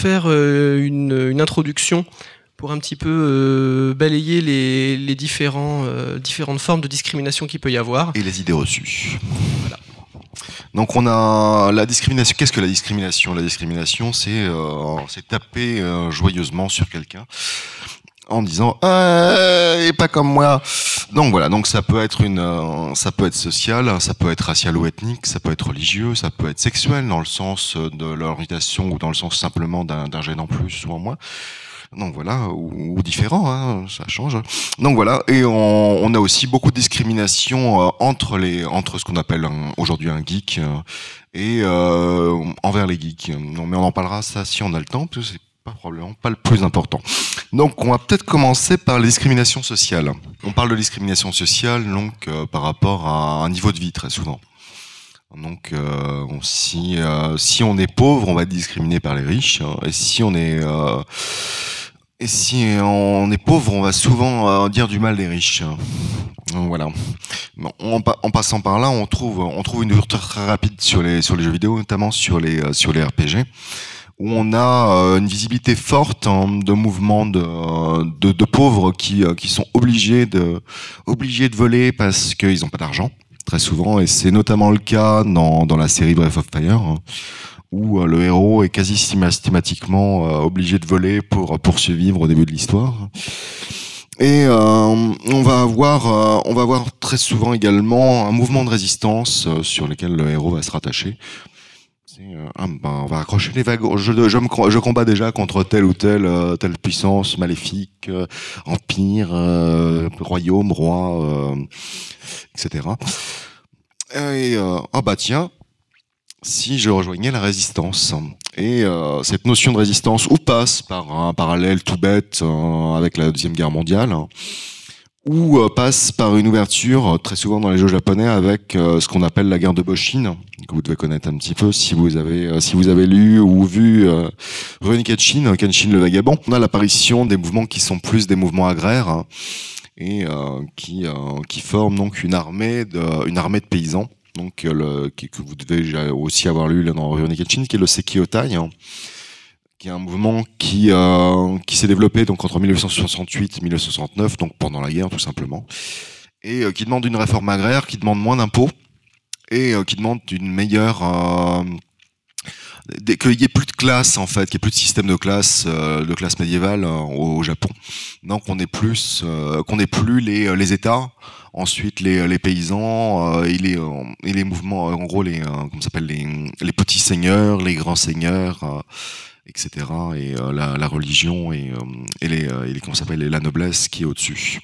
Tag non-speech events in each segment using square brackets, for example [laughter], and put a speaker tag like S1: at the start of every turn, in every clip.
S1: Faire une, introduction pour un petit peu balayer les, différents, différentes formes de discrimination qu'il peut y avoir.
S2: Et les idées reçues. Voilà. Donc on a la discrimination. Qu'est-ce que la discrimination? La discrimination, c'est euh, taper euh, joyeusement sur quelqu'un en disant ah, et pas comme moi. Donc voilà, donc ça peut être une, euh, ça peut être social, ça peut être racial ou ethnique, ça peut être religieux, ça peut être sexuel dans le sens de l'orientation ou dans le sens simplement d'un gène en plus ou en moins. Donc voilà, ou, différents, hein, ça change. Donc voilà, et on, a aussi beaucoup de discrimination euh, entre les, entre ce qu'on appelle aujourd'hui un geek euh, et euh, envers les geeks. Non, mais on en parlera ça si on a le temps, probablement pas le plus important. Donc on va peut-être commencer par la discrimination sociale. On parle de discrimination sociale donc par rapport à un niveau de vie très souvent. Donc, euh, si euh, si on est pauvre, on va être discriminé par les riches, hein. et si on est euh, et si on est pauvre, on va souvent dire du mal des riches. Donc, voilà. En, en, passant par là, on trouve on trouve une ouverture très rapide sur les sur les jeux vidéo, notamment sur les sur les RPG où on a une visibilité forte hein, de mouvements de, pauvres qui, qui sont obligés de, obligés de voler parce qu'ils n'ont pas d'argent très souvent, et c'est notamment le cas dans, dans la série Breath of Fire, hein, où euh, le héros est quasi systématiquement euh, obligé de voler pour poursuivre au début de l'histoire. Et euh, on va avoir, on va avoir très souvent également un mouvement de résistance sur lequel le héros va se rattacher. Ah, ben, on va accrocher les wagons. Je, combats déjà contre telle ou telle, telle puissance maléfique, empire, royaume, roi, etc. Et euh, ah bah tiens, si je rejoignais la résistance. Et euh, cette notion de résistance ou passe par un parallèle tout bête euh, avec la deuxième guerre mondiale, ou euh, passe par une ouverture très souvent dans les jeux japonais avec ce qu'on appelle la guerre de Boshin, que vous devez connaître un petit peu si vous avez si vous avez lu ou vu euh, Rurouni Kenshin, Kenshin le vagabond. On a l'apparition des mouvements qui sont plus des mouvements agraires et euh, qui, euh, qui forme donc une armée de, une armée de paysans donc euh, le, que vous devez aussi avoir lu dans Rurouni Kenshin, qui est le Sekiotai, hein, qui est un mouvement qui euh, qui s'est développé donc entre 1968 et 1969, donc pendant la guerre tout simplement, et qui demande une réforme agraire, qui demande moins d'impôts et qui demande une meilleure qu'il n'y ait plus de classe en fait, qu'il n'y ait plus de système de classe, euh, de classe médiévale euh, au, Japon. Donc on est plus, euh, qu'on n'ait plus les, les États, ensuite les, les paysans et les et les mouvements, en gros les comment s'appelle les, les petits seigneurs, les grands seigneurs. Etc. et la, la, religion et, et les, comment s'appelle la noblesse qui est au-dessus.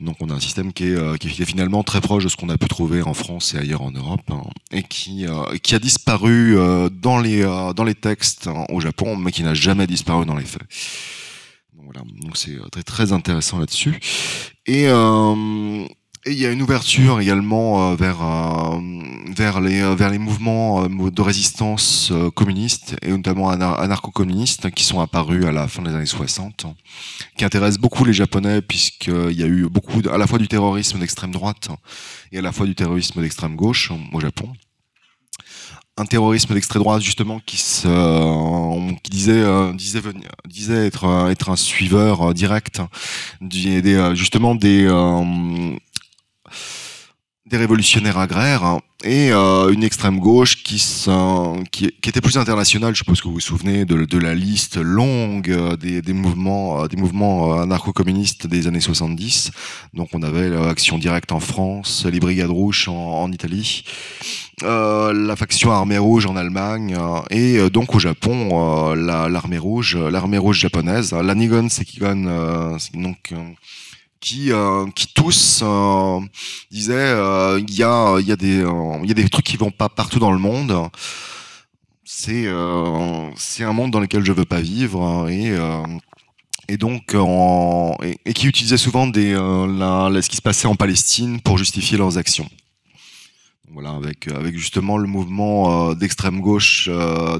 S2: Donc on a un système qui est, euh, qui est finalement très proche de ce qu'on a pu trouver en France et ailleurs en Europe, hein, et qui, euh, qui a disparu euh, dans, les, dans les textes hein, au Japon, mais qui n'a jamais disparu dans les faits. Donc voilà, donc c'est très, très intéressant là-dessus. Et et il y a une ouverture également euh, vers euh, vers les euh, vers les mouvements de résistance communistes et notamment anarcho-communistes qui sont apparus à la fin des années 60, qui intéressent beaucoup les Japonais puisqu'il y a eu beaucoup à la fois du terrorisme d'extrême droite et à la fois du terrorisme d'extrême gauche au Japon. Un terrorisme d'extrême droite justement qui se qui disait disait disait être être un suiveur direct des, justement des des révolutionnaires agraires hein, et euh, une extrême gauche qui, qui, qui, était plus internationale. Je suppose que vous vous souvenez de, de la liste longue euh, des, des mouvements, euh, des mouvements anarcho-communistes des années 70. Donc on avait l'Action Directe en France, les Brigades Rouges en, en Italie, euh, la faction Armée Rouge en Allemagne et donc au Japon l'armée rouge, l'armée rouge japonaise, la Nigon Sekigon, donc qui euh, qui tous euh, disaient euh, il y a il y a des il des trucs qui vont pas partout dans le monde. C'est c'est un monde dans lequel je veux pas vivre et et donc en, et, qui utilisaient souvent des la, ce qui se passait en Palestine pour justifier leurs actions Voilà, avec avec justement le mouvement d'extrême gauche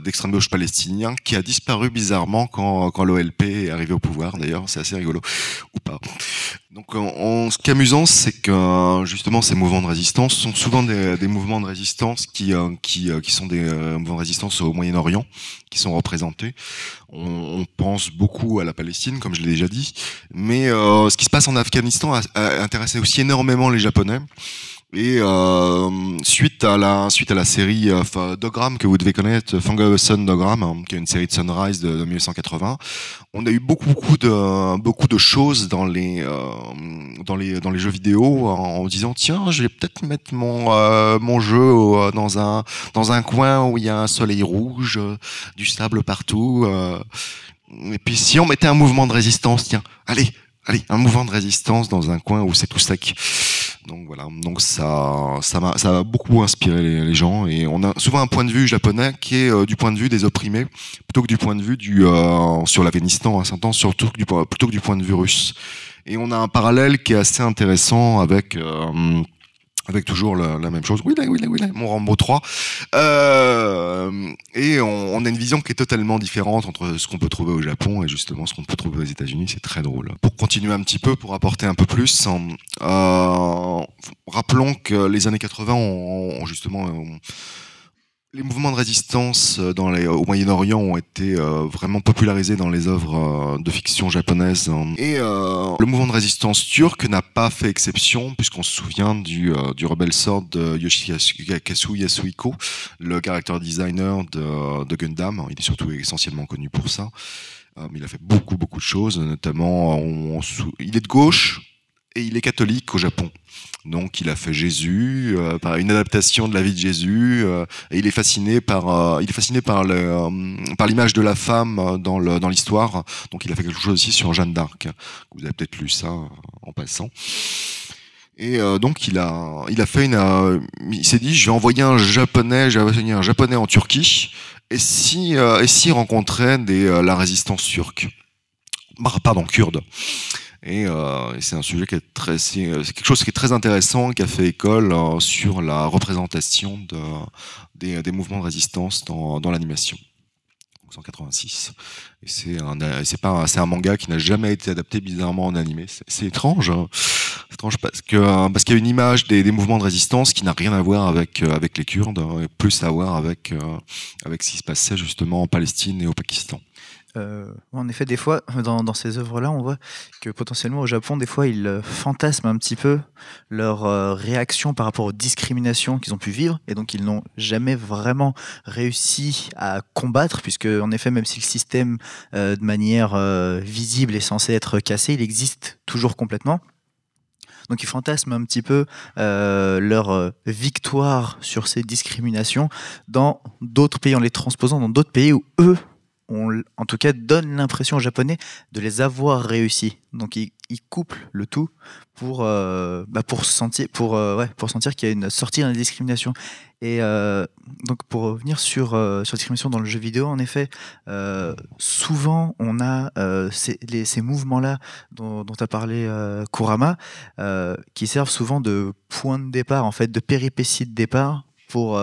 S2: d'extrême gauche palestinien qui a disparu bizarrement quand quand l'OLP est arrivé au pouvoir. D'ailleurs, c'est assez rigolo ou pas. Donc, ce qui est amusant, c'est que justement ces mouvements de résistance sont souvent des, des mouvements de résistance qui qui qui sont des mouvements de résistance au Moyen-Orient qui sont représentés. On, on, pense beaucoup à la Palestine, comme je l'ai déjà dit, mais ce qui se passe en Afghanistan a, a intéressé aussi énormément les Japonais. Et euh, suite à la suite à la série euh, Dogram que vous devez connaître, Sun Dogram, hein, qui est une série de Sunrise de, de, 1980, on a eu beaucoup beaucoup de beaucoup de choses dans les euh, dans les dans les jeux vidéo en, disant tiens je vais peut-être mettre mon euh, mon jeu euh, dans un dans un coin où il y a un soleil rouge, du sable partout. et puis si on mettait un mouvement de résistance, tiens, allez allez, un mouvement de résistance dans un coin où c'est tout sec. Donc voilà, donc ça, ça a beaucoup inspiré les, gens et on a souvent un point de vue japonais qui est euh, du point de vue des opprimés plutôt que du point de vue du euh, sur l'Afghanistan à temps surtout que plutôt que du point de vue russe. Et on a un parallèle qui est assez intéressant avec euh, avec toujours la, la, même chose. Oui, là, oui, là, oui, là, mon Rambo 3. Euh, et on, a une vision qui est totalement différente entre ce qu'on peut trouver au Japon et justement ce qu'on peut trouver aux États-Unis. C'est très drôle. Pour continuer un petit peu, pour apporter un peu plus, euh, rappelons que les années 80 ont, justement les mouvements de résistance euh, dans les, au Moyen-Orient ont été euh, vraiment popularisés dans les œuvres euh, de fiction japonaises. Et euh, le mouvement de résistance turc n'a pas fait exception, puisqu'on se souvient du, euh, du rebelle sort de Yoshikazu Yasuhiko, le character designer de, de, Gundam. Il est surtout essentiellement connu pour ça. il a fait beaucoup, beaucoup de choses, notamment on, on, il est de gauche et il est catholique au Japon. Donc il a fait Jésus, euh, une adaptation de la vie de Jésus, euh, et il est fasciné par, euh, il est fasciné par le, par l'image de la femme dans dans l'histoire. Donc il a fait quelque chose aussi sur Jeanne d'Arc. Vous avez peut-être lu ça en passant. Et donc il a, il a fait une, il s'est dit, je vais envoyer un japonais, un japonais en Turquie, et si, et s'il rencontrait des, la résistance turque, pardon, kurde. Et, euh, c'est un sujet qui est très, c'est quelque chose qui est très intéressant, qui a fait école euh, sur la représentation de, des, des, mouvements de résistance dans, dans l'animation. 1986. Et c'est un, c'est un manga qui n'a jamais été adapté bizarrement en animé. C'est, étrange, hein. étrange parce que parce qu'il y a une image des, des mouvements de résistance qui n'a rien à voir avec euh, avec les Kurdes, et plus à voir avec euh, avec ce qui se passait justement en Palestine et au Pakistan.
S3: Euh, en effet, des fois, dans, ces œuvres-là, on voit que potentiellement au Japon, des fois, ils euh, fantasment un petit peu leur euh, réaction par rapport aux discriminations qu'ils ont pu vivre, et donc ils n'ont jamais vraiment réussi à combattre, puisque en effet, même si le système de manière visible est censé être cassé, il existe toujours complètement. Donc ils fantasment un petit peu leur victoire sur ces discriminations dans d'autres pays, en les transposant dans d'autres pays où eux on, en tout cas, donne l'impression aux Japonais de les avoir réussi. Donc, ils, ils couplent le tout pour, euh, bah pour sentir, pour, euh, pour sentir qu'il y a une sortie dans la discrimination. Et euh, donc, pour revenir sur, sur la discrimination dans le jeu vidéo, en effet, souvent, on a ces mouvements-là dont, dont a parlé Kurama, qui servent souvent de point de départ, en fait, de péripétie de départ pour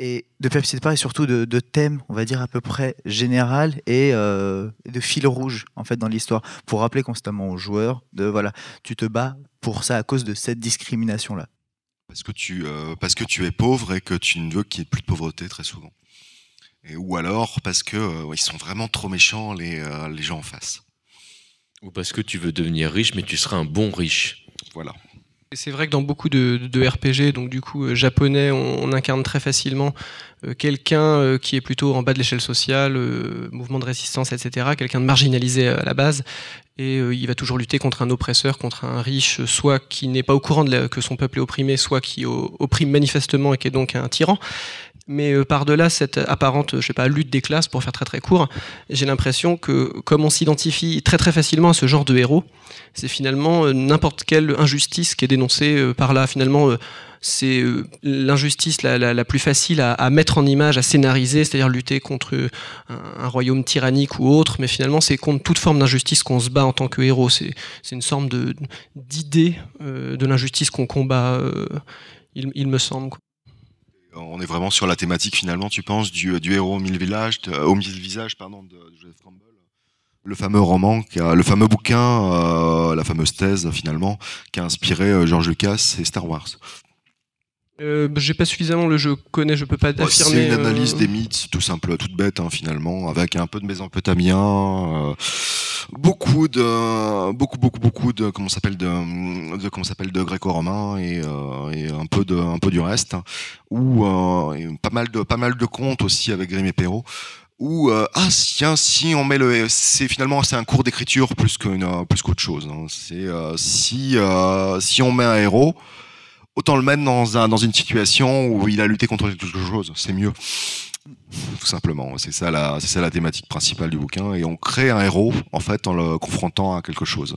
S3: et de Pepsi et surtout de, de thème, on va dire à peu près général et euh, de fil rouge en fait dans l'histoire pour rappeler constamment aux joueurs de voilà, tu te bats pour ça à cause de cette discrimination là.
S2: Parce que tu euh, parce que tu es pauvre et que tu ne veux qu'il n'y ait plus de pauvreté très souvent. Et, ou alors parce que euh, ils sont vraiment trop méchants les euh, les gens en face.
S4: Ou parce que tu veux devenir riche mais tu seras un bon riche.
S2: Voilà.
S1: C'est vrai que dans beaucoup de, RPG, donc du coup euh, japonais, on, on, incarne très facilement euh, quelqu'un euh, qui est plutôt en bas de l'échelle sociale, mouvement de résistance, etc. Quelqu'un de marginalisé à la base, et il va toujours lutter contre un oppresseur, contre un riche, soit qui n'est pas au courant de la, que son peuple est opprimé, soit qui opprime manifestement et qui est donc un tyran. Mais euh, par-delà cette apparente, je sais pas, lutte des classes, pour faire très très court, j'ai l'impression que comme on s'identifie très très facilement à ce genre de héros, c'est finalement euh, n'importe quelle injustice qui est dénoncée euh, par là. Finalement, c'est l'injustice la, plus facile à, mettre en image, à scénariser, c'est-à-dire lutter contre un, royaume tyrannique ou autre, mais finalement c'est contre toute forme d'injustice qu'on se bat en tant que héros. C'est une sorte d'idée euh, de l'injustice qu'on combat. Euh, il, me semble.
S2: On est vraiment sur la thématique finalement, tu penses, du, héros au mille au visages pardon, de Joseph Campbell le fameux roman, le fameux bouquin, euh, la fameuse thèse finalement, qui a inspiré euh, George Lucas et Star Wars.
S1: Euh, j'ai pas suffisamment le jeu connais, je peux pas
S2: Ouais,
S1: affirmer.
S2: c'est une analyse
S1: euh,
S2: des mythes, tout simple, toute bête hein, finalement, avec un peu de mésopotamien, euh, beaucoup de, beaucoup, beaucoup, beaucoup de, comment s'appelle de, de comment s'appelle de gréco-romain et, euh, et un peu de, un peu du reste, hein, ou pas mal de, pas mal de contes aussi avec Grimm et Perrault. Ou euh, ah tiens si on met le c'est finalement c'est un cours d'écriture plus qu'une plus qu'autre chose hein. c'est euh, si euh, si on met un héros autant le mettre dans un dans une situation où il a lutté contre quelque chose c'est mieux. Tout simplement c'est ça la c'est ça la thématique principale du bouquin. Et on crée un héros en fait en le confrontant à quelque chose.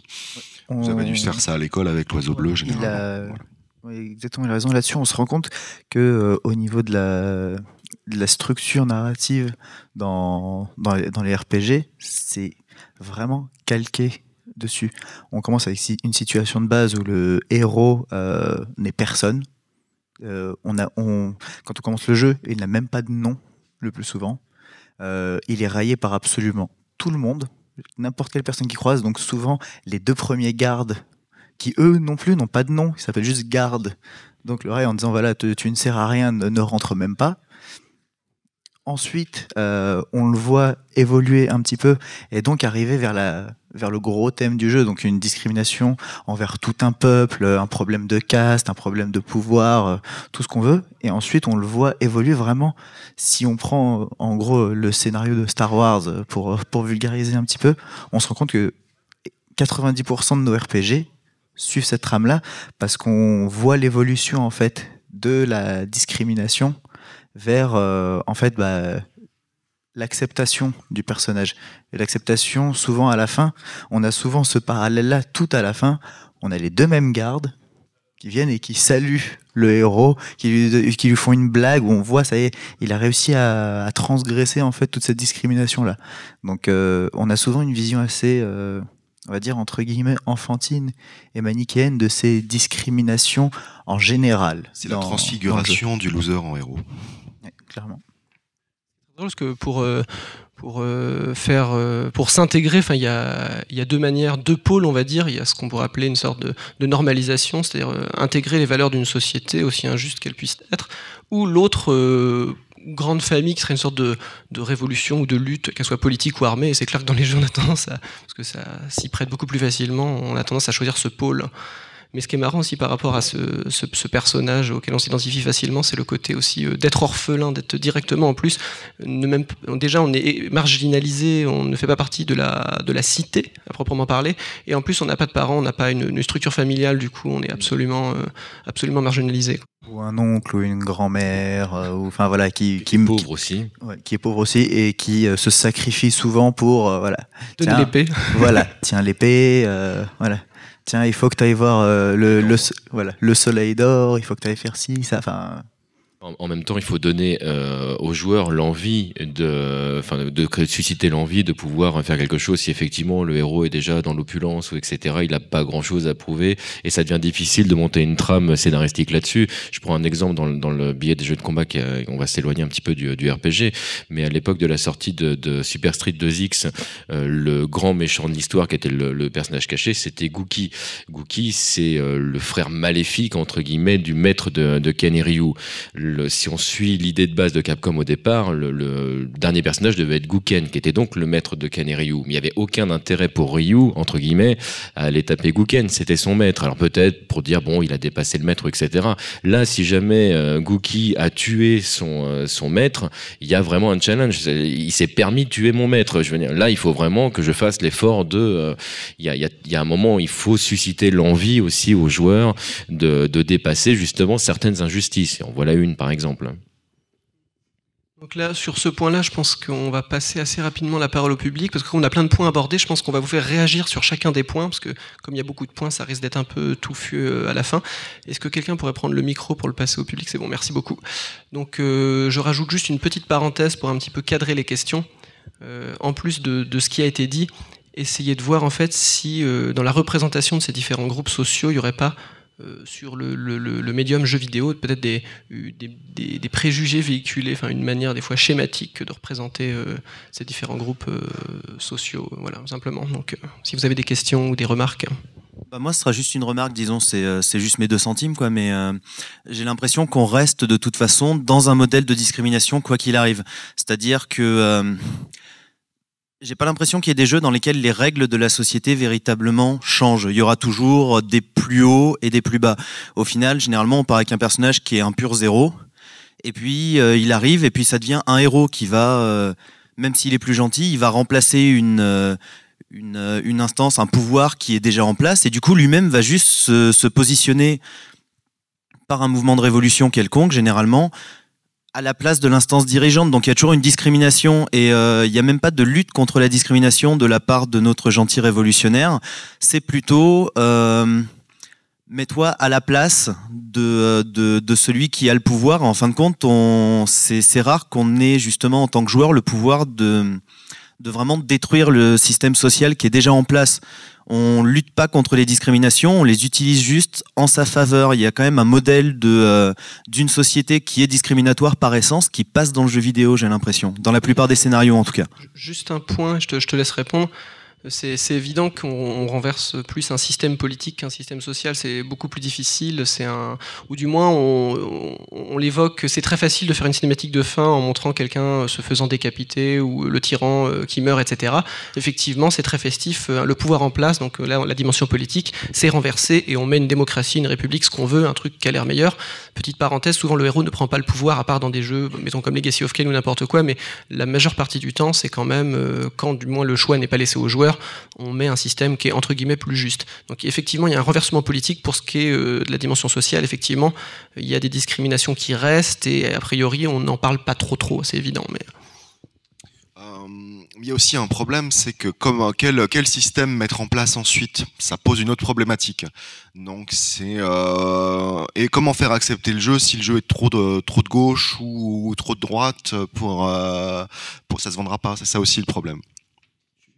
S2: Vous avez dû faire ça à l'école avec l'oiseau bleu généralement.
S3: a... Oui, exactement, il a raison. Là-dessus. On se rend compte que euh, au niveau de la, de la structure narrative dans, dans, les, dans les RPG, c'est vraiment calqué dessus. On commence avec une situation de base où le héros euh, n'est personne. Euh, on a, on, quand on commence le jeu, il n'a même pas de nom le plus souvent. Euh, il est raillé par absolument tout le monde, n'importe quelle personne qui croise. Donc souvent, les deux premiers gardes qui eux non plus n'ont pas de nom, ils s'appellent juste garde. Donc le rail en disant voilà, tu ne sers à rien, ne, rentre même pas. Ensuite, on le voit évoluer un petit peu et donc arriver vers, la, vers le gros thème du jeu, donc une discrimination envers tout un peuple, un problème de caste, un problème de pouvoir, euh, tout ce qu'on veut. Et ensuite, on le voit évoluer vraiment. Si on prend euh, en gros le scénario de Star Wars euh, pour, pour vulgariser un petit peu, on se rend compte que 90% de nos RPG suivent cette trame-là parce qu'on voit l'évolution en fait de la discrimination vers euh, en fait bah, l'acceptation du personnage et l'acceptation souvent à la fin on a souvent ce parallèle là tout à la fin on a les deux mêmes gardes qui viennent et qui saluent le héros qui lui, qui lui font une blague où on voit ça y est il a réussi à, à transgresser en fait toute cette discrimination là donc euh, on a souvent une vision assez euh, on va dire entre guillemets enfantine et manichéenne de ces discriminations en général.
S2: c'est la transfiguration du loser en héros
S3: Ouais, clairement.
S1: Parce que pour, euh, pour euh, faire euh, pour s'intégrer, enfin il y a, il y a deux manières, deux pôles on va dire. Il y a ce qu'on pourrait appeler une sorte de, de normalisation, c'est-à-dire intégrer les valeurs d'une société aussi injuste qu'elle puisse être, ou l'autre grande famille qui serait une sorte de, de révolution ou de lutte, qu'elle soit politique ou armée. Et c'est clair que dans les jeux on a tendance à, parce que ça s'y prête beaucoup plus facilement, on a tendance à choisir ce pôle. Mais ce qui est marrant aussi par rapport à ce, ce- ce personnage auquel on s'identifie facilement, c'est le côté aussi euh, d'être orphelin, d'être directement en plus ne même, déjà on est marginalisé, on ne fait pas partie de la, de la cité à proprement parler, et en plus on n'a pas de parents, on n'a pas une, une structure familiale, du coup on est absolument, euh, absolument marginalisé.
S3: Ou un oncle ou une grand-mère, euh, ou enfin voilà, qui, qui,
S4: Pauvre aussi.
S3: qui- ouais, qui est pauvre aussi et qui euh, se sacrifie souvent pour euh, voilà,
S1: De
S3: Tiens.
S1: l'épée.
S3: voilà, tiens l'épée, euh, voilà. Tiens, il faut que tu ailles voir euh, le, le, voilà, le soleil d'or, il faut que tu ailles faire ci, ça, enfin.
S4: En, même temps, il faut donner euh, aux joueurs l'envie de, enfin, de, de susciter l'envie de pouvoir faire quelque chose. Si effectivement le héros est déjà dans l'opulence ou etc., il n'a pas grand chose à prouver et ça devient difficile de monter une trame scénaristique là-dessus. Je prends un exemple dans, le- dans le billet des jeux de combat, qui on va s'éloigner un petit peu du, du RPG, mais à l'époque de la sortie de, de Super Street 2X, euh, le grand méchant de l'histoire qui était le, le personnage caché, c'était Gookie. Gookie, c'est euh, le frère maléfique entre guillemets du maître de, de Ken Ryu si on suit l'idée de base de Capcom au départ, le, dernier personnage devait être Guken, qui était donc le maître de Ken et Ryu. Mais il n'y avait aucun intérêt pour Ryu, entre guillemets, à aller taper Guken. C'était son maître. Alors peut-être pour dire, bon, il a dépassé le maître, etc. Là, si jamais euh, Gookie a tué son, euh, son maître, il y a vraiment un challenge. Il s'est permis de tuer mon maître. Je là, il faut vraiment que je fasse l'effort de... euh, Il y, a, un moment où il faut susciter l'envie aussi aux joueurs de, dépasser justement certaines injustices. Et en voilà une, par exemple.
S1: Donc là, sur ce point-là, je pense qu'on va passer assez rapidement la parole au public, parce qu'on a plein de points abordés, je pense qu'on va vous faire réagir sur chacun des points, parce que comme il y a beaucoup de points, ça risque d'être un peu touffu euh, à la fin. Est-ce que quelqu'un pourrait prendre le micro pour le passer au public? C'est bon, merci beaucoup. Donc euh, je rajoute juste une petite parenthèse pour un petit peu cadrer les questions. Euh, en plus de, ce qui a été dit, essayez de voir en fait si dans la représentation de ces différents groupes sociaux, il n'y aurait pas sur le, médium jeu vidéo, peut-être des, des, préjugés véhiculés, enfin une manière des fois schématique de représenter ces différents groupes sociaux, voilà, simplement. Donc, si vous avez des questions ou des remarques.
S5: Bah moi, ce sera juste une remarque, disons, c'est euh, juste mes deux centimes, quoi. Mais euh, j'ai l'impression qu'on reste de toute façon dans un modèle de discrimination, quoi qu'il arrive. C'est-à-dire que euh, j'ai pas l'impression qu'il y ait des jeux dans lesquels les règles de la société véritablement changent. Il y aura toujours des plus hauts et des plus bas. Au final, généralement, on part avec un personnage qui est un pur zéro, et puis il arrive, et puis ça devient un héros qui va même s'il est plus gentil, il va remplacer une, euh, une, instance, un pouvoir qui est déjà en place, et du coup lui-même va juste se, positionner par un mouvement de révolution quelconque, généralement, à la place de l'instance dirigeante. Donc il y a toujours une discrimination et euh, il n'y a même pas de lutte contre la discrimination de la part de notre gentil révolutionnaire. C'est plutôt euh, mets-toi à la place de, de, celui qui a le pouvoir. En fin de compte, c'est rare qu'on ait justement en tant que joueur le pouvoir de de vraiment détruire le système social qui est déjà en place. On lutte pas contre les discriminations, on les utilise juste en sa faveur. Il y a quand même un modèle de euh, d'une société qui est discriminatoire par essence, qui passe dans le jeu vidéo, j'ai l'impression, dans la plupart des scénarios en tout cas.
S1: Juste un point, je te, je te laisse répondre c'est évident qu'on renverse plus un système politique qu'un système social. C'est beaucoup plus difficile. C'est un, ou du moins on, on, l'évoque. C'est très facile de faire une cinématique de fin en montrant quelqu'un se faisant décapiter ou le tyran euh, qui meurt, etc. Effectivement, c'est très festif. Euh, le pouvoir en place, donc euh, là, la dimension politique, c'est renversé et on met une démocratie, une république, ce qu'on veut, un truc qui a l'air meilleur. Petite parenthèse, souvent le héros ne prend pas le pouvoir à part dans des jeux, mettons comme Legacy of Kain ou n'importe quoi, mais la majeure partie du temps, c'est quand même quand du moins le choix n'est pas laissé aux joueurs on met un système qui est entre guillemets plus juste. Donc effectivement, il y a un renversement politique pour ce qui est euh, de la dimension sociale. Effectivement, il y a des discriminations qui restent et a priori, on n'en parle pas trop trop, c'est évident. Mais
S2: euh, il y a aussi un problème, c'est que comme quel, quel système mettre en place ensuite, ça pose une autre problématique. Donc c'est euh, et comment faire accepter le jeu si le jeu est trop de trop de gauche ou, trop de droite pour pour ça se vendra pas? C'est ça aussi le problème.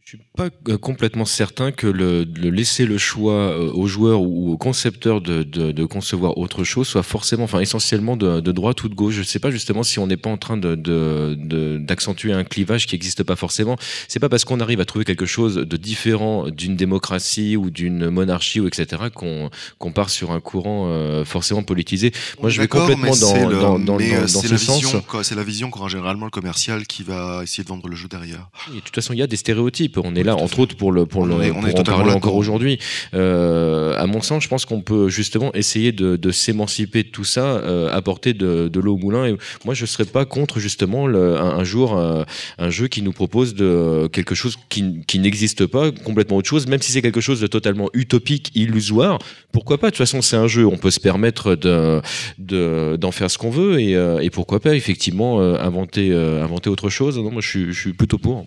S4: Je suis pas euh, complètement certain que le, laisser le choix euh, aux joueurs ou aux concepteurs de, de, concevoir autre chose soit forcément, enfin essentiellement de, droite ou de gauche. Je sais pas justement si on n'est pas en train d'accentuer un clivage qui n'existe pas forcément. C'est pas parce qu'on arrive à trouver quelque chose de différent d'une démocratie ou d'une monarchie ou etc. qu'on qu'on part sur un courant euh, forcément politisé.
S2: Moi, je vais complètement dans, dans, dans, dans, ce sens. C'est la vision qu'aura généralement le commercial qui va essayer de vendre le jeu derrière.
S4: Et de toute façon, il y a des stéréotypes on est là, entre autres, pour, le, pour, le, en parler encore aujourd'hui. Euh, à mon sens, je pense qu'on peut justement essayer de, s'émanciper de tout ça, euh, apporter de, l'eau au moulin. Et moi, je ne serais pas contre justement un, jour euh, un jeu qui nous propose de quelque chose qui, n'existe pas, complètement autre chose, même si c'est quelque chose de totalement utopique, illusoire. Pourquoi pas? De toute façon, c'est un jeu, on peut se permettre d'en de, d'en faire ce qu'on veut et, pourquoi pas effectivement inventer, inventer autre chose. Non, moi, je suis plutôt pour.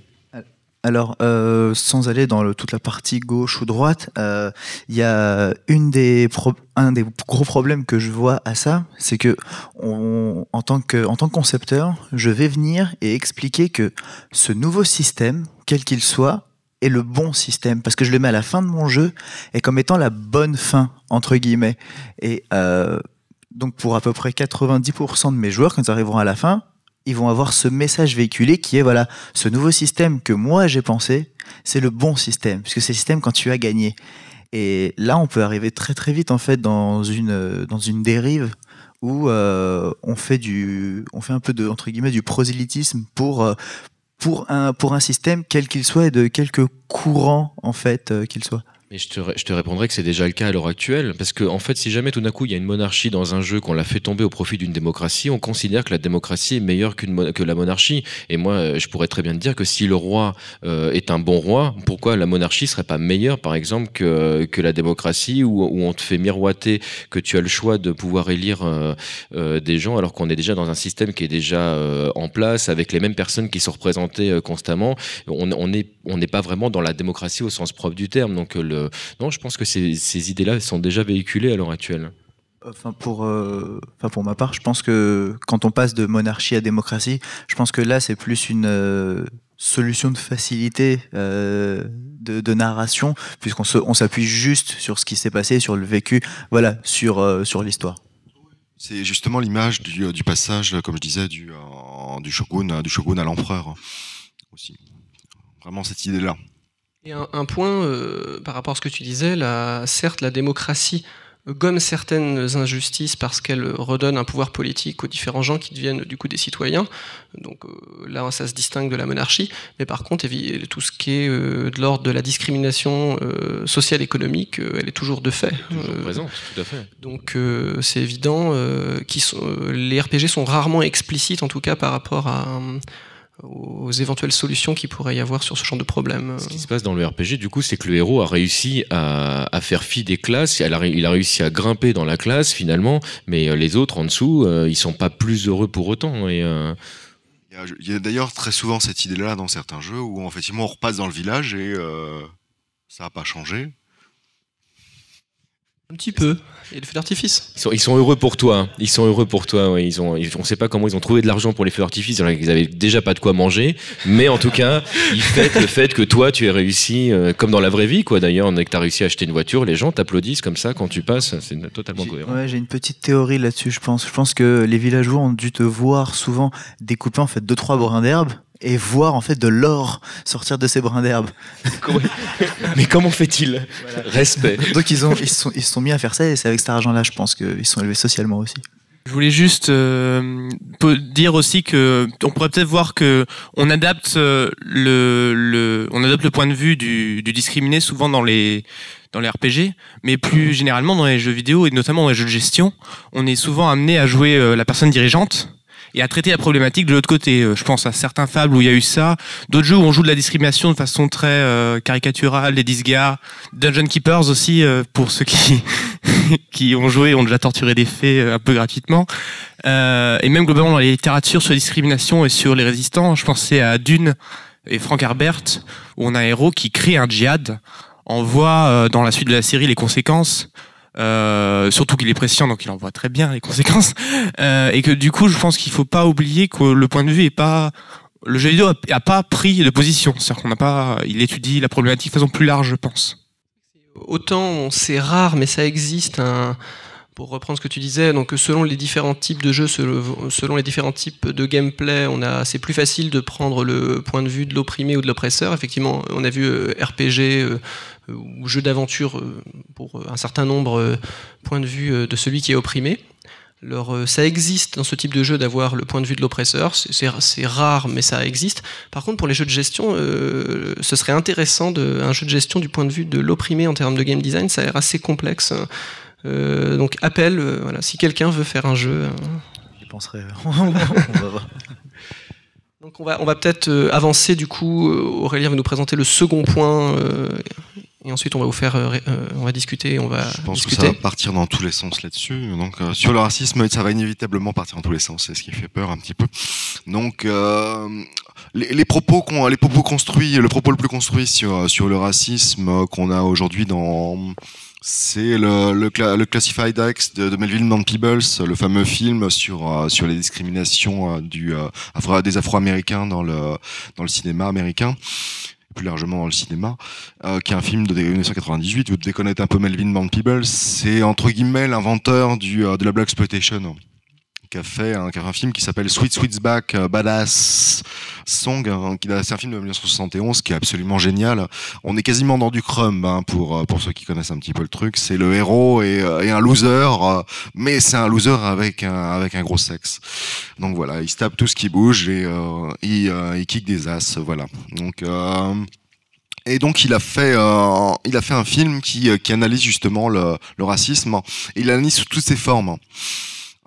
S3: Alors, euh, sans aller dans toute la partie gauche ou droite, il euh, y a une des un des gros problèmes que je vois à ça, c'est que en, tant que en tant concepteur, je vais venir et expliquer que ce nouveau système, quel qu'il soit, est le bon système parce que je le mets à la fin de mon jeu et comme étant la bonne fin entre guillemets. Et euh, donc pour à peu près 90% de mes joueurs, quand ils arriveront à la fin, ils vont avoir ce message véhiculé qui est voilà, ce nouveau système que moi j'ai pensé, c'est le bon système, puisque c'est le système quand tu as gagné. Et là, on peut arriver très très vite en fait dans une dans une dérive où euh, on fait du on fait un peu de entre guillemets du prosélytisme pour euh, pour un pour un système quel qu'il soit et de quelque courant en fait euh, qu'il soit.
S4: Mais je te, je répondrai que c'est déjà le cas à l'heure actuelle, parce que en fait, si jamais tout d'un coup il y a une monarchie dans un jeu qu'on l'a fait tomber au profit d'une démocratie, on considère que la démocratie est meilleure que la monarchie. Et moi, euh, je pourrais très bien te dire que si le roi euh, est un bon roi, pourquoi la monarchie serait pas meilleure, par exemple, que, la démocratie, où, on te fait miroiter que tu as le choix de pouvoir élire euh, des gens, alors qu'on est déjà dans un système qui est déjà en place, avec les mêmes personnes qui sont représentées constamment. On n'est on n'est pas vraiment dans la démocratie au sens propre du terme. Donc le non, je pense que ces, idées-là sont déjà véhiculées à l'heure actuelle.
S3: Enfin pour, euh, enfin pour ma part, je pense que quand on passe de monarchie à démocratie, je pense que là c'est plus une, euh, solution de facilité euh, de, de, narration, puisqu'on on s'appuie juste sur ce qui s'est passé, sur le vécu, voilà, sur, euh, sur l'histoire.
S2: C'est justement l'image du, euh, du, passage, comme je disais, du, euh, du, shogun, du shogun à l'empereur aussi. Vraiment cette idée-là.
S1: Et un, un point euh, par rapport à ce que tu disais, la, certes, la démocratie gomme certaines injustices parce qu'elle redonne un pouvoir politique aux différents gens qui deviennent du coup des citoyens. Donc euh, là, ça se distingue de la monarchie. Mais par contre, tout ce qui est euh, de l'ordre de la discrimination euh, sociale économique, euh, elle est toujours de fait.
S4: Toujours présente, tout à fait.
S1: Donc euh, c'est évident. Qui sont, les RPG sont rarement explicites, en tout cas par rapport à aux éventuelles solutions qu'il pourrait y avoir sur ce genre de problème.
S4: Ce qui se passe dans le RPG, du coup, c'est que le héros a réussi à, à faire fi des classes, il a, il a, réussi à grimper dans la classe finalement, mais les autres en dessous, euh, ils sont pas plus heureux pour autant. Et, euh...
S2: Il y a, d'ailleurs très souvent cette idée-là dans certains jeux où effectivement on repasse dans le village et euh, ça n'a pas changé.
S1: Un petit peu. Et le feu d'artifice.
S4: Ils sont, ils sont, heureux pour toi. Hein. Ils sont heureux pour toi. Ouais. Ils ont, ils, on ne sait pas comment ils ont trouvé de l'argent pour les feux d'artifice. Ils avaient déjà pas de quoi manger. Mais en tout cas, ils fêtent le fait que toi, tu aies réussi, euh, comme dans la vraie vie, quoi. D'ailleurs, dès que tu as réussi à acheter une voiture, les gens t'applaudissent comme ça quand tu passes. C'est totalement cohérent.
S3: Ouais, j'ai une petite théorie là-dessus, je pense. Je pense que les villageois ont dû te voir souvent découper en fait deux trois brins d'herbe et voir en fait de l'or sortir de ces brins d'herbe. [laughs]
S4: Mais comment fait-il? Voilà. Respect.
S3: Donc ils ont ils sont ils se sont mis à faire ça et c'est avec cet argent-là, je pense qu'ils sont élevés socialement aussi.
S6: Je voulais juste euh, dire aussi que on pourrait peut-être voir que on adapte euh, le, le on adapte le point de vue du, du discriminé souvent dans les dans les RPG, mais plus généralement dans les jeux vidéo et notamment dans les jeux de gestion, on est souvent amené à jouer euh, la personne dirigeante et à traiter la problématique de l'autre côté. Je pense à certains fables où il y a eu ça, d'autres jeux où on joue de la discrimination de façon très euh, caricaturale, les Disgaea, Dungeon Keepers aussi, euh, pour ceux qui, [laughs] qui ont joué, ont déjà torturé des euh, un peu gratuitement. Euh, et même globalement dans les littératures sur la discrimination et sur les résistants, je pensais à Dune et Frank Herbert, où on a un héros qui crée un djihad, on voit dans la suite de la série les conséquences, euh, surtout qu'il est prescient, donc il en voit très bien les conséquences. [laughs] Euh, et que du coup, je pense qu'il faut pas oublier que le point de vue est pas le jeu vidéo a, pas pris de position. C'est-à-dire qu'on pas, il étudie la problématique de façon plus large, je pense.
S1: Autant c'est rare, mais ça existe. Un, pour reprendre ce que tu disais, donc selon les différents types de jeux, selon les différents types de gameplay, on a, c'est plus facile de prendre le point de vue de l'opprimé ou de l'oppresseur. Effectivement, on a vu euh, RPG ou jeu d'aventure euh, pour un certain nombre euh, points de vue euh, de celui qui est opprimé. Alors, ça existe dans ce type de jeu d'avoir le point de vue de l'oppresseur, c'est rare mais ça existe. Par contre pour les jeux de gestion, euh, ce serait intéressant de, un jeu de gestion du point de vue de l'opprimé en termes de game design, ça a l'air assez complexe. Euh, donc appel, euh, voilà, si quelqu'un veut faire un jeu. Euh...
S3: Je penserais. [laughs] on va voir.
S1: Donc on va, on va peut-être euh, avancer du coup. Aurélien va nous présenter le second point euh, et ensuite on va vous faire, euh, on va discuter, on va.
S2: Je pense
S1: discuter.
S2: que ça va partir dans tous les sens là-dessus. Donc euh, sur le racisme, ça va inévitablement partir dans tous les sens. C'est ce qui fait peur un petit peu. Donc euh, les, les, propos qu'on, les propos construits, le propos le plus construit sur sur le racisme qu'on a aujourd'hui dans c'est le, le, le, Classified X de, de Melville Van Peebles, le fameux film sur euh, sur les discriminations euh, du euh, des Afro-Américains dans le dans le cinéma américain plus largement le cinéma, euh, qui est un film de 1998. Vous devez connaître un peu Melvin Van Peebles. C'est entre guillemets l'inventeur euh, de la black exploitation qui a fait un, film qui s'appelle Sweet Sweet's Back uh, Badass Song hein, c'est un film de 1971 qui est absolument génial. On est quasiment dans du crumb hein, pour pour ceux qui connaissent un petit peu le truc. C'est le héros et, et un loser euh, mais c'est un loser avec un avec un gros sexe. Donc voilà il se tape tout ce qui bouge et euh, il, il kick des as voilà. Donc euh, et donc il a fait, euh, il a fait un film qui, qui analyse justement le, le racisme. Il analyse sous toutes ses formes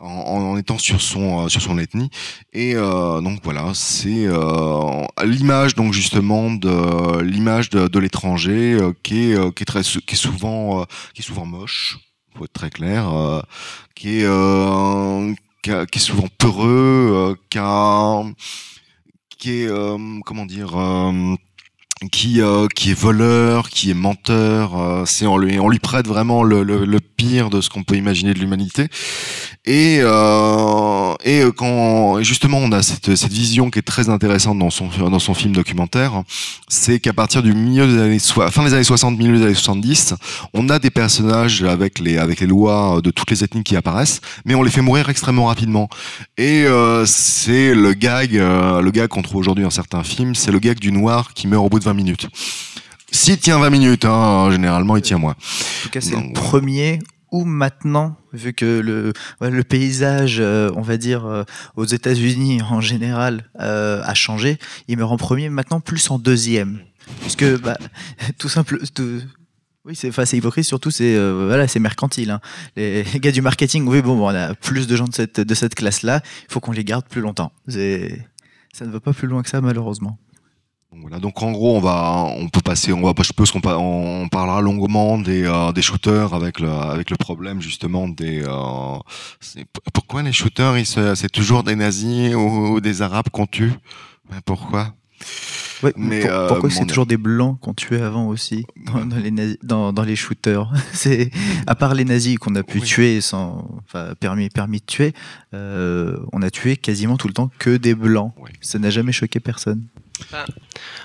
S2: en, en, étant sur son euh, sur son ethnie. Et euh, donc voilà c'est euh, l'image donc justement de l'image de, de l'étranger qui est qui est très qui est souvent qui est souvent moche faut être très clair qui est qui, est souvent peureux qui a, qui est comment dire qui euh, qui est voleur, qui est menteur. euh, c'est on lui prête vraiment le, le, pire de ce qu'on peut imaginer de l'humanité. Et euh, et quand justement on a cette cette vision qui est très intéressante dans son dans son film documentaire, c'est qu'à partir du milieu des années fin des années 60, milieu des années 70, on a des personnages avec les avec les lois de toutes les ethnies qui apparaissent, mais on les fait mourir extrêmement rapidement. Et c'est le gag, le gag qu'on trouve aujourd'hui dans certains films, c'est le gag du noir qui meurt au bout de 20 minutes. S'il tient 20 minutes, hein, généralement il tient moins.
S3: En tout cas, c'est le premier ou maintenant, vu que le, paysage, euh, on va dire, euh, aux États-Unis en général, euh, a changé, il meurt en premier, maintenant plus en deuxième. Puisque, bah, [laughs] tout simple. tout- oui, c'est enfin, c'est hypocrite, surtout, c'est euh, voilà, c'est mercantile. hein. Les, gars du marketing, oui, bon, bon, on a plus de gens de cette, de cette classe-là, il faut qu'on les garde plus longtemps. Ça ne va pas plus loin que ça, malheureusement.
S2: Donc Voilà, donc en gros, on va, on peut passer, on va, je pense qu'on on parlera longuement des, euh, des shooters avec le, avec le problème justement des. Euh, pourquoi les shooters, ils c'est toujours des nazis ou, ou des arabes qu'on tue? Ben, Pourquoi?
S3: Ouais,
S2: Mais,
S3: pour-
S2: euh,
S3: pourquoi c'est toujours des blancs qu'on tuait avant aussi dans, dans les, nazis- dans, dans les shooters? [laughs] C'est à part les nazis qu'on a pu
S2: Oui.
S3: tuer sans enfin, permis permis de tuer, euh, on a tué quasiment tout le temps que des blancs.
S2: Oui.
S3: Ça n'a jamais choqué personne.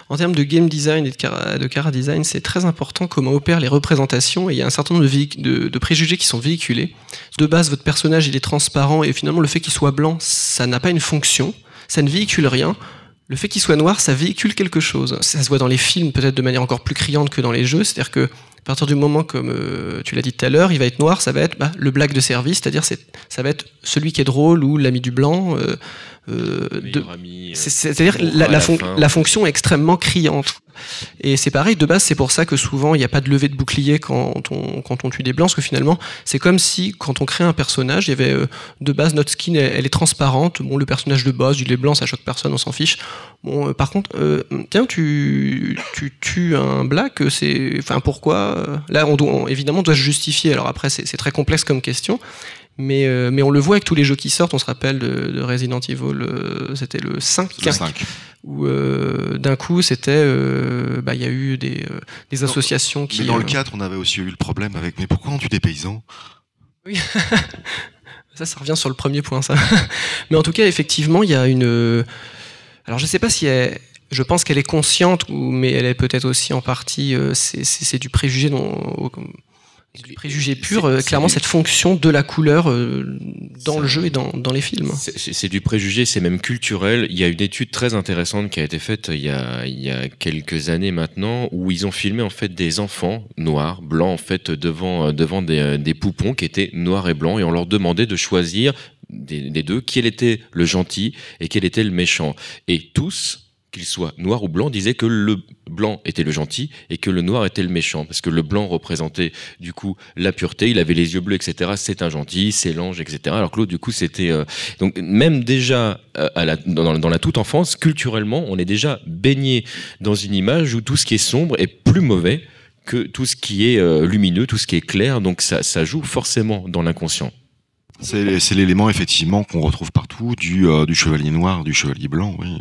S1: En termes de game design et de cara, de cara design, c'est très important comment opèrent les représentations et il y a un certain nombre de, préjugés qui sont véhiculés. De base, votre personnage il est transparent et finalement le fait qu'il soit blanc, ça n'a pas une fonction, ça ne véhicule rien. Le fait qu'il soit noir, ça véhicule quelque chose. Ça se voit dans les films peut-être de manière encore plus criante que dans les jeux, c'est-à-dire que à partir du moment, comme euh, tu l'as dit tout à l'heure, il va être noir, ça va être bah, le blague de service, c'est-à-dire c'est, ça va être celui qui est drôle ou l'ami du blanc. euh, euh,
S4: euh,
S1: c'est- C'est-à-dire la, la,
S4: la
S1: fon-
S4: fin.
S1: la fonction est extrêmement criante. Et c'est pareil, de base, c'est pour ça que souvent il n'y a pas de levée de bouclier quand on, quand on tue des blancs, parce que finalement, c'est comme si quand on crée un personnage, il y avait euh, de base notre skin, elle, elle est transparente. Bon, le personnage de base, il est blanc, ça choque personne, on s'en fiche. Bon, euh, par contre, euh, tiens, tu, tu tues un black, euh, c'est, enfin, pourquoi Là, on doit, on- évidemment, on doit se justifier. Alors après, c'est très complexe comme question. Mais, euh, mais on le voit avec tous les jeux qui sortent. On se rappelle de, de Resident Evil, euh, c'était le 5,
S2: Le 5.
S1: où euh, d'un coup c'était euh, bah, il y a eu des, euh, des associations qui
S2: Mais dans le
S1: euh,
S2: 4, on avait aussi eu le problème avec. Mais pourquoi on tue des paysans? [laughs]
S1: Ça ça revient sur le premier point ça [laughs] mais en tout cas effectivement il y a une euh, alors je sais pas si elle je pense qu'elle est consciente ou mais elle est peut-être aussi en partie euh, c'est- du préjugé dont préjugé pur euh, clairement
S4: du-
S1: cette fonction de la couleur euh, dans le jeu et dans, dans les films
S4: C'est- du préjugé, c'est même culturel. Il y a une étude très intéressante qui a été faite il y a, il y a quelques années maintenant, où ils ont filmé en fait des enfants noirs, blancs en fait devant devant des, des poupons qui étaient noirs et blancs, et on leur demandait de choisir des, des deux quel était le gentil et quel était le méchant. Et tous qu'ils soient noirs ou blancs, disaient que le blanc était le gentil et que le noir était le méchant, parce que le blanc représentait du coup la pureté, il avait les yeux bleus, etc. C'est un gentil, c'est l'ange, etc. Alors que l'autre, du coup, c'était euh, donc même déjà euh, à la, dans, la toute enfance, culturellement, on est déjà baigné dans une image où tout ce qui est sombre est plus mauvais que tout ce qui est euh, lumineux, tout ce qui est clair. Donc ça, joue forcément dans l'inconscient.
S2: C'est l'élément effectivement qu'on retrouve partout du, du chevalier noir, du chevalier blanc. Oui.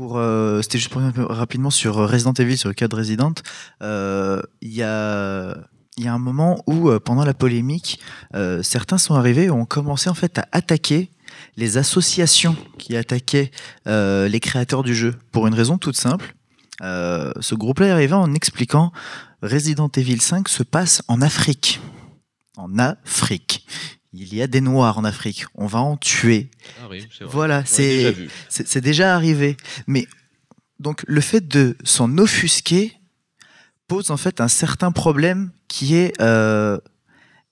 S2: Euh.
S3: C'était juste pour rapidement sur Resident Evil, sur le cas de Resident. euh, Il y a un moment où, euh, pendant la polémique, certains sont arrivés et ont commencé en fait à attaquer les associations qui attaquaient les créateurs du jeu pour une raison toute simple. Ce groupe-là est arrivé en expliquant Resident Evil 5 se passe en Afrique. En Afrique. Il y a des Noirs en Afrique. On va en tuer.
S4: Ah oui, c'est vrai.
S3: Voilà, c'est
S4: déjà
S3: déjà arrivé. Mais donc le fait de s'en offusquer pose en fait un certain problème qui est euh,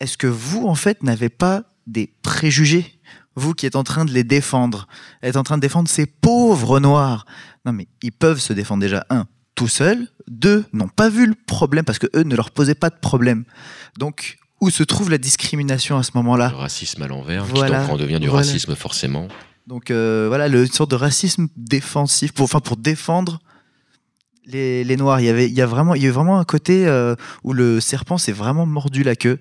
S3: est-ce que vous en fait n'avez pas des préjugés? Vous qui êtes en train de les défendre, êtes en train de défendre ces pauvres noirs. Non mais ils peuvent se défendre déjà un tout seuls, deux n'ont pas vu le problème parce que eux ne leur posaient pas de problème. Donc où se trouve la discrimination à ce moment-là
S4: Le racisme à l'envers,
S3: Voilà,
S4: qui donc en devient du
S3: voilà.
S4: racisme forcément.
S3: Donc euh, voilà, le, une sorte de racisme défensif, pour, enfin pour défendre les, les noirs. Il y avait, il y a vraiment, il y a vraiment un côté euh, où le serpent s'est vraiment mordu la queue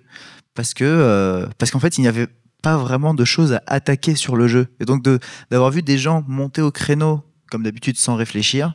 S3: parce que euh, parce qu'en fait il n'y avait pas vraiment de choses à attaquer sur le jeu. Et donc de d'avoir vu des gens monter au créneau comme d'habitude sans réfléchir,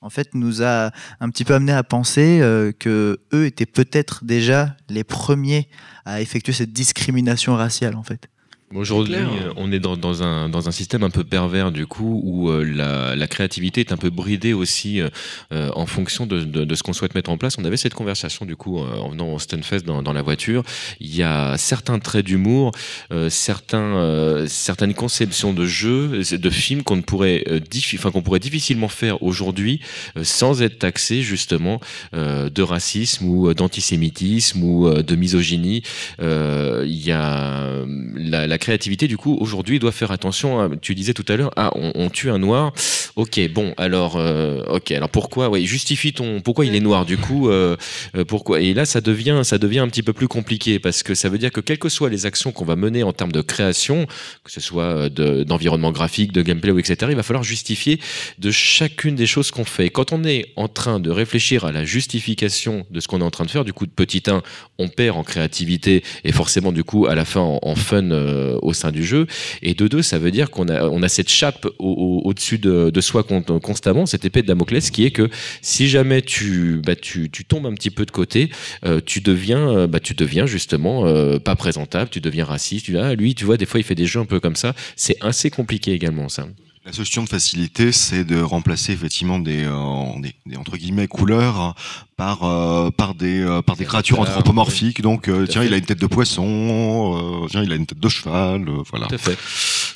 S3: en fait, nous a un petit peu amené à penser euh, que eux étaient peut-être déjà les premiers à effectuer cette discrimination raciale, en fait.
S4: Aujourd'hui, euh, on est dans, dans un, dans un système un peu pervers du coup, où euh, la, la créativité est un peu bridée aussi euh, euh, en fonction de, de, de ce qu'on souhaite mettre en place. On avait cette conversation du coup euh, en venant au Stunfest dans, dans la voiture. Il y a certains traits d'humour, euh, certains, euh, certaines conceptions de jeux, de films qu'on ne pourrait, euh, enfin qu'on pourrait difficilement faire aujourd'hui euh, sans être taxé justement euh, de racisme ou d'antisémitisme ou euh, de misogynie. Euh, Il y a euh, la, la créativité du coup aujourd'hui doit faire attention. à- tu disais tout à l'heure, ah on, tue un noir. Ok, bon alors, euh, ok alors pourquoi Ouais, justifie ton pourquoi il est noir du coup. euh, euh, pourquoi Et là ça devient ça devient un petit peu plus compliqué parce que ça veut dire que quelles que soient les actions qu'on va mener en termes de création, que ce soit de- d'environnement graphique, de gameplay ou etc. Il va falloir justifier de chacune des choses qu'on fait. Quand on est en train de réfléchir à la justification de ce qu'on est en train de faire, du coup, de petit 1, on perd en créativité et forcément, du coup, à la fin, en, fun euh, au sein du jeu. Et de deux, ça veut dire qu'on a, on a cette chape au- au- au-dessus de, de soi con- constamment, cette épée de Damoclès qui est que si jamais tu, bah, tu, tu tombes un petit peu de côté, euh, tu deviens, euh, bah, tu deviens justement euh, pas présentable, tu deviens raciste. Tu, ah, lui, tu vois, des fois, il fait des jeux un peu comme ça. C'est assez compliqué également, ça.
S2: La solution de facilité, c'est de remplacer effectivement des, euh, des, des, entre guillemets couleurs par euh, par des euh, par des créatures anthropomorphiques. Donc euh, tiens, il a une tête de poisson, euh, tiens, il a une tête de cheval, euh, voilà.
S4: Tout à fait.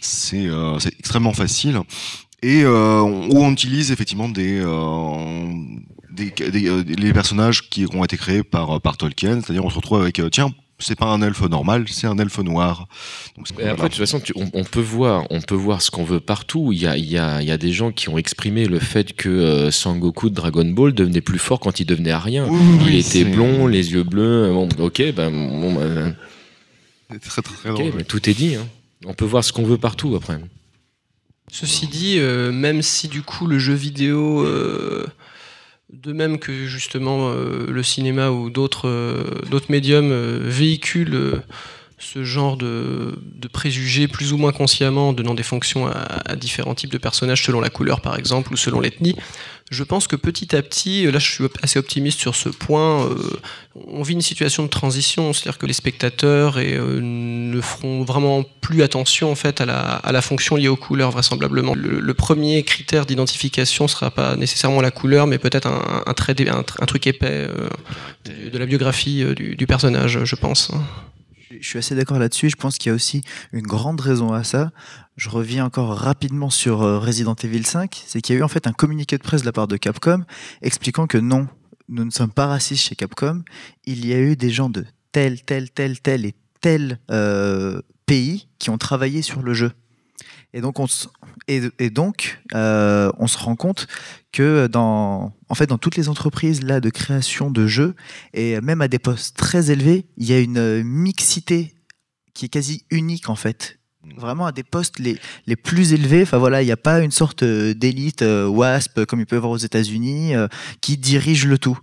S2: C'est euh, c'est extrêmement facile et euh, on- où on utilise effectivement des euh, des, des- euh, les personnages qui ont été créés par par Tolkien, c'est-à-dire on se retrouve avec tiens c'est pas un elfe normal, c'est un elfe noir. Donc,
S4: Et après, de toute façon, tu- on, on peut voir, on peut voir ce qu'on veut partout. Il y a, il y a, il y a des gens qui ont exprimé le fait que euh, Sangoku de Dragon Ball devenait plus fort quand il devenait à rien.
S2: Oui,
S4: il
S2: oui,
S4: était blond, les yeux bleus. Bon, ok, ben, bon, ben,
S2: très très, très
S4: ok,
S2: drôle.
S4: mais tout est dit. hein. On peut voir ce qu'on veut partout après.
S1: Ceci dit, euh, même si du coup le jeu vidéo, euh, de même que justement euh, le cinéma ou d'autres euh, médiums euh, véhiculent ce genre de, de préjugés plus ou moins consciemment en donnant des fonctions à, à différents types de personnages selon la couleur par exemple ou selon l'ethnie, je pense que petit à petit, là je suis assez optimiste sur ce point, euh, on vit une situation de transition, c'est-à-dire que les spectateurs et, euh, ne feront vraiment plus attention en fait à la, à la fonction liée aux couleurs vraisemblablement. Le, premier critère d'identification sera pas nécessairement la couleur, mais peut-être un, un un, un truc épais euh, de, de la biographie euh, du, du personnage, je pense.
S3: Je suis assez d'accord là-dessus. Je pense qu'il y a aussi une grande raison à ça. Je reviens encore rapidement sur euh, Resident Evil 5. C'est qu'il y a eu en fait un communiqué de presse de la part de Capcom expliquant que non, nous ne sommes pas racistes chez Capcom. Il y a eu des gens de tel, tel, tel, tel et tel euh, pays qui ont travaillé sur le jeu. Et donc, on se, et, et donc, euh, on se rend compte que dans, en fait, dans toutes les entreprises là de création de jeux et même à des postes très élevés, il y a une mixité qui est quasi unique en fait. Vraiment à des postes les, les plus élevés, enfin voilà, il n'y a pas une sorte euh, d'élite euh, WASP comme il peut y avoir aux États-Unis euh, qui dirige le tout.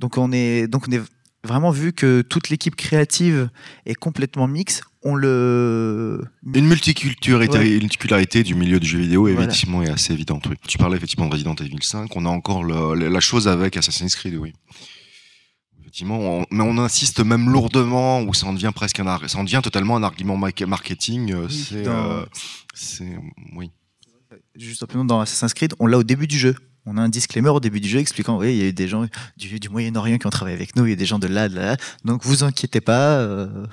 S3: Donc on est donc on est vraiment vu que toute l'équipe créative est complètement mixte, on le
S2: Une multiculturalité,
S3: Ouais.
S2: une multicularité du milieu du jeu vidéo,
S3: Voilà.
S2: effectivement, est assez évidente. Oui. Tu parlais effectivement de Resident Evil 5. On a encore le- la chose avec Assassin's Creed, oui. Effectivement, on- mais on insiste même lourdement, où ça en devient presque un, ça en devient totalement un argument ma- marketing. euh,
S3: Oui,
S2: c'est,
S3: dans-
S2: euh, oui.
S3: juste simplement dans Assassin's Creed, on l'a au début du jeu. On a un disclaimer au début du jeu expliquant, oui, il y a eu des gens du, du Moyen-Orient qui ont travaillé avec nous, il y a des gens de là, de là, donc vous inquiétez pas. euh,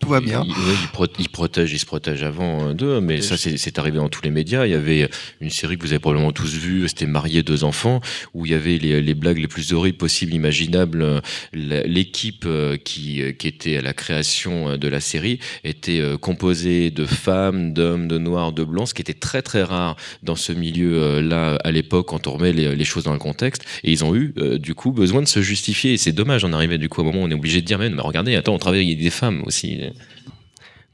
S2: Tout va bien.
S4: Il, ouais, il pro- il protège, il se protège avant euh, d'eux, mais ça c'est c'est arrivé dans tous les médias. Il y avait une série que vous avez probablement tous vue, c'était Marié deux enfants, où il y avait les, les blagues les plus horribles possibles, imaginables. Euh, L'équipe euh, qui, euh, qui était à la création euh, de la série était euh, composée de femmes, d'hommes, de noirs, de blancs, ce qui était très très rare dans ce milieu-là à l'époque quand on remet les, les choses dans le contexte. Et ils ont eu euh, du coup besoin de se justifier. Et c'est dommage, on arrivait du coup à un moment où on est obligé de dire, mais, mais regardez, attends, on travaille avec des femmes aussi.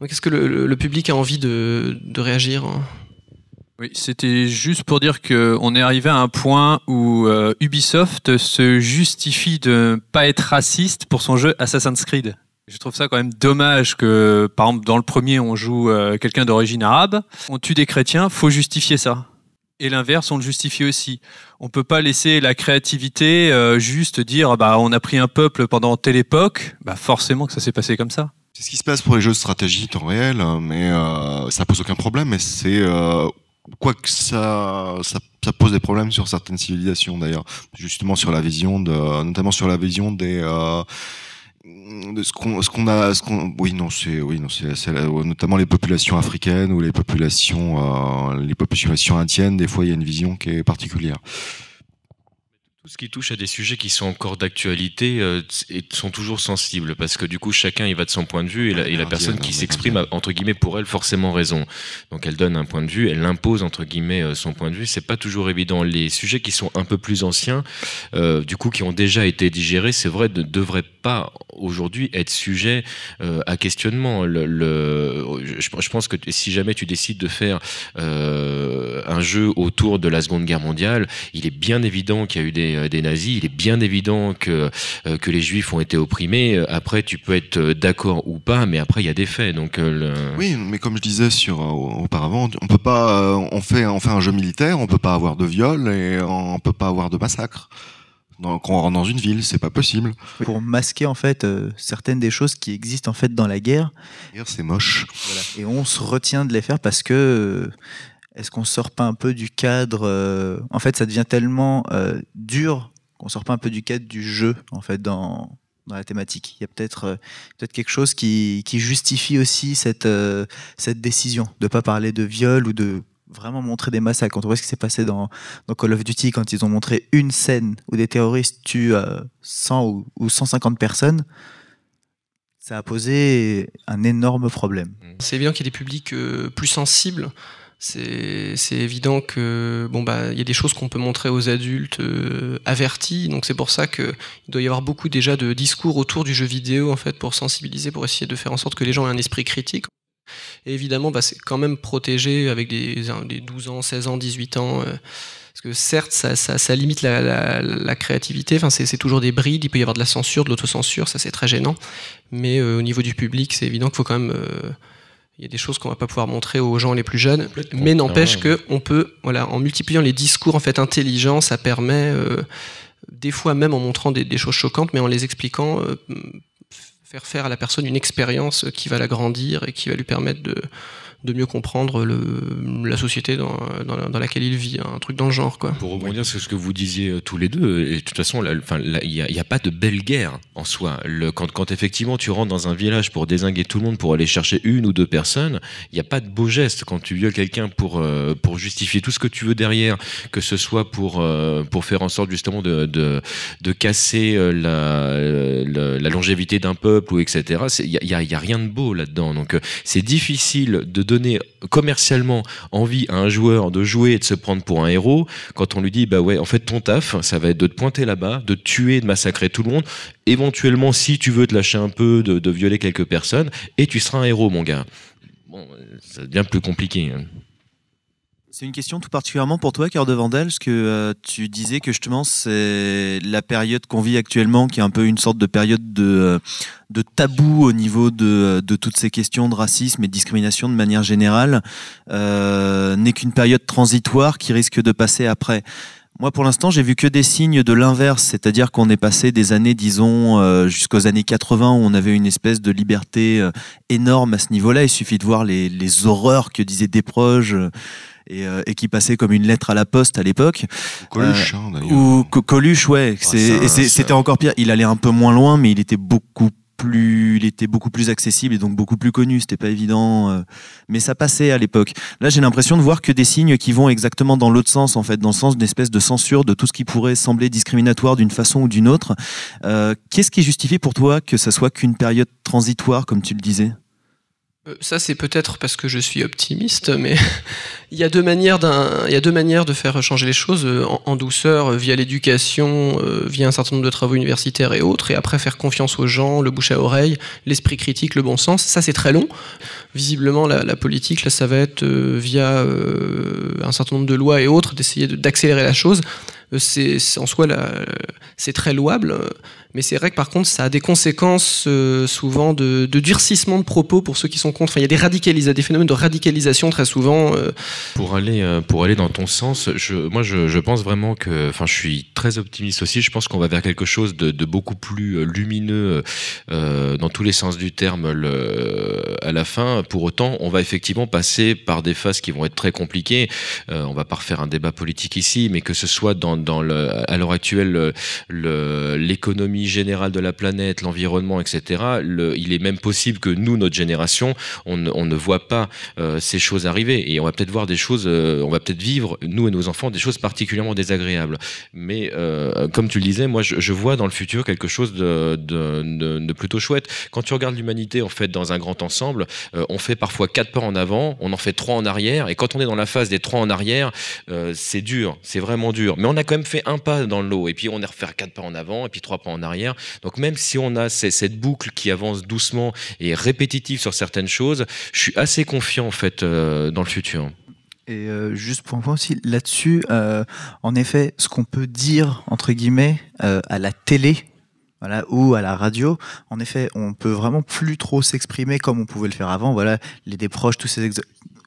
S1: Donc est-ce que le, le- le public a envie de, de réagir hein?
S7: Oui, c'était juste pour dire qu'on est arrivé à un point où euh, Ubisoft se justifie de ne pas être raciste pour son jeu Assassin's Creed. Je trouve ça quand même dommage que, par exemple, dans le premier, on joue euh, quelqu'un d'origine arabe, on tue des chrétiens, faut justifier ça. Et l'inverse, on le justifie aussi. On peut pas laisser la créativité euh, juste dire bah on a pris un peuple pendant telle époque, bah forcément que ça s'est passé comme ça.
S2: C'est ce qui se passe pour les jeux de stratégie temps réel, hein, mais euh, ça pose aucun problème. Mais c'est euh, quoi que ça, ça, ça pose des problèmes sur certaines civilisations d'ailleurs, justement sur la vision de, notamment sur la vision des euh, ce qu'on ce a ce qu'on oui non c'est oui non c'est notamment les populations africaines ou les populations euh, les populations indiennes des fois il y a une vision qui est particulière
S4: Tout ce qui touche à des sujets qui sont encore d'actualité euh, et sont toujours sensibles parce que du coup chacun y va de son point de vue et la, et la
S2: Amérindienne,
S4: personne qui s'exprime a, entre guillemets pour elle forcément raison. Donc elle donne un point de vue, elle impose entre guillemets euh, son point de vue. C'est pas toujours évident. Les sujets qui sont un peu plus anciens, euh, du coup qui ont déjà été digérés, c'est vrai, ne devraient pas aujourd'hui être sujets euh, à questionnement. Le, le- je, je pense que si jamais tu décides de faire un jeu autour de la Seconde Guerre mondiale, il est bien évident qu'il y a eu des, euh, des nazis, il est bien évident que, euh, que les juifs ont été opprimés. Euh, Après, tu peux être d'accord ou pas, mais après, il y a des faits. Donc, le-
S2: Oui, mais comme je disais sur auparavant, on peut pas, on fait, on fait un jeu militaire, on peut pas avoir de viol et on peut pas avoir de massacre. Donc, quand on rentre dans une ville, c'est pas possible.
S3: Pour masquer en fait euh, certaines des choses qui existent en fait dans la guerre
S2: C'est moche.
S3: et on se retient de les faire parce que euh, est-ce qu'on sort pas un peu du cadre euh, En fait, ça devient tellement euh, dur qu'on sort pas un peu du cadre du jeu en fait dans dans la thématique. Il y a peut-être euh, peut-être quelque chose qui, qui justifie aussi cette cette décision de pas parler de viol ou de vraiment montrer des massacres. Quand on voit ce qui s'est passé dans, dans Call of Duty, quand ils ont montré une scène où des terroristes tuent euh, 100 ou, ou 150 personnes, ça a posé un énorme problème.
S1: C'est évident qu'il y a des publics plus sensibles. C'est évident que bon bah il y a des choses qu'on peut montrer aux adultes euh, avertis. Donc c'est pour ça que il doit y avoir beaucoup déjà de discours autour du jeu vidéo en fait pour sensibiliser, pour essayer de faire en sorte que les gens aient un esprit critique. Et évidemment, bah, c'est quand même protégé avec des, des 12 ans, 16 ans, 18 ans. euh, parce que certes, ça, ça, limite la, la, créativité. Enfin, c'est toujours des brides. Il peut y avoir de la censure, de l'autocensure. Ça, c'est très gênant. Mais euh, au niveau du public, c'est évident qu'il faut quand même. Euh, il y a des choses qu'on va pas pouvoir montrer aux gens les plus jeunes, mais n'empêche
S4: ouais.
S1: que on peut, voilà, en multipliant les discours en fait intelligents, ça permet, euh, des fois même en montrant des, des choses choquantes, mais en les expliquant, euh, faire faire à la personne une expérience qui va l'agrandir et qui va lui permettre de, de mieux comprendre le, la société dans, dans, dans laquelle il vit, un truc dans le genre, quoi.
S4: Pour rebondir sur ce que vous disiez euh, tous les deux, et de toute façon, il n'y a, il y a pas de belle guerre en soi. Le, quand, quand effectivement tu rentres dans un village pour désinguer tout le monde, pour aller chercher une ou deux personnes, il n'y a pas de beau geste. Quand tu violes quelqu'un pour, euh, pour justifier tout ce que tu veux derrière, que ce soit pour, euh, pour faire en sorte justement de, de, de casser la, la, la longévité d'un peuple, ou etc., il n'y a, y a- y a rien de beau là-dedans. Donc c'est difficile de donner commercialement envie à un joueur de jouer et de se prendre pour un héros quand on lui dit bah ouais en fait ton taf ça va être de te pointer là-bas de tuer de massacrer tout le monde éventuellement si tu veux te lâcher un peu de, violer quelques personnes et tu seras un héros mon gars bon ça devient plus compliqué hein.
S5: C'est une question tout particulièrement pour toi, Cœur de Vandal, parce que euh, tu disais que justement c'est la période qu'on vit actuellement, qui est un peu une sorte de période de, euh, de tabou au niveau de, de toutes ces questions de racisme et de discrimination de manière générale, euh, n'est qu'une période transitoire qui risque de passer après. Moi, pour l'instant, j'ai vu que des signes de l'inverse, c'est-à-dire qu'on est passé des années, disons, euh, jusqu'aux années 80, où on avait une espèce de liberté euh, énorme à ce niveau-là. Il suffit de voir les, les horreurs que disaient des proches euh, et, euh, et qui passaient comme une lettre à la poste à l'époque.
S2: Coluche, hein, d'ailleurs.
S5: Ou Co- Coluche, ouais.
S2: ça-
S5: c'était encore pire. Il allait un peu moins loin, mais il était beaucoup plus, il était beaucoup plus accessible et donc beaucoup plus connu. C'était pas évident, euh, mais ça passait à l'époque. Là, j'ai l'impression de voir que des signes qui vont exactement dans l'autre sens, en fait, dans le sens d'une espèce de censure de tout ce qui pourrait sembler discriminatoire d'une façon ou d'une autre. Euh, Qu'est-ce qui justifie pour toi que ça soit qu'une période transitoire, comme tu le disais?
S1: Euh, Ça, c'est peut-être parce que je suis optimiste, mais [laughs] il y a deux manières il y a deux manières de faire changer les choses euh, en, douceur, euh, via l'éducation, euh, via un certain nombre de travaux universitaires et autres, et après faire confiance aux gens, le bouche à oreille, l'esprit critique, le bon sens. Ça, c'est très long. Visiblement, la, politique, là, ça va être euh, via euh, un certain nombre de lois et autres d'essayer de- d'accélérer la chose. euh, c'est en soi c'est très louable. Mais c'est vrai que par contre, ça a des conséquences euh, souvent de, durcissement de propos pour ceux qui sont contre. Enfin, il y a des radicalisations, des phénomènes de radicalisation très souvent. euh,
S4: Pour aller, euh, pour aller dans ton sens, moi je, pense vraiment que, enfin je suis très optimiste aussi, je pense qu'on va vers quelque chose de, beaucoup plus lumineux dans tous les sens du terme à la fin. Pour autant, on va effectivement passer par des phases qui vont être très compliquées. On va pas refaire un débat politique ici, mais que ce soit à l'heure actuelle le- le- l'économie générale de la planète, l'environnement, etc. Il est même possible que nous, notre génération, on, ne- voit pas euh, ces choses arriver et on va peut-être voir des choses, euh, on va peut-être vivre nous et nos enfants des choses particulièrement désagréables. Mais euh, comme tu le disais, moi je, vois dans le futur quelque chose de, plutôt chouette. Quand tu regardes l'humanité en fait dans un grand ensemble, on fait parfois quatre pas en avant, on en fait trois en arrière et quand on est dans la phase des trois en arrière, c'est dur, c'est vraiment dur. Mais on a quand même fait un pas dans l'eau et puis on est refaire quatre pas en avant et puis trois pas en arrière. Donc même si on a cette boucle qui avance doucement et répétitive sur certaines choses, je suis assez confiant en fait euh, dans le futur.
S3: Et euh, juste pour un point aussi, là-dessus, euh, en effet, ce qu'on peut dire, entre guillemets, à la télé, ou à la radio, en effet, on peut vraiment plus trop s'exprimer comme on pouvait le faire avant, voilà, les des proches, tous ces,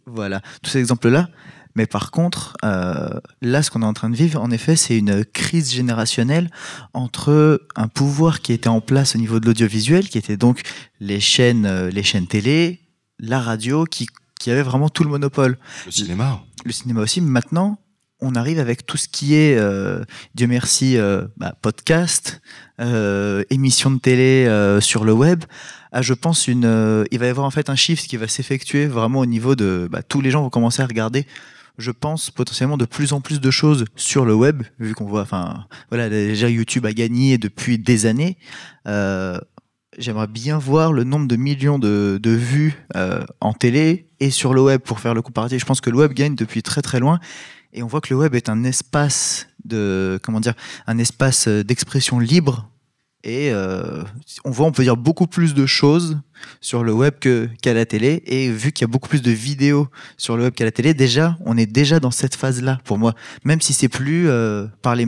S3: voilà, tous ces exemples-là. Mais par contre, euh, là, ce qu'on est en train de vivre, en effet, c'est une crise générationnelle entre un pouvoir qui était en place au niveau de l'audiovisuel, qui était donc les chaînes, euh, les chaînes télé, la radio, qui, qui avait vraiment tout le monopole
S2: Le cinéma.
S3: le cinéma aussi. mais Maintenant, on arrive avec tout ce qui est, euh, Dieu merci, euh, bah, podcast, euh, émissions de télé sur le web. À, je pense, une, il va y avoir en fait un shift qui va s'effectuer vraiment au niveau de bah, tous les gens vont commencer à regarder. Je pense potentiellement de plus en plus de choses sur le web, vu qu'on voit, enfin, voilà, déjà YouTube a gagné depuis des années. Euh, J'aimerais bien voir le nombre de millions de, de vues euh, en télé et sur le web pour faire le comparatif. Je pense que le web gagne depuis très très loin et on voit que le web est un espace de comment dire un espace d'expression libre et euh, on voit on peut dire beaucoup plus de choses sur le web qu'à la télé et vu qu'il y a beaucoup plus de vidéos sur le web qu'à la télé déjà on est déjà dans cette phase là pour moi même si c'est plus euh, par les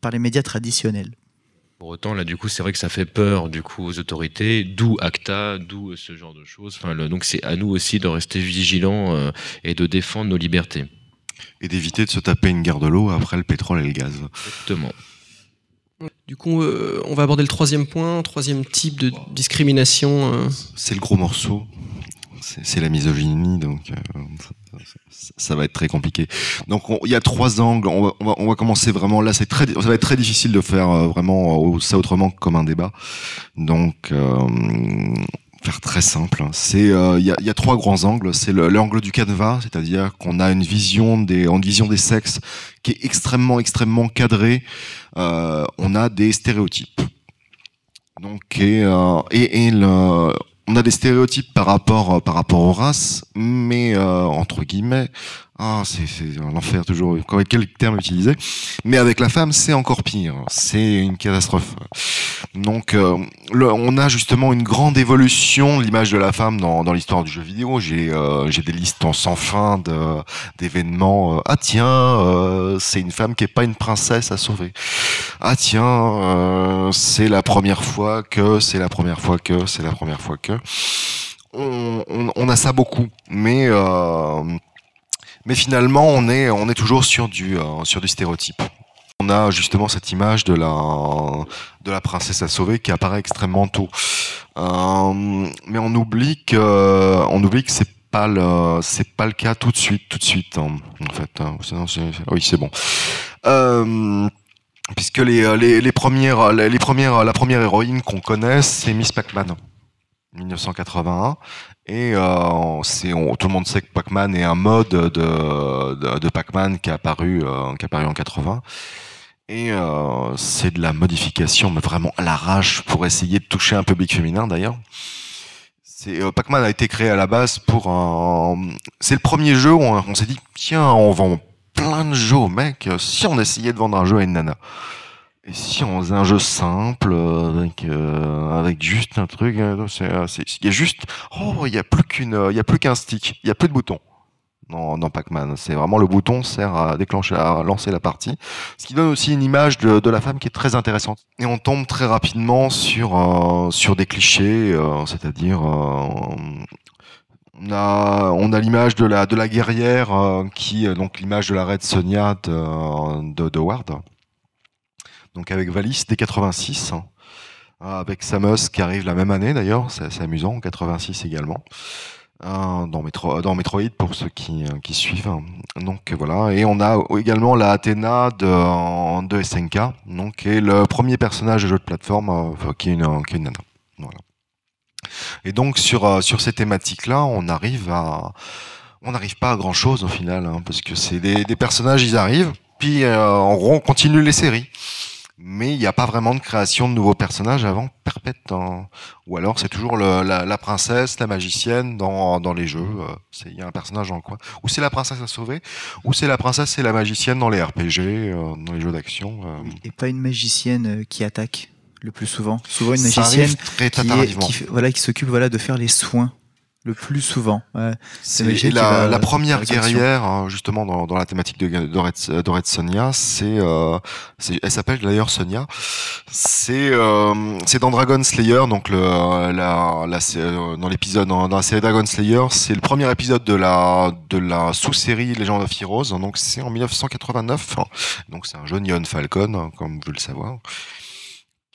S3: par les médias traditionnels
S4: Pour autant, là, du coup, c'est vrai que ça fait peur, du coup, aux autorités, d'où ACTA, d'où ce genre de choses. Enfin, le- donc, c'est à nous aussi de rester vigilants euh, et de défendre nos libertés.
S2: Et d'éviter de se taper une guerre de l'eau après le pétrole et le gaz.
S4: Exactement.
S1: Du coup, euh, on va aborder le troisième point, troisième type de discrimination. euh.
S2: C'est le gros morceau. C'est la misogynie, donc euh, ça, va être très compliqué. Donc on- il y a trois angles. On va, on va, on va commencer vraiment là. C'est très, ça va être très difficile de faire euh, vraiment euh, ça autrement comme un débat. Donc faire très simple. C'est euh, il y, a, trois grands angles. C'est le- l'angle du canevas, c'est-à-dire qu'on a une vision des, vision des sexes qui est extrêmement, extrêmement cadrée. Euh, on a des stéréotypes. Donc euh, et, et on a des stéréotypes par rapport par rapport aux races, mais entre guillemets, ah c'est c'est un enfer toujours. Quel terme utiliser Mais avec la femme, c'est encore pire. C'est une catastrophe. Donc euh, le- on a justement une grande évolution de l'image de la femme dans, dans l'histoire du jeu vidéo. J'ai euh, des listes en sans fin d'événements. euh, ah tiens, euh, c'est une femme qui est pas une princesse à sauver. Ah tiens, euh, c'est la première fois que, c'est la première fois que, c'est la première fois que. On, on, on a ça beaucoup, mais euh, mais finalement on est on est toujours sur du euh, sur du stéréotype. On a justement cette image de la de la princesse à sauver qui apparaît extrêmement tôt, Euh, mais on oublie que on oublie que c'est pas le c'est pas le cas tout de suite tout de suite hein, en fait. hein. Oui c'est bon. Euh, puisque les, les, les premières, les premières, la première héroïne qu'on connaît, c'est Miss Pac-Man, 1981. Et euh, tout le monde sait que Pac-Man est un mode de, de, de Pac-Man qui est apparu, euh, qui est apparu en 80. Et euh, c'est de la modification, mais vraiment à l'arrache pour essayer de toucher un public féminin d'ailleurs. Euh, Pac-Man a été créé à la base pour un. C'est le premier jeu où on, s'est dit tiens, on vend plein de jeux aux mecs. Si on essayait de vendre un jeu à une nana. Et si on faisait un jeu simple euh, avec euh, avec juste un truc, euh, il y a juste oh il y a plus qu'un stick, il y a plus de boutons. dans, dans Pac-Man. C'est vraiment le bouton sert à déclencher, à lancer la partie, ce qui donne aussi une image de, la femme qui est très intéressante. Et on tombe très rapidement sur sur des clichés, c'est-à-dire on a on a l'image de la de la guerrière qui donc l'image de la Red Sonia de, de Ward. Donc avec Valis dès 86 hein, avec Samus qui arrive la même année d'ailleurs, c'est assez amusant, en 86 également. Euh, dans, Metro, dans Metroid pour ceux qui, euh, suivent. Donc voilà, et on a également la Athéna de, SNK, donc qui est le premier personnage de jeu de plateforme euh, qui, est une, qui est une nana. Et donc sur, euh, sur ces thématiques-là, on arrive à on n'arrive pas à grand chose au final, hein, parce que c'est des, personnages, ils arrivent, puis on continue les séries. Mais il n'y a pas vraiment de création de nouveaux personnages avant perpète. hein. Ou alors c'est toujours le- la, la princesse, la magicienne dans, dans les jeux. euh, Il y a un personnage dans le coin. Ou c'est la princesse à sauver, ou c'est la princesse et la magicienne dans les RPG, euh, dans les jeux d'action. euh.
S3: Et pas une magicienne qui attaque le plus souvent. Souvent une magicienne qui, est- qui, voilà, qui s'occupe voilà, de faire les soins le plus souvent. Ouais.
S2: C'est la, la première guerrière, hein, justement, dans, dans la thématique de, de Red Sonia, c'est, euh, elle s'appelle d'ailleurs Sonia. C'est, euh, c'est dans Dragon Slayer, donc le, la, la, euh, dans l'épisode, dans, dans la série Dragon Slayer, c'est le premier épisode de la, de la sous-série Legend of Heroes, donc c'est en 1989. Donc c'est un jeune Ion Falcon, hein, comme vous le savoir.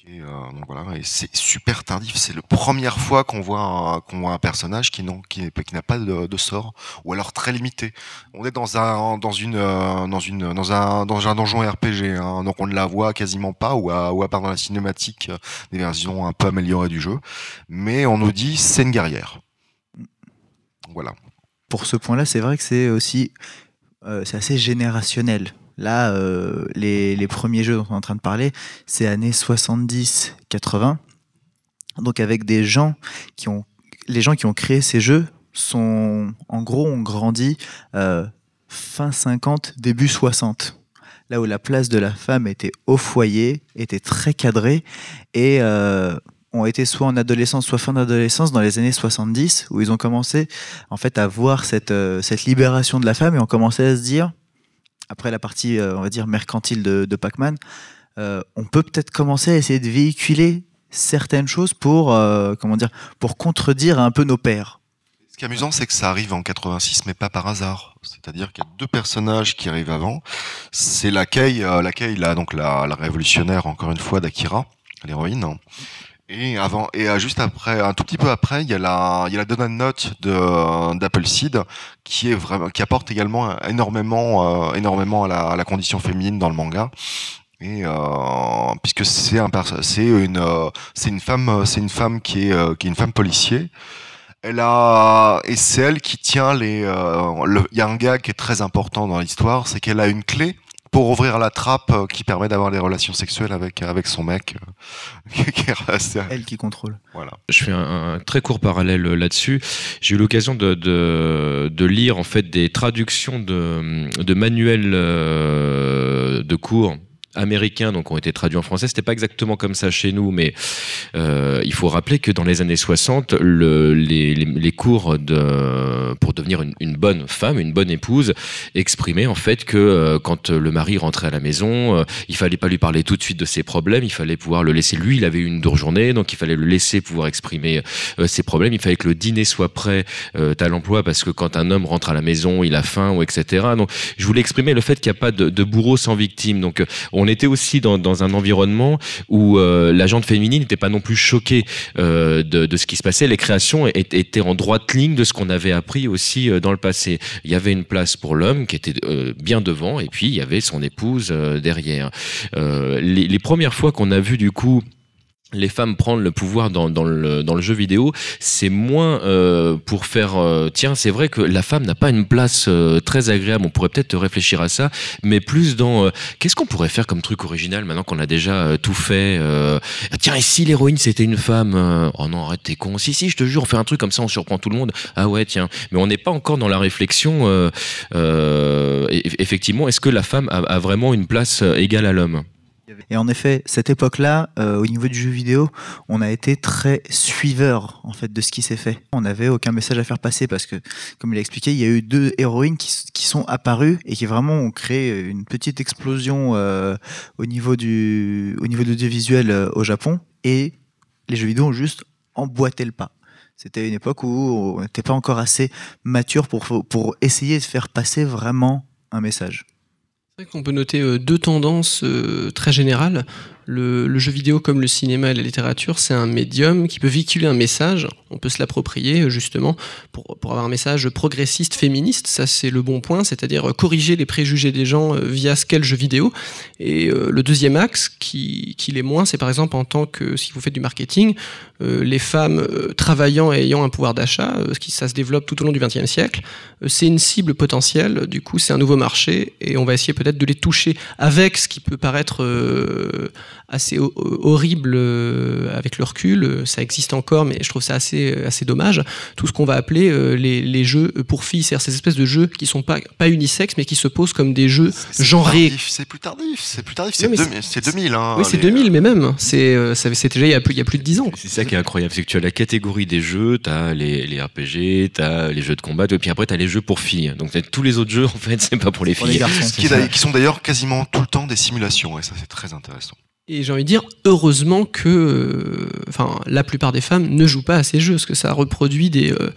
S2: Et, euh, donc voilà, et c'est super tardif. C'est la première fois qu'on voit un, voit un personnage qui, n'a pas de, sort, ou alors très limité. On est dans un, dans une, euh, dans une, dans un, dans un donjon RPG, hein, donc on ne la voit quasiment pas, ou à, part dans la cinématique euh, des versions un peu améliorées du jeu. Mais on nous dit c'est une guerrière. Voilà.
S3: Pour ce point-là, c'est vrai que c'est aussi c'est assez générationnel. Là, euh, les, premiers jeux dont on est en train de parler, c'est années 70-80. Donc avec des gens qui ont... Les gens qui ont créé ces jeux sont... En gros, ont grandi euh, fin 50, début 60. Là où la place de la femme était au foyer, était très cadrée et euh, ont été soit en adolescence, soit fin d'adolescence dans les années 70, où ils ont commencé en fait à voir cette, cette libération de la femme et ont commencé à se dire, après la partie, euh, on va dire, mercantile de, Pac-Man, euh, on peut peut-être commencer à essayer de véhiculer certaines choses pour, euh, comment dire, pour contredire un peu nos pères.
S2: Ce qui est amusant, c'est que ça arrive en 86, mais pas par hasard. C'est-à-dire qu'il y a deux personnages qui arrivent avant. C'est la Kei, euh, là, donc la, la révolutionnaire, encore une fois, d'Akira, l'héroïne. Et avant, et euh, juste après, un tout petit peu après, il y a la, il y a la Donut Note de d'Appleseed qui est vraiment, qui apporte également énormément, euh, énormément à la, à la condition féminine dans le manga. Et euh, puisque c'est un, c'est une, euh, c'est une femme, euh, c'est une femme qui est, euh, qui est une femme policier. Elle a et c'est elle qui tient les. euh, le- Il y a un gars qui est très important dans l'histoire, c'est qu'elle a une clé pour ouvrir la trappe euh, qui permet d'avoir des relations sexuelles avec avec son mec. euh, [laughs] qui est assez-
S3: Elle qui contrôle.
S2: voilà.
S4: Je fais un, un très court parallèle euh, là-dessus. J'ai eu l'occasion de, de, de lire en fait des traductions de, de manuels euh, de cours américains donc ont été traduits en français. C'était pas exactement comme ça chez nous mais euh, il faut rappeler que dans les années 60 le, les, cours pour devenir une, bonne femme une bonne épouse exprimaient en fait que euh, quand le mari rentrait à la maison euh, il fallait pas lui parler tout de suite de ses problèmes il fallait pouvoir le laisser. Lui il avait eu une dure journée donc il fallait le laisser pouvoir exprimer euh, ses problèmes. Il fallait que le dîner soit prêt à l'emploi parce que quand un homme rentre à la maison il a faim ou etc donc je voulais exprimer le fait qu'il n'y a pas de, de bourreau sans victime. Donc euh, on était aussi dans, dans un environnement où euh, la gente féminine n'était pas non plus choquée euh, de, de ce qui se passait. Les créations étaient, en droite ligne de ce qu'on avait appris aussi euh, dans le passé. Il y avait une place pour l'homme qui était euh, bien devant et puis il y avait son épouse euh, derrière. Euh, les, les premières fois qu'on a vu du coup les femmes prendre le pouvoir dans, le, jeu vidéo, c'est moins euh, pour faire euh, tiens, c'est vrai que la femme n'a pas une place euh, très agréable. On pourrait peut-être réfléchir à ça, mais plus dans euh, qu'est-ce qu'on pourrait faire comme truc original maintenant qu'on a déjà tout fait. euh, tiens, et si l'héroïne c'était une femme Oh non, arrête, t'es con. Si si, je te jure, on fait un truc comme ça, on surprend tout le monde. Ah ouais, tiens. Mais on n'est pas encore dans la réflexion. effectivement, est-ce que la femme a, vraiment une place égale à l'homme?
S3: Et en effet, cette époque-là, euh, au niveau du jeu vidéo, on a été très suiveur en fait de ce qui s'est fait. On n'avait aucun message à faire passer parce que, comme il a expliqué, il y a eu deux héroïnes qui, sont apparues et qui vraiment ont créé une petite explosion euh, au niveau du, au niveau de l'audiovisuel euh, au Japon. Et les jeux vidéo ont juste emboîté le pas. C'était une époque où on n'était pas encore assez mature pour, pour essayer de faire passer vraiment un message.
S1: C'est qu'on peut noter euh, deux tendances euh, très générales. Le, le jeu vidéo comme le cinéma et la littérature, c'est un médium qui peut véhiculer un message. On peut se l'approprier euh, justement pour, avoir un message progressiste, féministe. Ça, c'est le bon point, c'est-à-dire euh, corriger les préjugés des gens euh, via ce qu'est le jeu vidéo. Et le deuxième axe, qui, l'est moins, c'est par exemple en tant que, si vous faites du marketing, les femmes travaillant et ayant un pouvoir d'achat, qui ça se développe tout au long du XXe siècle. C'est une cible potentielle. Du coup, c'est un nouveau marché et on va essayer peut-être de les toucher avec ce qui peut paraître assez ho- horrible euh, avec le recul. Euh, Ça existe encore, mais je trouve ça assez, assez dommage. Tout ce qu'on va appeler euh, les, les jeux pour filles, c'est-à-dire ces espèces de jeux qui sont pas, pas unisexes, mais qui se posent comme des jeux
S2: C'est plus
S1: genrés.
S2: tardif, C'est plus tardif, c'est plus tardif, c'est
S1: mais
S2: deux- c'est 2000. Hein,
S1: Oui, c'est
S2: les-
S1: 2000, mais même. C'est, euh, ça- C'était déjà il y, a plus, il y a plus de 10 ans.
S4: C'est ça qui est incroyable, c'est que tu as la catégorie des jeux, tu as les, les RPG, tu as les jeux de combat, et puis après tu as les jeux pour filles. Donc tous les autres jeux, en fait, [laughs] c'est pas pour les
S3: Pour les
S4: filles.
S3: garçons.
S2: qui sont d'ailleurs quasiment tout le temps des simulations, et ça c'est très intéressant.
S1: Et j'ai envie de dire, heureusement que euh, enfin, la plupart des femmes ne jouent pas à ces jeux, parce que ça reproduit des, euh,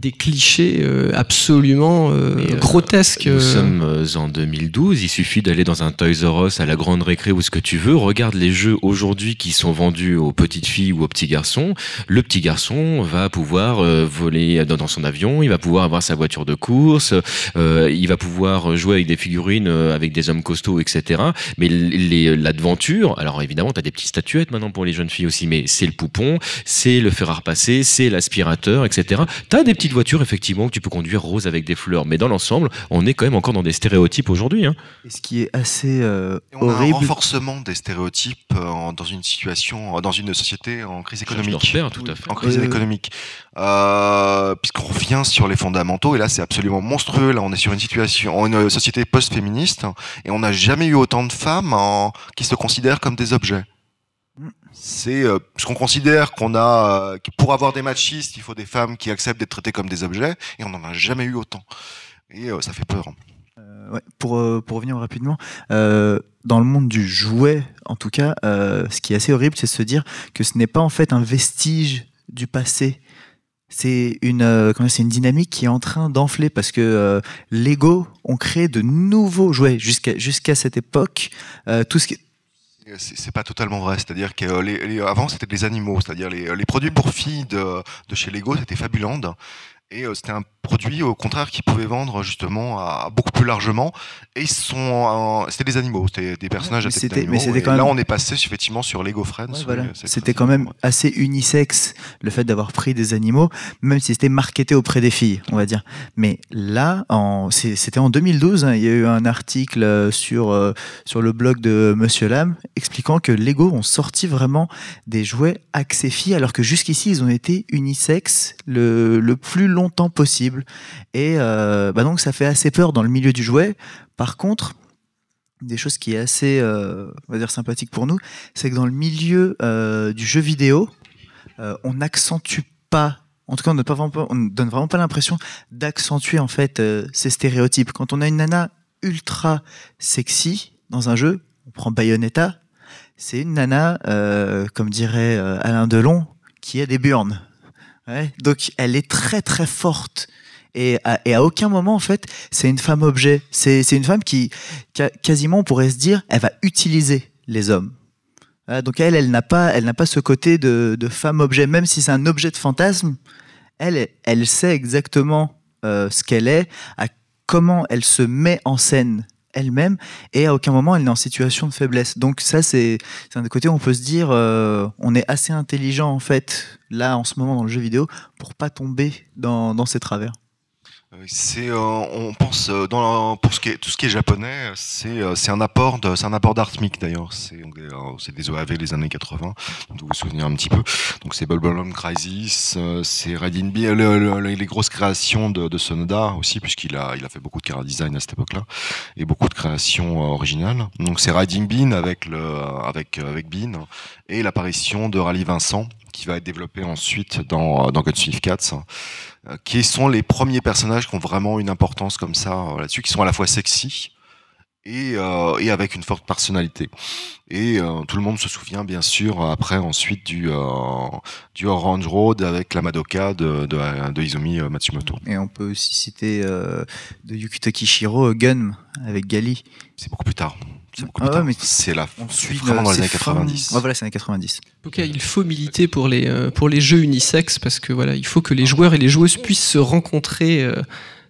S1: des clichés euh, absolument euh,
S4: euh,
S1: grotesques.
S4: Nous
S1: euh.
S4: sommes euh, en 2012, il suffit d'aller dans un Toys R Us à la grande récré ou ce que tu veux, regarde les jeux aujourd'hui qui sont vendus aux petites filles ou aux petits garçons. Le petit garçon va pouvoir euh, voler dans, dans son avion, il va pouvoir avoir sa voiture de course, euh, il va pouvoir jouer avec des figurines, euh, avec des hommes costauds, etc. Mais les- l'aventure, alors évidemment, tu as des petites statuettes maintenant pour les jeunes filles aussi, mais c'est le poupon, c'est le fer à repasser, c'est l'aspirateur, etc. Tu as des petites voitures, effectivement, que tu peux conduire rose avec des fleurs, mais dans l'ensemble, on est quand même encore dans des stéréotypes aujourd'hui. Hein.
S3: Et ce qui est assez euh,
S2: on a un
S3: horrible.
S2: renforcement des stéréotypes euh, en- dans une situation, euh, dans une société en crise économique.
S4: repère, tout à fait.
S2: En crise économique. Euh, Puisqu'on revient sur les fondamentaux, et là c'est absolument monstrueux. Là on est sur une situation, une société post-féministe, et on n'a jamais eu autant de femmes en- qui se considèrent comme des objets. C'est euh, ce qu'on considère qu'on a, euh, pour avoir des machistes, il faut des femmes qui acceptent d'être traitées comme des objets, et on n'en a jamais eu autant. Et euh, ça fait peur.
S3: Ouais, pour, pour revenir rapidement, dans le monde du jouet, en tout cas, ce qui est assez horrible, c'est de se dire que ce n'est pas en fait un vestige du passé. C'est une, c'est une dynamique qui est en train d'enfler parce que Lego ont créé de nouveaux jouets jusqu'à cette époque. Tout ce qui,
S2: C'est c'est pas totalement vrai. C'est-à-dire que euh, c'était des animaux, c'est-à-dire les, les produits pour filles de, de chez Lego, c'était Fabuland. Et euh, c'était un produit au contraire qui pouvait vendre justement à, beaucoup plus largement. Et ils sont, euh, c'était des animaux, c'était des personnages
S3: mais
S2: à tête d'animaux.
S3: mais
S2: Là, on est passé effectivement sur Lego Friends.
S3: Ouais, voilà. C'était quand même assez unisexe le fait d'avoir pris des animaux, même si c'était marketé auprès des filles, on va dire. Mais là, c'était en 2012, hein, il y a eu un article euh, sur, euh, sur le blog de Monsieur Lam expliquant que Lego ont sorti vraiment des jouets axés filles, alors que jusqu'ici, ils ont été unisexes le, le plus longtemps possible. Et euh, bah donc, ça fait assez peur dans le milieu du jouet. Par contre, des choses qui est assez, euh, on va dire, sympathique pour nous, c'est que dans le milieu euh, du jeu vidéo, euh, on n'accentue pas, en tout cas, on ne donne, vraiment- pas l'impression d'accentuer en fait ces stéréotypes. Quand on a une nana ultra sexy dans un jeu, on prend Bayonetta, c'est une nana, comme dirait Alain Delon, qui a des burnes. Donc elle est très très forte. Et à, aucun moment, en fait, c'est une femme objet. C'est une femme qui, quasiment, on pourrait se dire, elle va utiliser les hommes. Donc elle, elle n'a pas, elle n'a pas ce côté de, femme objet, même si c'est un objet de fantasme. Elle, elle sait exactement euh, ce qu'elle est, comment elle se met en scène elle-même, et à aucun moment elle n'est en situation de faiblesse. Donc ça, c'est c'est un des côtés où on peut se dire, euh, on est assez intelligent en fait là en ce moment dans le jeu vidéo pour pas tomber dans, dans ces travers.
S2: C'est, euh, on pense euh, dans pour ce qui est, tout ce qui est japonais, c'est euh, c'est un apport de, c'est un apport d'Artmic d'ailleurs. C'est euh, c'est des OAV des années 80, donc vous vous souvenez un petit peu. Donc c'est Bubblegum Crisis, c'est Riding Bean, le- le- le- les grosses créations de, de Sonoda aussi puisqu'il a il a fait beaucoup de chara design à cette époque-là et beaucoup de créations originales. Donc c'est Riding Bean avec le avec avec Bean et l'apparition de Rally Vincent qui va être développé ensuite dans dans Gunsmith Cats qui sont les premiers personnages qui ont vraiment une importance comme ça euh, là-dessus, qui sont à la fois sexy et, euh, et avec une forte personnalité. Et euh, tout le monde se souvient bien sûr après ensuite du, euh, du Orange Road avec la Madoka de, de, de Izumi euh, Matsumoto.
S3: Et on peut aussi citer euh, de Yukito Kishiro, euh, Gun, avec Gali.
S2: C'est beaucoup plus tard.
S3: Ah ouais,
S2: c'est la
S3: On suit
S2: vraiment dans les années
S3: fin-
S2: 90.
S3: Ouais, voilà, c'est années 90.
S1: En tout cas, il faut militer pour les, euh, pour les jeux unisexes parce que voilà, il faut que les joueurs et les joueuses puissent se rencontrer euh,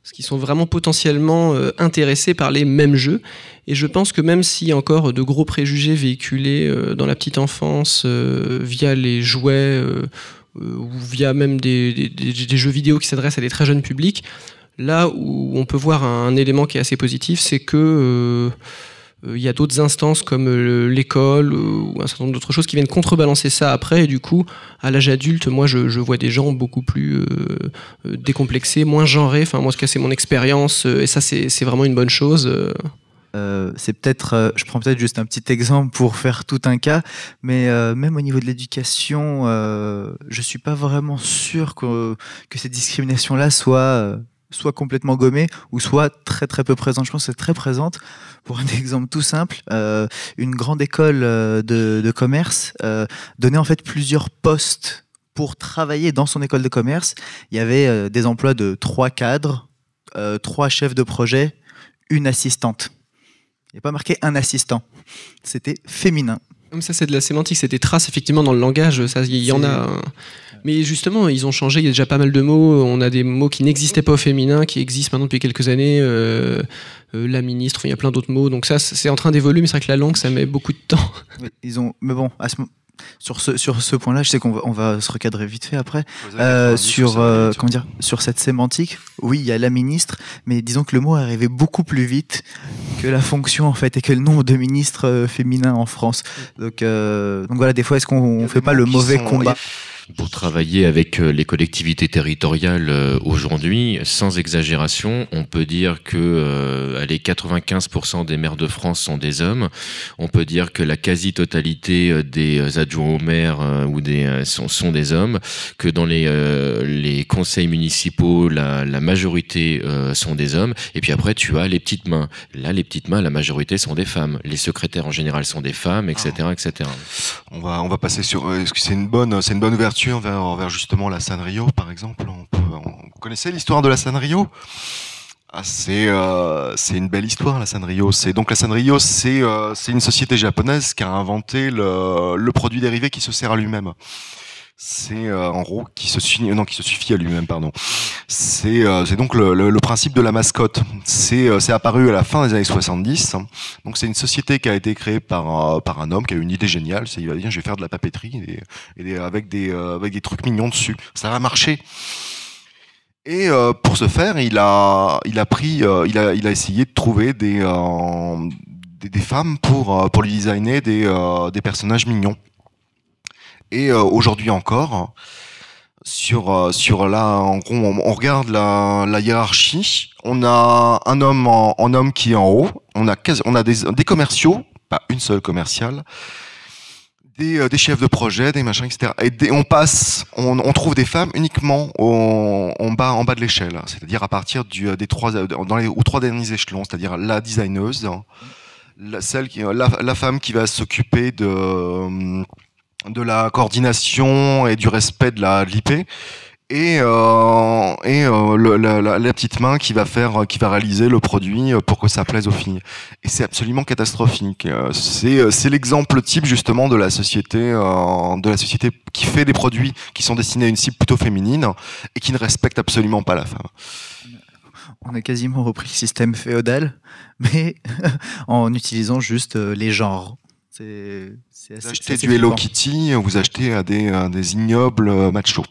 S1: parce qu'ils sont vraiment potentiellement euh, intéressés par les mêmes jeux. Et je pense que même s'il y a encore de gros préjugés véhiculés euh, dans la petite enfance euh, via les jouets euh, euh, ou via même des, des- des- des jeux vidéo qui s'adressent à des très jeunes publics, là où on peut voir un, élément qui est assez positif, c'est que euh, euh, il y a d'autres instances comme euh, l'école euh, ou un certain nombre d'autres choses qui viennent contrebalancer ça après. Et du coup, à l'âge adulte, moi, je, je vois des gens beaucoup plus euh, euh, décomplexés, moins genrés. Enfin, moi, en tout cas, c'est mon expérience. euh, et ça, c'est vraiment une bonne chose. euh.
S3: Euh, c'est peut-être, euh, je prends peut-être juste un petit exemple pour faire tout un cas, mais euh, même au niveau de l'éducation, euh, je suis pas vraiment sûr que, que ces discriminations-là soient, euh, soit complètement gommées ou soit très très peu présentes. Je pense que c'est très présente. Pour un [laughs] exemple tout simple, euh, une grande école euh, de, commerce euh, donnait en fait plusieurs postes pour travailler dans son école de commerce. Il y avait des emplois de trois cadres, trois chefs de projet, une assistante. Il n'y a pas marqué un assistant. C'était féminin.
S1: Comme ça, c'est de la sémantique, c'est des traces effectivement dans le langage. Ça, il y en a. Mais justement, ils ont changé. Il y a déjà pas mal de mots. On a des mots qui n'existaient pas au féminin, qui existent maintenant depuis quelques années. euh, euh, la ministre. Il y a plein d'autres mots. Donc ça, c'est en train d'évoluer. Mais c'est vrai que la langue, ça met beaucoup de temps.
S3: Ils ont, mais bon, à ce mo- sur ce, sur ce point-là, je sais qu'on va, on va se recadrer vite fait après. Euh, sur, euh, comment dire, sur cette sémantique, oui, il y a la ministre, mais disons que le mot est arrivé beaucoup plus vite que la fonction en fait et que le nombre de ministres euh, féminins en France. Donc, euh, donc voilà, des fois, est-ce qu'on on fait pas le mauvais combat?
S4: Pour travailler avec euh, les collectivités territoriales euh, aujourd'hui, sans exagération, on peut dire que euh, allez, 95% des maires de France sont des hommes. On peut dire que la quasi-totalité euh, des adjoints au maire euh, ou des sont, des hommes. Que dans les les conseils municipaux, la, majorité sont des hommes. Et puis après, tu as les petites mains. Là, les petites mains, la majorité sont des femmes. Les secrétaires en général sont des femmes, etc., etc.
S2: On va, on va passer sur. c'est une bonne, c'est une bonne ouverture vers, vers justement la Sanrio, par exemple on peut, on- Vous connaissez l'histoire de la Sanrio ah, c'est euh, c'est une belle histoire la Sanrio. C'est donc la Sanrio, c'est euh, c'est une société japonaise qui a inventé le produit dérivé qui se sert à lui-même. C'est euh, en gros qui se suffit, non qui se suffit à lui-même, pardon. C'est euh, donc le, le, le principe de la mascotte. C'est euh, apparu à la fin des années 70. Donc c'est une société qui a été créée par par un homme qui a eu une idée géniale. C'est il va dire je vais faire de la papeterie et, et des- avec des euh, avec des trucs mignons dessus. Ça va marcher. Et euh, pour ce faire, il a il a pris euh, il a il a essayé de trouver des des, femmes pour pour lui designer des des personnages mignons. Et euh, aujourd'hui encore, sur euh, sur là, en gros, on, regarde la, hiérarchie. On a un homme en, homme qui est en haut. On a a des, commerciaux, pas une seule commerciale, des, euh, des chefs de projet, des machins, etc. Et on passe, on, trouve des femmes uniquement en bas en bas de l'échelle, c'est-à-dire à partir des trois dans les trois derniers échelons, c'est-à-dire la designeuse, la, celle la, femme qui va s'occuper de de la coordination et du respect de la l'IP et euh, et euh, la, la- la petite main qui va faire qui va réaliser le produit pour que ça plaise aux filles. Et c'est absolument catastrophique. Euh, c'est euh, c'est l'exemple type justement de la société euh, de la société qui fait des produits qui sont destinés à une cible plutôt féminine et qui ne respecte absolument pas la femme.
S3: On a quasiment repris le système féodal, mais [laughs] en utilisant juste euh, les genres. C'est c'est
S2: vous
S3: assez-
S2: achetez
S3: assez
S2: du Hello. Kitty vous achetez à des, à des ignobles euh, machos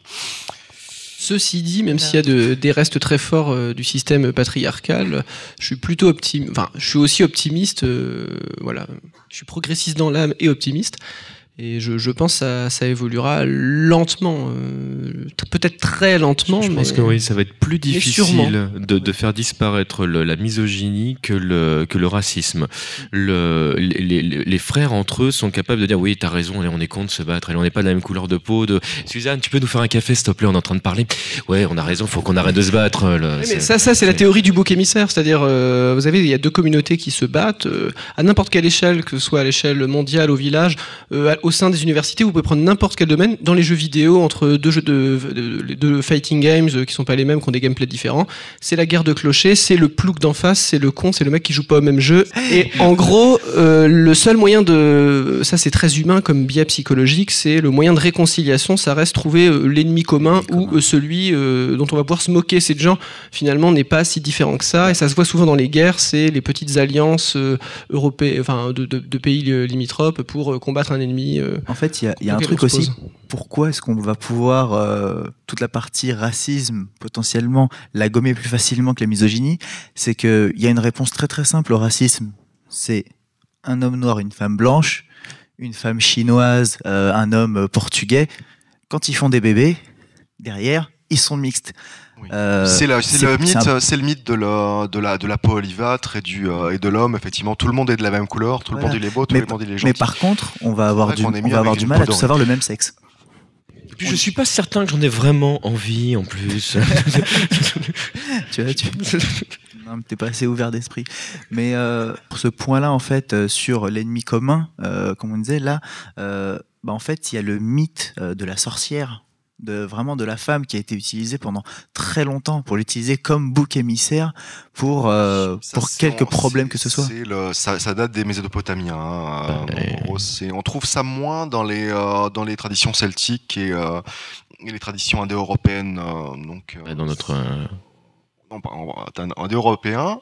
S1: Ceci dit, même s'il y a de- des restes très forts euh, du système patriarcal, je suis plutôt optimiste. Enfin, je suis aussi optimiste. euh, voilà, je suis progressiste dans l'âme et optimiste. Et je, je pense que ça, ça évoluera lentement, euh, peut-être très lentement.
S4: Je pense que oui, ça va être plus difficile de, de faire disparaître le- la misogynie que le, que le racisme. Le, les, les- les frères entre eux sont capables de dire oui, t'as raison, allez, on est con de se battre, allez, on n'est pas de la même couleur de peau. De... Suzanne, tu peux nous faire un café, s'il te plaît, on est en train de parler. Ouais, on a raison, faut qu'on arrête de se battre. là.
S1: Mais ça, ça c'est la théorie du bouc émissaire, c'est-à-dire, euh, vous avez, il y a deux communautés qui se battent euh, à n'importe quelle échelle, que ce soit à l'échelle mondiale, au village, au sein des universités, vous pouvez prendre n'importe quel domaine. Dans les jeux vidéo, entre deux jeux de, de, de- de fighting games euh, qui sont pas les mêmes, qui ont des gameplays différents, c'est la guerre de clochers, c'est le plouc d'en face, c'est le con, c'est le mec qui joue pas au même jeu. Et en gros, euh, le seul moyen de, ça c'est très humain comme biais psychologique, c'est le moyen de réconciliation, ça reste trouver euh, l'ennemi commun ou celui euh, dont on va pouvoir se moquer. Ces gens finalement n'est pas si différent que ça et ça se voit souvent dans les guerres c'est les petites alliances euh, européennes enfin de, de- de pays limitrophes pour combattre un ennemi euh,
S3: En fait, il y a, il y a un truc aussi. Pourquoi est-ce qu'on va pouvoir euh, toute la partie racisme potentiellement la gommer plus facilement que la misogynie? C'est qu'il y a une réponse très très simple au racisme. C'est un homme noir, une femme blanche, une femme chinoise, euh, un homme portugais. Quand ils font des bébés, derrière, ils sont mixtes.
S2: Oui.
S3: Euh,
S2: c'est le mythe,
S3: c'est un-
S2: c'est le mythe de la de la de la peau olivâtre et du euh, et de l'homme. Effectivement, tout le monde est de la même couleur, tout le monde il est beau, tout
S3: Mais-
S2: le monde il est
S3: Mais
S2: gentil.
S3: par contre, on va avoir du, on va avoir mal à tous
S2: dorée.
S3: savoir le même sexe.
S4: Et puis je suis pas certain que j'en ai vraiment envie en plus. [laughs] [laughs]
S3: tu vois, tu... [laughs] non, mais t'es pas assez ouvert d'esprit. Mais euh, pour ce point-là, en fait, euh, sur l'ennemi commun, euh, comme on disait, là, euh, bah, en fait, il y a le mythe euh, de la sorcière, de vraiment de la femme qui a été utilisée pendant très longtemps pour l'utiliser comme bouc émissaire pour euh,
S2: Ça,
S3: pour
S2: c'est-
S3: quelque
S2: on-
S3: problème
S2: c'est-
S3: que ce soit.
S2: le- ça, ça date des Mésopotamiens. hein.
S4: Ouais.
S2: En gros, c'est- on trouve ça moins dans les, euh, dans les traditions celtiques et, euh, et les traditions indo-européennes. euh, donc, euh,
S4: Dans notre.
S2: En en indo-européen,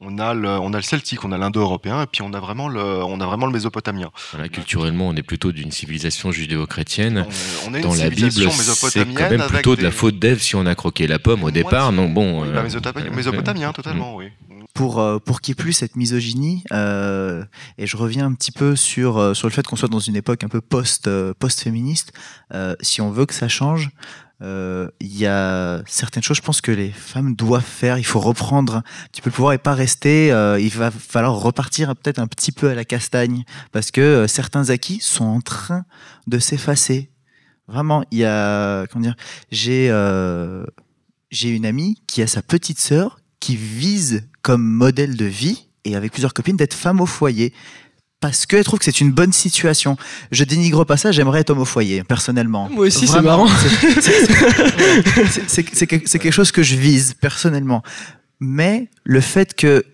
S2: on a le, on a le celtique, on a l'indo-européen, et puis on a vraiment le, on a vraiment le mésopotamien.
S4: voilà, culturellement, on est plutôt d'une civilisation judéo-chrétienne.
S2: On, on est
S4: Dans
S2: une
S4: la Bible, c'est quand même plutôt de la
S2: des-
S4: faute d'Ève si on a croqué la pomme au départ. Non, bon.
S2: Oui,
S4: euh,
S2: bah,
S4: euh,
S2: mésopotamien,
S4: euh,
S2: totalement, oui.
S3: pour, pour ait plus cette misogynie, euh, et je reviens un petit peu sur, sur le fait qu'on soit dans une époque un peu post, euh, post-féministe, si on veut que ça change, euh, il y a certaines choses, je pense que les femmes doivent faire, il faut reprendre. Un petit peu le pouvoir et pas rester, euh, il va falloir repartir peut-être un petit peu à la castagne, parce que euh, certains acquis sont en train de s'effacer. Vraiment, il y a, comment dire, j'ai j'ai une amie qui a sa petite sœur qui vise comme modèle de vie et avec plusieurs copines d'être femme au foyer parce qu'elle trouve que c'est une bonne situation. Je dénigre pas ça, j'aimerais être homme au foyer personnellement.
S1: Moi aussi, c'est marrant.
S3: c'est- [laughs] c'est- c'est- C'est c'est que- c'est quelque chose que je vise personnellement. Mais le fait que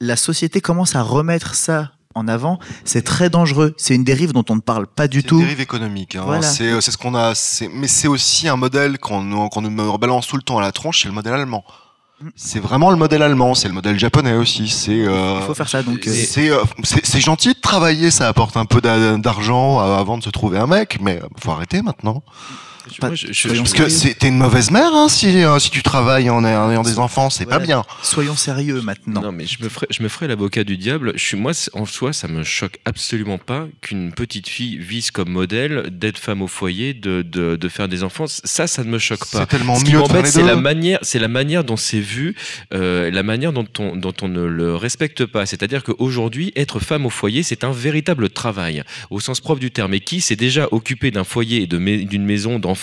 S3: la société commence à remettre ça en avant, c'est très dangereux. C'est une dérive dont on ne parle pas du
S2: C'est
S3: tout.
S2: une dérive économique. hein.
S3: Voilà.
S2: C'est euh, c'est ce qu'on a. c'est- Mais c'est aussi un modèle qu'on nous- qu'on nous rebalance tout le temps à la tronche, c'est le modèle allemand. C'est vraiment le modèle allemand, c'est le modèle japonais aussi. C'est euh,
S3: Il faut faire ça. Donc, euh,
S2: c'est euh, c'est- c'est gentil de travailler, ça apporte un peu d'a- d'argent euh, avant de se trouver un mec, mais faut arrêter maintenant.
S3: Pas-
S4: Moi, je- je-
S2: Parce
S4: je-
S2: que c'est- t'es une mauvaise mère hein, si, euh, si tu travailles en ayant des enfants, c'est pas bien.
S3: soyons sérieux maintenant.
S4: Non, mais je me ferai, je me ferai l'avocat du diable. Je suis, moi, en soi, ça me choque absolument pas qu'une petite fille vise comme modèle d'être femme au foyer, de, de, de faire des enfants. Ça, ça ne me choque pas.
S2: C'est tellement
S4: Ce qui
S2: mieux
S4: c'est la manière, c'est la manière dont c'est vu, euh, la manière dont on, dont on ne le respecte pas. C'est-à-dire qu'aujourd'hui, être femme au foyer, c'est un véritable travail, au sens propre du terme. Et qui s'est déjà occupé d'un foyer et d'une maison d'enfants,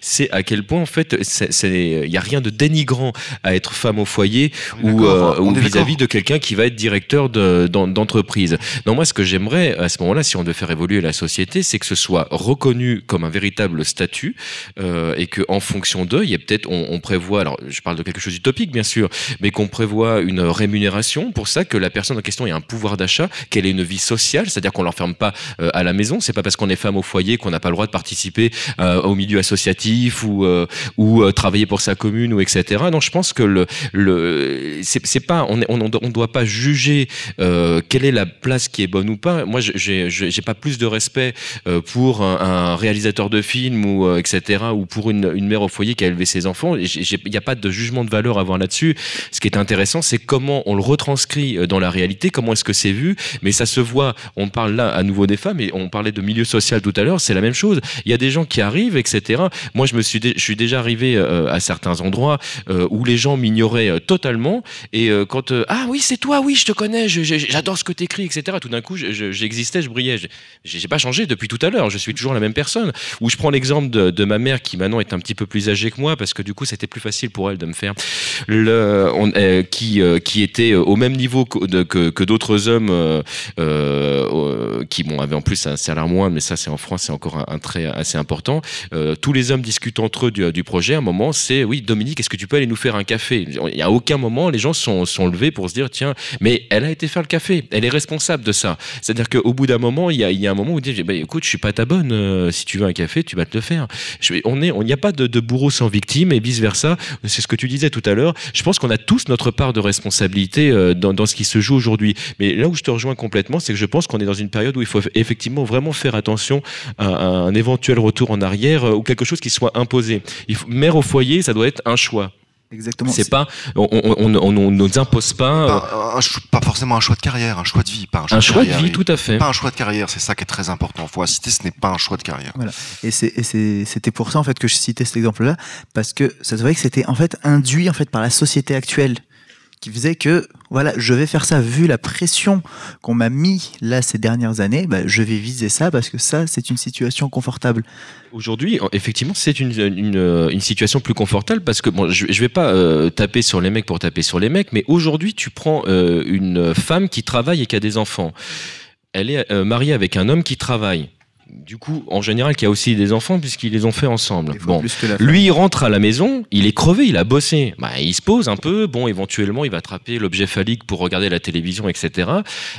S4: c'est à quel point, en fait, il n'y a rien de dénigrant à être femme au foyer ou, euh, vis-à-vis
S2: d'accord.
S4: de quelqu'un qui va être directeur de- d'en- d'entreprise. Non, moi, ce que j'aimerais à ce moment-là, si on devait faire évoluer la société, c'est que ce soit reconnu comme un véritable statut euh, et que en fonction d'eux, il y a peut-être, on, on prévoit, alors je parle de quelque chose d'utopique bien sûr, mais qu'on prévoit une rémunération pour ça, que la personne en question ait un pouvoir d'achat, qu'elle ait une vie sociale, c'est-à-dire qu'on l'enferme pas euh, à la maison. C'est pas parce qu'on est femme au foyer qu'on n'a pas le droit de participer euh, au milieu associatif ou euh, ou euh, travailler pour sa commune ou etc. Donc je pense que le le c'est pas on est, on doit pas juger euh, quelle est la place qui est bonne ou pas. Moi j'ai j'ai pas plus de respect pour un, réalisateur de film ou etc. ou pour une une mère au foyer qui a élevé ses enfants. Il n'y a pas de jugement de valeur à avoir là-dessus. Ce qui est intéressant, c'est comment on le retranscrit dans la réalité, comment est-ce que c'est vu. Mais ça se voit. On parle là à nouveau des femmes et on parlait de milieu social tout à l'heure. C'est la même chose. Il y a des gens qui arrivent, etc. Moi, je suis, déjà arrivé euh, à certains endroits euh, où les gens m'ignoraient euh, totalement. Et quand ah oui, c'est toi, oui, je te connais, j'adore ce que t'écris, etc. Tout d'un coup, je- je- j'existais, je, brillais. Je- J'ai pas changé depuis tout à l'heure. Je suis toujours la même personne. Ou je prends l'exemple de, ma mère qui maintenant est un petit peu plus âgée que moi parce que du coup, c'était plus facile pour elle de me faire qui était au même niveau que, d'autres hommes qui avaient en plus un salaire moins, mais ça c'est en France c'est encore un trait assez important. Euh, tous les hommes discutent entre eux du, du projet. À un moment, c'est oui Dominique, est-ce que tu peux aller nous faire un café? Il y a aucun moment les gens sont sont levés pour se dire tiens, mais elle a été faire le café, elle est responsable de ça. C'est-à-dire qu'au bout d'un moment, il y a un moment où on dit bah, écoute, je suis pas ta bonne. euh, si tu veux un café, tu vas te le faire. On n'y a pas de, bourreau sans victime et vice versa. C'est ce que tu disais tout à l'heure. Je pense qu'on a tous notre part de responsabilité euh, dans, ce qui se joue aujourd'hui. Mais là où je te rejoins complètement, c'est que je pense qu'on est dans une période où il faut effectivement vraiment faire attention à, un éventuel retour en arrière euh, ou quelque chose qui soit imposé. Il faut, mère au foyer, ça doit être un choix.
S3: Exactement.
S4: C'est pas, on, on, on, on- on nous impose pas euh,
S2: un cho- pas forcément un choix de carrière, un choix de vie, pas un choix,
S4: un choix de vie, tout à fait.
S2: Pas un choix de carrière, c'est ça qui est très important. Faut inciter, ce n'est pas un choix de carrière.
S3: Et c'est- et c'est- c'était pour ça en fait que je citais cet exemple-là, parce que ça se voyait que c'était en fait induit en fait par la société actuelle, qui faisait que voilà, je vais faire ça vu la pression qu'on m'a mis là ces dernières années, bah, je vais viser ça parce que ça c'est une situation confortable.
S4: Aujourd'hui, en- effectivement, c'est une, une, euh, une situation plus confortable parce que bon, je, je vais pas euh, taper sur les mecs pour taper sur les mecs, mais aujourd'hui, tu prends euh, une femme qui travaille et qui a des enfants. Elle est mariée avec un homme qui travaille. Du coup, en général, qui a aussi des enfants puisqu'ils les ont fait ensemble. Bon, lui, il rentre à la maison, il est crevé, il a bossé. Bah, il se pose un peu, bon, éventuellement, il va attraper l'objet phallique pour regarder la télévision, etc.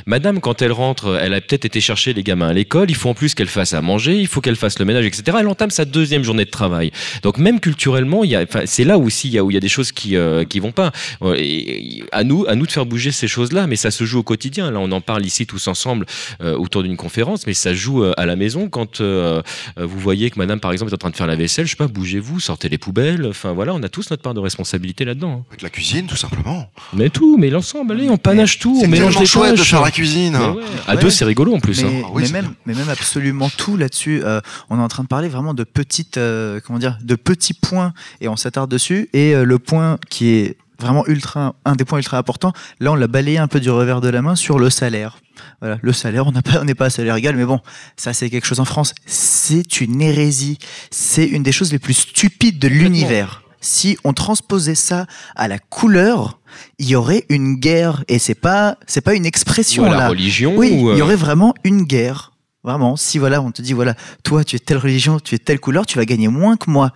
S4: Madame, quand elle rentre, elle a peut-être été chercher les gamins à l'école, il faut en plus qu'elle fasse à manger, il faut qu'elle fasse le ménage, etc. Elle entame sa deuxième journée de travail. Donc, même culturellement, c'est là aussi il y a, où il y a des choses qui, euh, qui vont pas. Euh, Et, à nous, à nous de faire bouger ces choses-là, mais ça se joue au quotidien. Là, on en parle ici tous ensemble euh, autour d'une conférence, mais ça joue euh, à la maison quand euh, vous voyez que madame, par exemple, est en train de faire la vaisselle, je sais pas, bougez-vous, sortez les poubelles. Enfin, voilà, on a tous notre part de responsabilité là-dedans. hein.
S2: Avec la cuisine, tout simplement.
S4: Mais tout, mais l'ensemble, allez, on panache tout, on mélange les
S2: chouette de faire la cuisine.
S4: Ouais, À
S3: Ouais.
S4: deux, c'est rigolo en plus.
S3: mais,
S4: hein.
S2: Ah oui,
S3: mais même, mais même absolument tout là-dessus. euh, on est en train de parler vraiment de petites, euh, comment dire, de petits points et on s'attarde dessus. Et euh, le point qui est vraiment ultra, un des points ultra importants, là on l'a balayé un peu du revers de la main sur le salaire. Voilà, le salaire, on n'est pas à salaire égal, mais bon, ça c'est quelque chose en France. C'est une hérésie. C'est une des choses les plus stupides de l'univers. Si on transposait ça à la couleur, il y aurait une guerre et c'est pas, c'est pas une expression
S4: Ou à la
S3: là.
S4: religion.
S3: Oui,
S4: ou,
S3: il y
S4: euh,
S3: aurait vraiment une guerre. Vraiment, si voilà, on te dit voilà, toi tu es telle religion, tu es telle couleur, tu vas gagner moins que moi.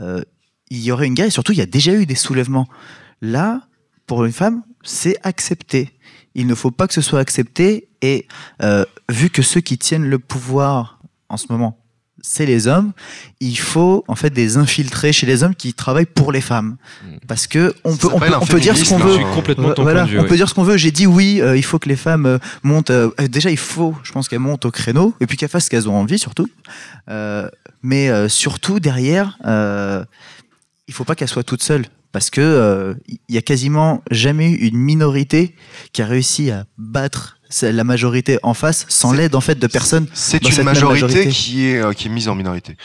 S3: Euh, il y aurait une guerre et surtout il y a déjà eu des soulèvements. Là, pour une femme, c'est accepté. Il ne faut pas que ce soit accepté et euh, vu que ceux qui tiennent le pouvoir en ce moment, c'est les hommes, il faut en fait des infiltrés chez les hommes qui travaillent pour les femmes.
S4: Mm.
S3: Parce que on peut, on peut,
S2: s'appelle un
S3: on peut dire ce qu'on veut.
S4: Je suis complètement de ton
S3: Voilà,
S4: point de vue.
S3: on
S4: oui.
S3: peut dire ce qu'on veut. J'ai dit oui, euh, il faut que les femmes euh, montent. euh, euh, déjà, il faut, je pense qu'elles montent au créneau et puis qu'elles fassent ce qu'elles ont envie, surtout. Euh, mais euh, surtout derrière, euh, il faut pas qu'elles soient toutes seules parce que euh, il y a quasiment jamais eu une minorité qui a réussi à battre la majorité en face sans l'aide en fait de personnes.
S2: C'est une majorité,
S3: majorité.
S2: qui est euh, qui est mise en minorité.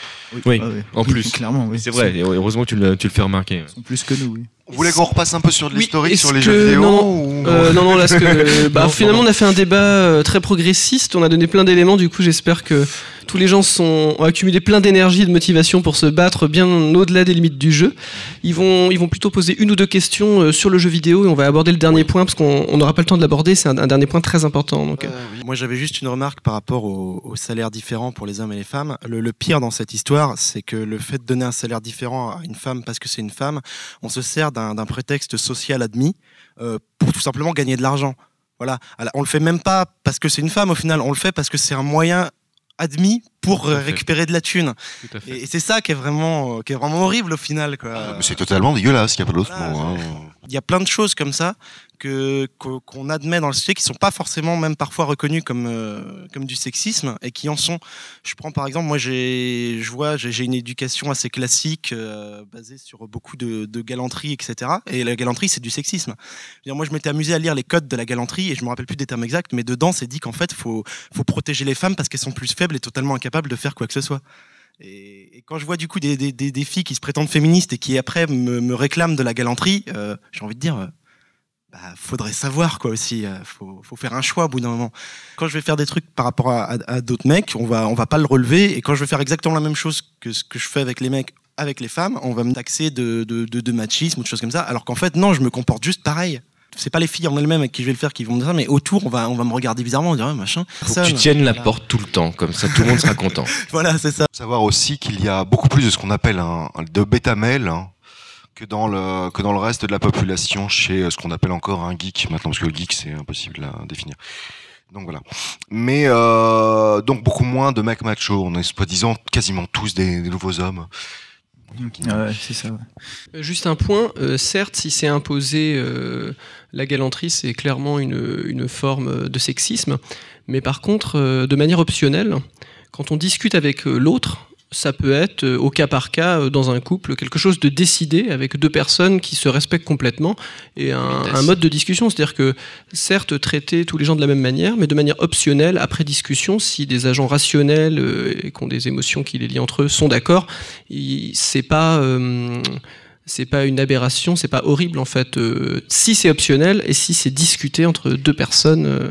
S4: Oui,
S3: Ah
S4: en plus.
S3: clairement, oui.
S4: C'est vrai, et heureusement que tu le, tu le fais remarquer.
S3: Ils sont plus que nous. Oui.
S2: Vous voulez qu'on repasse un peu sur de
S1: Oui,
S2: l'historique,
S1: est-ce
S2: sur les
S1: que-
S2: jeux vidéo
S1: non,
S2: ou-
S1: Euh, non, non, là, ce que, [laughs] bah,
S4: Non,
S1: finalement,
S4: non,
S1: on a fait un débat euh, très progressiste. On a donné plein d'éléments. Du coup, j'espère que tous les gens sont, ont accumulé plein d'énergie et de motivation pour se battre bien au-delà des limites du jeu. Ils vont, ils vont plutôt poser une ou deux questions euh, sur le jeu vidéo et on va aborder le dernier point parce qu'on on n'aura pas le temps de l'aborder. C'est un, un dernier point très important. Donc, euh,
S2: oui.
S8: Moi, j'avais juste une remarque par rapport aux au salaires différents pour les hommes et les femmes. Le, le pire dans cette histoire, c'est que le fait de donner un salaire différent à une femme parce que c'est une femme, on se sert d'un d'un prétexte social admis euh, pour tout simplement gagner de l'argent. Voilà. Alors, on le fait même pas parce que c'est une femme au final, on le fait parce que c'est un moyen admis pour euh,
S4: fait.
S8: récupérer de la thune. Et, et c'est ça qui est vraiment, euh, qui est vraiment horrible au final. Quoi.
S2: Mais C'est totalement dégueulasse, il n'y a pas d'autre
S8: Voilà,
S2: mot.
S8: Il y a plein de choses comme ça que qu'o- qu'on admet dans le sujet qui sont pas forcément même parfois reconnues comme euh, comme du sexisme et qui en sont. Je prends par exemple, moi j'ai je vois j'ai une éducation assez classique euh, basée sur beaucoup de, galanterie etc. Et la galanterie c'est du sexisme. Je moi je m'étais amusé à lire les codes de la galanterie et je me rappelle plus des termes exacts, mais dedans c'est dit qu'en fait faut faut protéger les femmes parce qu'elles sont plus faibles et totalement incapables de faire quoi que ce soit. Et, quand je vois du coup des, filles qui se prétendent féministes et qui après me, me réclament de la galanterie, euh, j'ai envie de dire, euh, bah, faudrait savoir quoi aussi. euh, faut, faut faire un choix au bout d'un moment. Quand je vais faire des trucs par rapport à, d'autres mecs, on va, on va pas le relever. Et quand je vais faire exactement la même chose que ce que je fais avec les mecs, avec les femmes, on va me taxer de, de machisme ou de choses comme ça. Alors qu'en fait, non, je me comporte juste pareil. C'est pas les filles en elles-mêmes avec qui je vais le faire qui vont me dire ça, mais autour, on va, on va me regarder bizarrement, on va dire, Ouais, machin.
S4: Faut que tu tiennes la
S8: Voilà.
S4: porte tout le temps, comme ça tout le monde sera content. [laughs]
S8: Voilà, c'est ça.
S2: Faut savoir aussi qu'il y a beaucoup plus de ce qu'on appelle un, de bêta mail hein, que dans le que dans le reste de la population chez euh, ce qu'on appelle encore un geek maintenant parce que le geek c'est impossible à définir. Donc voilà. Mais euh, donc beaucoup moins de mecs machos. On est soi-disant quasiment tous des, des nouveaux hommes.
S3: Ouais, c'est ça. ouais.
S1: Euh, Juste un point, euh, certes, si c'est imposé, euh, la galanterie, c'est clairement une, une forme de sexisme, mais par contre, euh, de manière optionnelle, quand on discute avec l'autre, ça peut être euh, au cas par cas euh, dans un couple quelque chose de décidé avec deux personnes qui se respectent complètement et un, un mode de discussion, c'est-à-dire que certes traiter tous les gens de la même manière, mais de manière optionnelle après discussion, si des agents rationnels euh, et qui ont des émotions qui les lient entre eux sont d'accord, c'est pas euh, c'est pas une aberration, c'est pas horrible en fait. euh, si c'est optionnel et si c'est discuté entre deux personnes euh,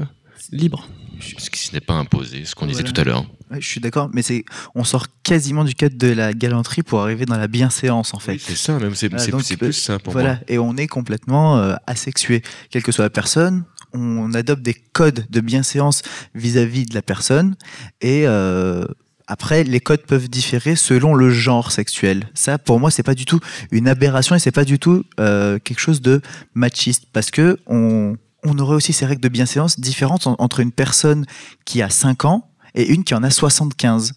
S1: libres.
S4: Ce qui n'est pas imposé, ce qu'on disait tout à l'heure.
S3: Ouais, je suis d'accord, mais c'est on sort quasiment du cadre de la galanterie pour arriver dans la bienséance en fait.
S4: Oui, c'est ça, même c'est
S3: Voilà,
S4: plus ça pour
S3: voilà,
S4: moi.
S3: et on est complètement euh, asexué, quelle que soit la personne. On adopte des codes de bienséance vis-à-vis de la personne et euh, après les codes peuvent différer selon le genre sexuel. Ça, pour moi, c'est pas du tout une aberration et c'est pas du tout euh, quelque chose de machiste parce que on on aurait aussi ces règles de bienséance différentes en- entre une personne qui a 5 ans et une qui en a 75.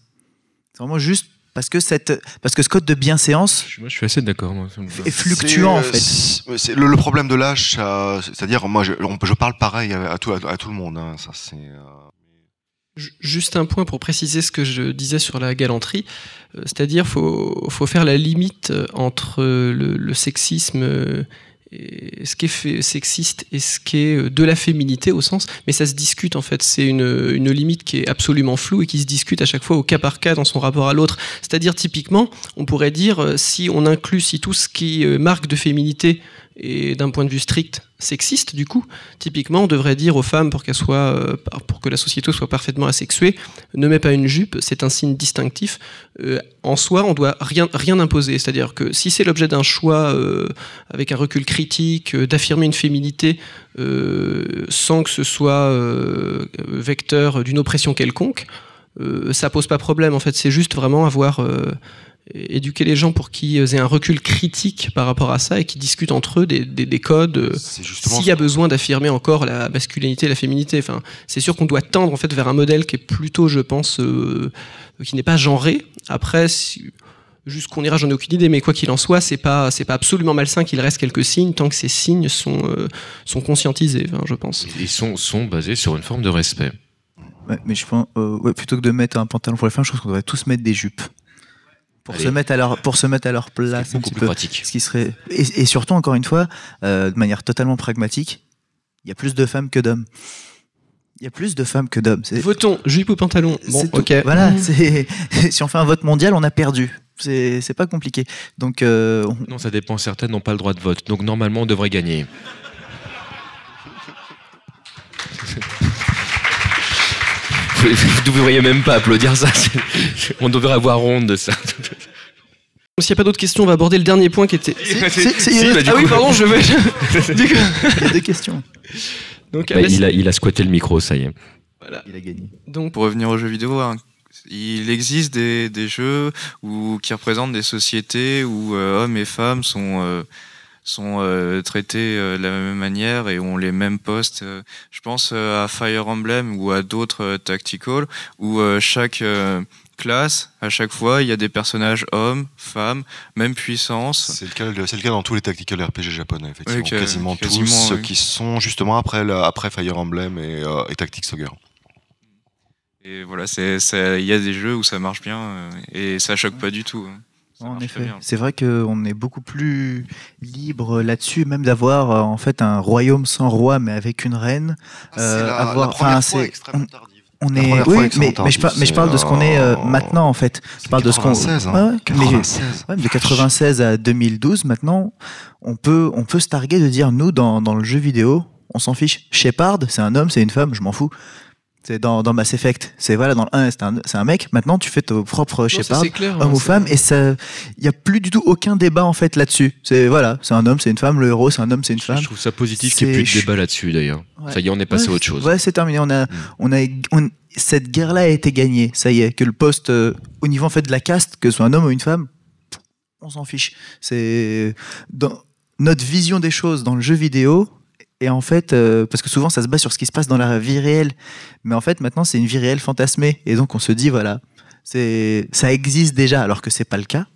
S3: C'est vraiment juste parce que cette parce que ce code de bienséance
S4: Je- Moi, je suis assez d'accord. moi. Ça me va.
S3: est fluctuant en
S2: euh,
S3: fait.
S2: c'est- c'est le, le problème de l'âge, c'est-à-dire moi je, je parle pareil à, à tout, à, tout le monde. hein, ça c'est. euh,
S1: Ju- Juste un point pour préciser ce que je disais sur la galanterie, euh, c'est-à-dire faut faut faire la limite euh, entre euh, le, le sexisme euh, et ce qui est fait- sexiste et ce qui est euh, de la féminité au sens, mais ça se discute en fait. C'est une, limite qui est absolument floue et qui se discute à chaque fois au cas par cas dans son rapport à l'autre. C'est-à-dire typiquement, on pourrait dire euh, si on inclut si tout ce qui euh, marque de féminité est d'un point de vue strict sexiste, du coup, typiquement, on devrait dire aux femmes pour soient, euh, pour que la société soit parfaitement asexuée, ne mets pas une jupe, c'est un signe distinctif. Euh, en soi, on doit rien, rien imposer. C'est-à-dire que si c'est l'objet d'un choix euh, avec un recul critique, d'affirmer une féminité sans que ce soit vecteur d'une oppression quelconque, ça pose pas problème. En fait, c'est juste vraiment avoir éduquer les gens pour qu'ils aient un recul critique par rapport à ça et qui discutent entre eux des, des- des codes. euh, s'il y a besoin d'affirmer encore la masculinité et la féminité, enfin, c'est sûr qu'on doit tendre en fait vers un modèle qui est plutôt, je pense, euh, qui n'est pas genré. Après, si- jusqu'où on ira, j'en ai aucune idée, mais quoi qu'il en soit, c'est pas, c'est pas absolument malsain qu'il reste quelques signes tant que ces signes sont, euh, sont conscientisés, enfin, je pense.
S4: Ils sont, sont basés sur une forme de respect.
S3: Ouais, mais je pense, euh, ouais, plutôt que de mettre un pantalon pour les femmes, je pense qu'on devrait tous mettre des jupes. Pour
S4: Allez.
S3: se mettre à leur, pour se mettre à leur
S4: C'est
S3: place un
S4: beaucoup
S3: petit
S4: plus
S3: peu.
S4: pratique.
S3: Ce qui serait, et, et surtout, encore une fois, euh, de manière totalement pragmatique, il y a plus de femmes que d'hommes. Il y a plus de femmes que d'hommes. C'est-
S1: Votons, jupe ou pantalon Bon, ok.
S3: Voilà, c'est, [laughs] si on fait un vote mondial, on a perdu. C'est, c'est pas compliqué. Donc, euh, on-
S4: Non, ça dépend. Certaines n'ont pas le droit de vote. Donc, normalement, on devrait gagner. [laughs] Vous ne devriez même pas applaudir ça. On devrait avoir honte de ça.
S1: S'il n'y a pas d'autres questions, on va aborder le dernier point qui était.
S4: Si, bah,
S1: ah oui, pardon, je vais. [laughs] Du coup-
S3: il y a deux questions.
S1: Donc,
S4: Bah, il, a, il a squatté le micro, ça y est.
S3: Il a gagné.
S1: donc
S9: Pour revenir aux jeux vidéo, hein, il existe des, des jeux où, qui représentent des sociétés où euh, hommes et femmes sont, euh, sont euh, traités euh, de la même manière et ont les mêmes postes. Euh, je pense à Fire Emblem ou à d'autres tactical où chaque classe, à chaque fois, il y a des personnages hommes, femmes, même puissance.
S2: C'est le, cas, c'est le cas dans tous les tactical RPG japonais, effectivement.
S9: Oui,
S2: quasiment,
S9: quasiment,
S2: tous ceux qui sont justement après, Fire Emblem et, et Tactics Ogre.
S9: Et voilà, il y a des jeux où ça marche bien et ça choque pas du tout.
S3: En effet, c'est vrai qu'on est beaucoup plus libre là-dessus, même d'avoir euh, en fait un royaume sans roi, mais avec une reine. Euh, avoir- enfin, c'est- on- est,
S2: première fois
S3: oui,
S2: extrêmement
S3: mais, mais, je mais parle de ce qu'on est euh,
S2: euh,
S3: maintenant en fait. Je parle de ce qu'on.
S2: 96, hein.
S3: Ouais, ouais, mais-
S2: 96.
S3: ouais, de 96 à 2012, maintenant, on peut, on peut se targuer de dire nous dans, dans le jeu vidéo, on s'en fiche. Shepard, c'est un homme, c'est une femme, je m'en fous. C'est dans, dans Mass Effect. C'est voilà, dans le 1, c'est un, c'est un mec. Maintenant, tu fais ton propre Shepard,
S1: c'est clair,
S3: homme
S1: hein,
S3: ou femme, et ça, il y a plus du tout aucun débat en fait là-dessus. C'est voilà, c'est un homme, c'est une femme, le héros, c'est un homme, c'est une femme.
S4: je trouve ça positif qu'il n'y ait plus de débat là-dessus d'ailleurs.
S3: Ouais.
S4: Ça y est, on est passé
S3: Ouais,
S4: à autre chose.
S3: Ouais, c'est terminé. On a, on a, on- cette guerre-là a été gagnée. Ça y est, que le poste euh, au niveau en fait de la caste, que ce soit un homme ou une femme, on s'en fiche. C'est dans notre vision des choses dans le jeu vidéo. Et en fait, euh, parce que souvent ça se base sur ce qui se passe dans la vie réelle, mais en fait maintenant c'est une vie réelle fantasmée, et donc on se dit voilà, ça existe déjà, alors que c'est pas le cas.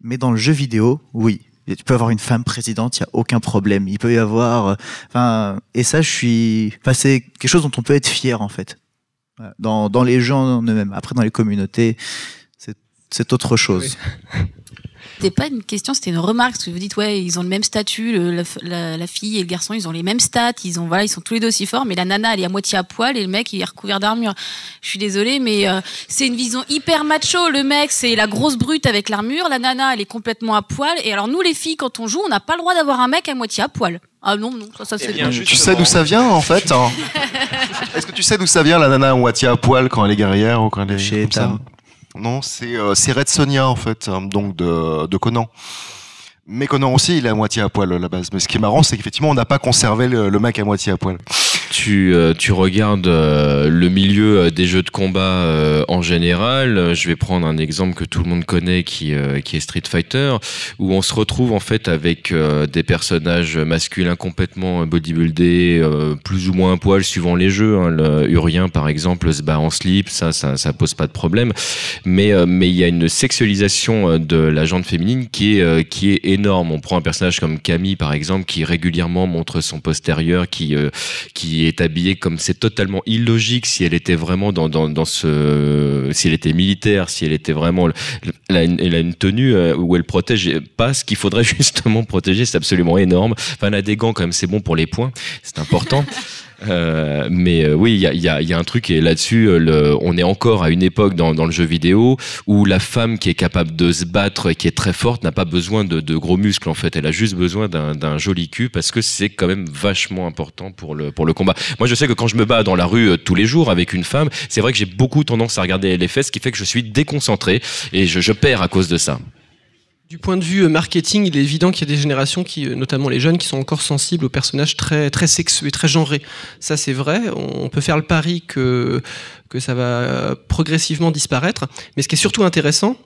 S3: Mais dans le jeu vidéo, oui, tu peux avoir une femme présidente, il y a aucun problème. Il peut y avoir, euh, enfin, et ça, je suis, enfin, c'est quelque chose dont on peut être fier en fait, dans, les gens en eux-mêmes. Après, dans les communautés, c'est autre chose.
S10: C'était pas une question, c'était une remarque. Parce que vous dites, ouais, ils ont le même statut, le- la, la- la fille et le garçon, ils ont les mêmes stats, ils, ont, voilà, ils sont tous les deux aussi forts, mais la nana, elle est à moitié à poil et le mec, il est recouvert d'armure. Je suis désolée, mais euh, c'est une vision hyper macho. Le mec, c'est la grosse brute avec l'armure, la nana, elle est complètement à poil. Et alors, nous, les filles, quand on joue, on n'a pas le droit d'avoir un mec à moitié à poil. Ah non, non, ça, ça c'est.
S9: bien,
S2: Tu sais d'où ça vient en fait hein? [laughs] Est-ce que tu sais d'où ça vient la nana à moitié à poil quand elle est guerrière ou quand elle est
S3: Chez
S2: comme ça? Non, c'est euh, c'est Red Sonia en fait, hein, donc de, Conan. Mais Conan aussi, il est à moitié à poil à la base. Mais ce qui est marrant, c'est qu'effectivement, on n'a pas conservé le mec à moitié à poil.
S4: Tu, euh, tu regardes euh, le milieu euh, des jeux de combat en général. Je vais prendre un exemple que tout le monde connaît, qui, qui est Street Fighter, où on se retrouve en fait avec des personnages masculins complètement bodybuildés, plus ou moins à poil suivant les jeux. hein. Le Urien, par exemple, se bat en slip, ça, ça, ça pose pas de problème. Mais mais il y a une sexualisation de la jante féminine qui est qui est énorme. On prend un personnage comme Camille, par exemple, qui régulièrement montre son postérieur, qui euh, est habillée comme c'est totalement illogique si elle était vraiment dans, dans, dans ce si elle était militaire si elle était vraiment elle a une, elle a une tenue euh, où elle protège pas ce qu'il faudrait [laughs] justement protéger c'est absolument énorme. Enfin elle a des gants quand même c'est bon pour les points c'est important [laughs] Euh, mais euh, oui, il y a, y, a, y a un truc et là-dessus, euh, on est encore à une époque dans, dans le jeu vidéo où la femme qui est capable de se battre et qui est très forte n'a pas besoin de, de gros muscles en fait. Elle a juste besoin d'un d'un joli cul parce que c'est quand même vachement important pour le pour le combat. Moi, je sais que quand je me bats dans la rue euh, tous les jours avec une femme, c'est vrai que j'ai beaucoup tendance à regarder les fesses, ce qui fait que je suis déconcentré et je, je perds à cause de ça.
S1: Du point de vue euh, marketing, il est évident qu'il y a des générations, qui, euh, notamment les jeunes, qui sont encore sensibles aux personnages très, très sexués, très genrés. Ça, c'est vrai. On peut faire le pari que, que ça va progressivement disparaître. Mais ce qui est surtout intéressant,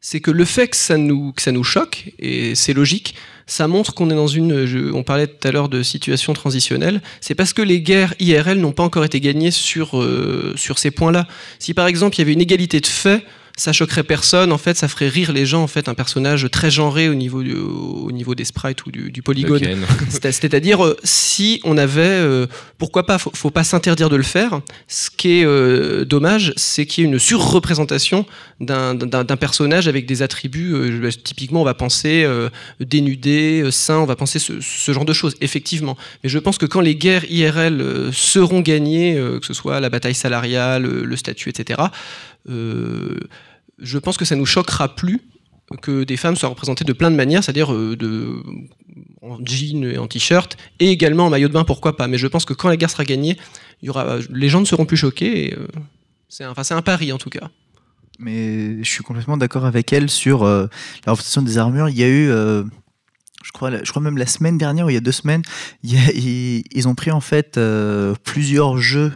S1: c'est que le fait que ça nous, que ça nous choque, et c'est logique, ça montre qu'on est dans une, on parlait tout à l'heure de situation transitionnelle, c'est parce que les guerres IRL n'ont pas encore été gagnées sur, euh, sur ces points-là. Si par exemple il y avait une égalité de fait, ça choquerait personne, en fait, ça ferait rire les gens, en fait, un personnage très genré au niveau, du- au niveau des sprites ou du, du polygone.
S4: Le [laughs]
S1: C'est-à-dire, euh, si on avait, euh, pourquoi pas, faut, faut pas s'interdire de le faire. Ce qui est euh, dommage, c'est qu'il y ait une surreprésentation d'un- personnage avec des attributs. euh, typiquement, on va penser euh, dénudé, sain, on va penser ce, ce genre de choses, effectivement. Mais je pense que quand les guerres IRL seront gagnées, euh, que ce soit la bataille salariale, euh, le statut, etc., je pense que ça nous choquera plus que des femmes soient représentées de plein de manières, c'est-à-dire euh, en jean et en t-shirt, et également en maillot de bain, pourquoi pas. Mais je pense que quand la guerre sera gagnée, les gens ne seront plus choqués. euh, c'est un, pari en tout cas.
S3: Mais je suis complètement d'accord avec elle sur euh, la représentation des armures. Il y a eu, euh, je, crois, je crois même la semaine dernière ou il y a deux semaines, ils, ils ont pris en fait euh, plusieurs jeux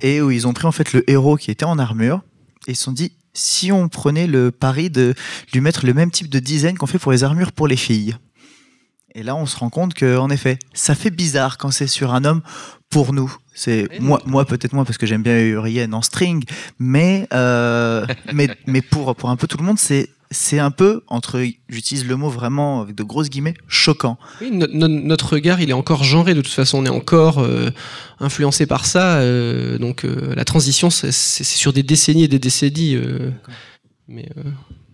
S3: et où ils ont pris en fait le héros qui était en armure et ils se sont dit si on prenait le pari de lui mettre le même type de design qu'on fait pour les armures pour les filles. Et là, on se rend compte que, en effet, ça fait bizarre quand c'est sur un homme pour nous. C'est moi, moi peut-être moi parce que j'aime bien Uriel en string, mais euh, [laughs] mais mais pour pour un peu tout le monde, c'est c'est un peu entre j'utilise le mot vraiment avec de grosses guillemets choquant.
S1: Oui, no- no- notre regard, il est encore genré. De toute façon, on est encore euh, influencé par ça. euh, donc, euh, la transition, c'est c'est sur des décennies et des décennies. euh, mais euh,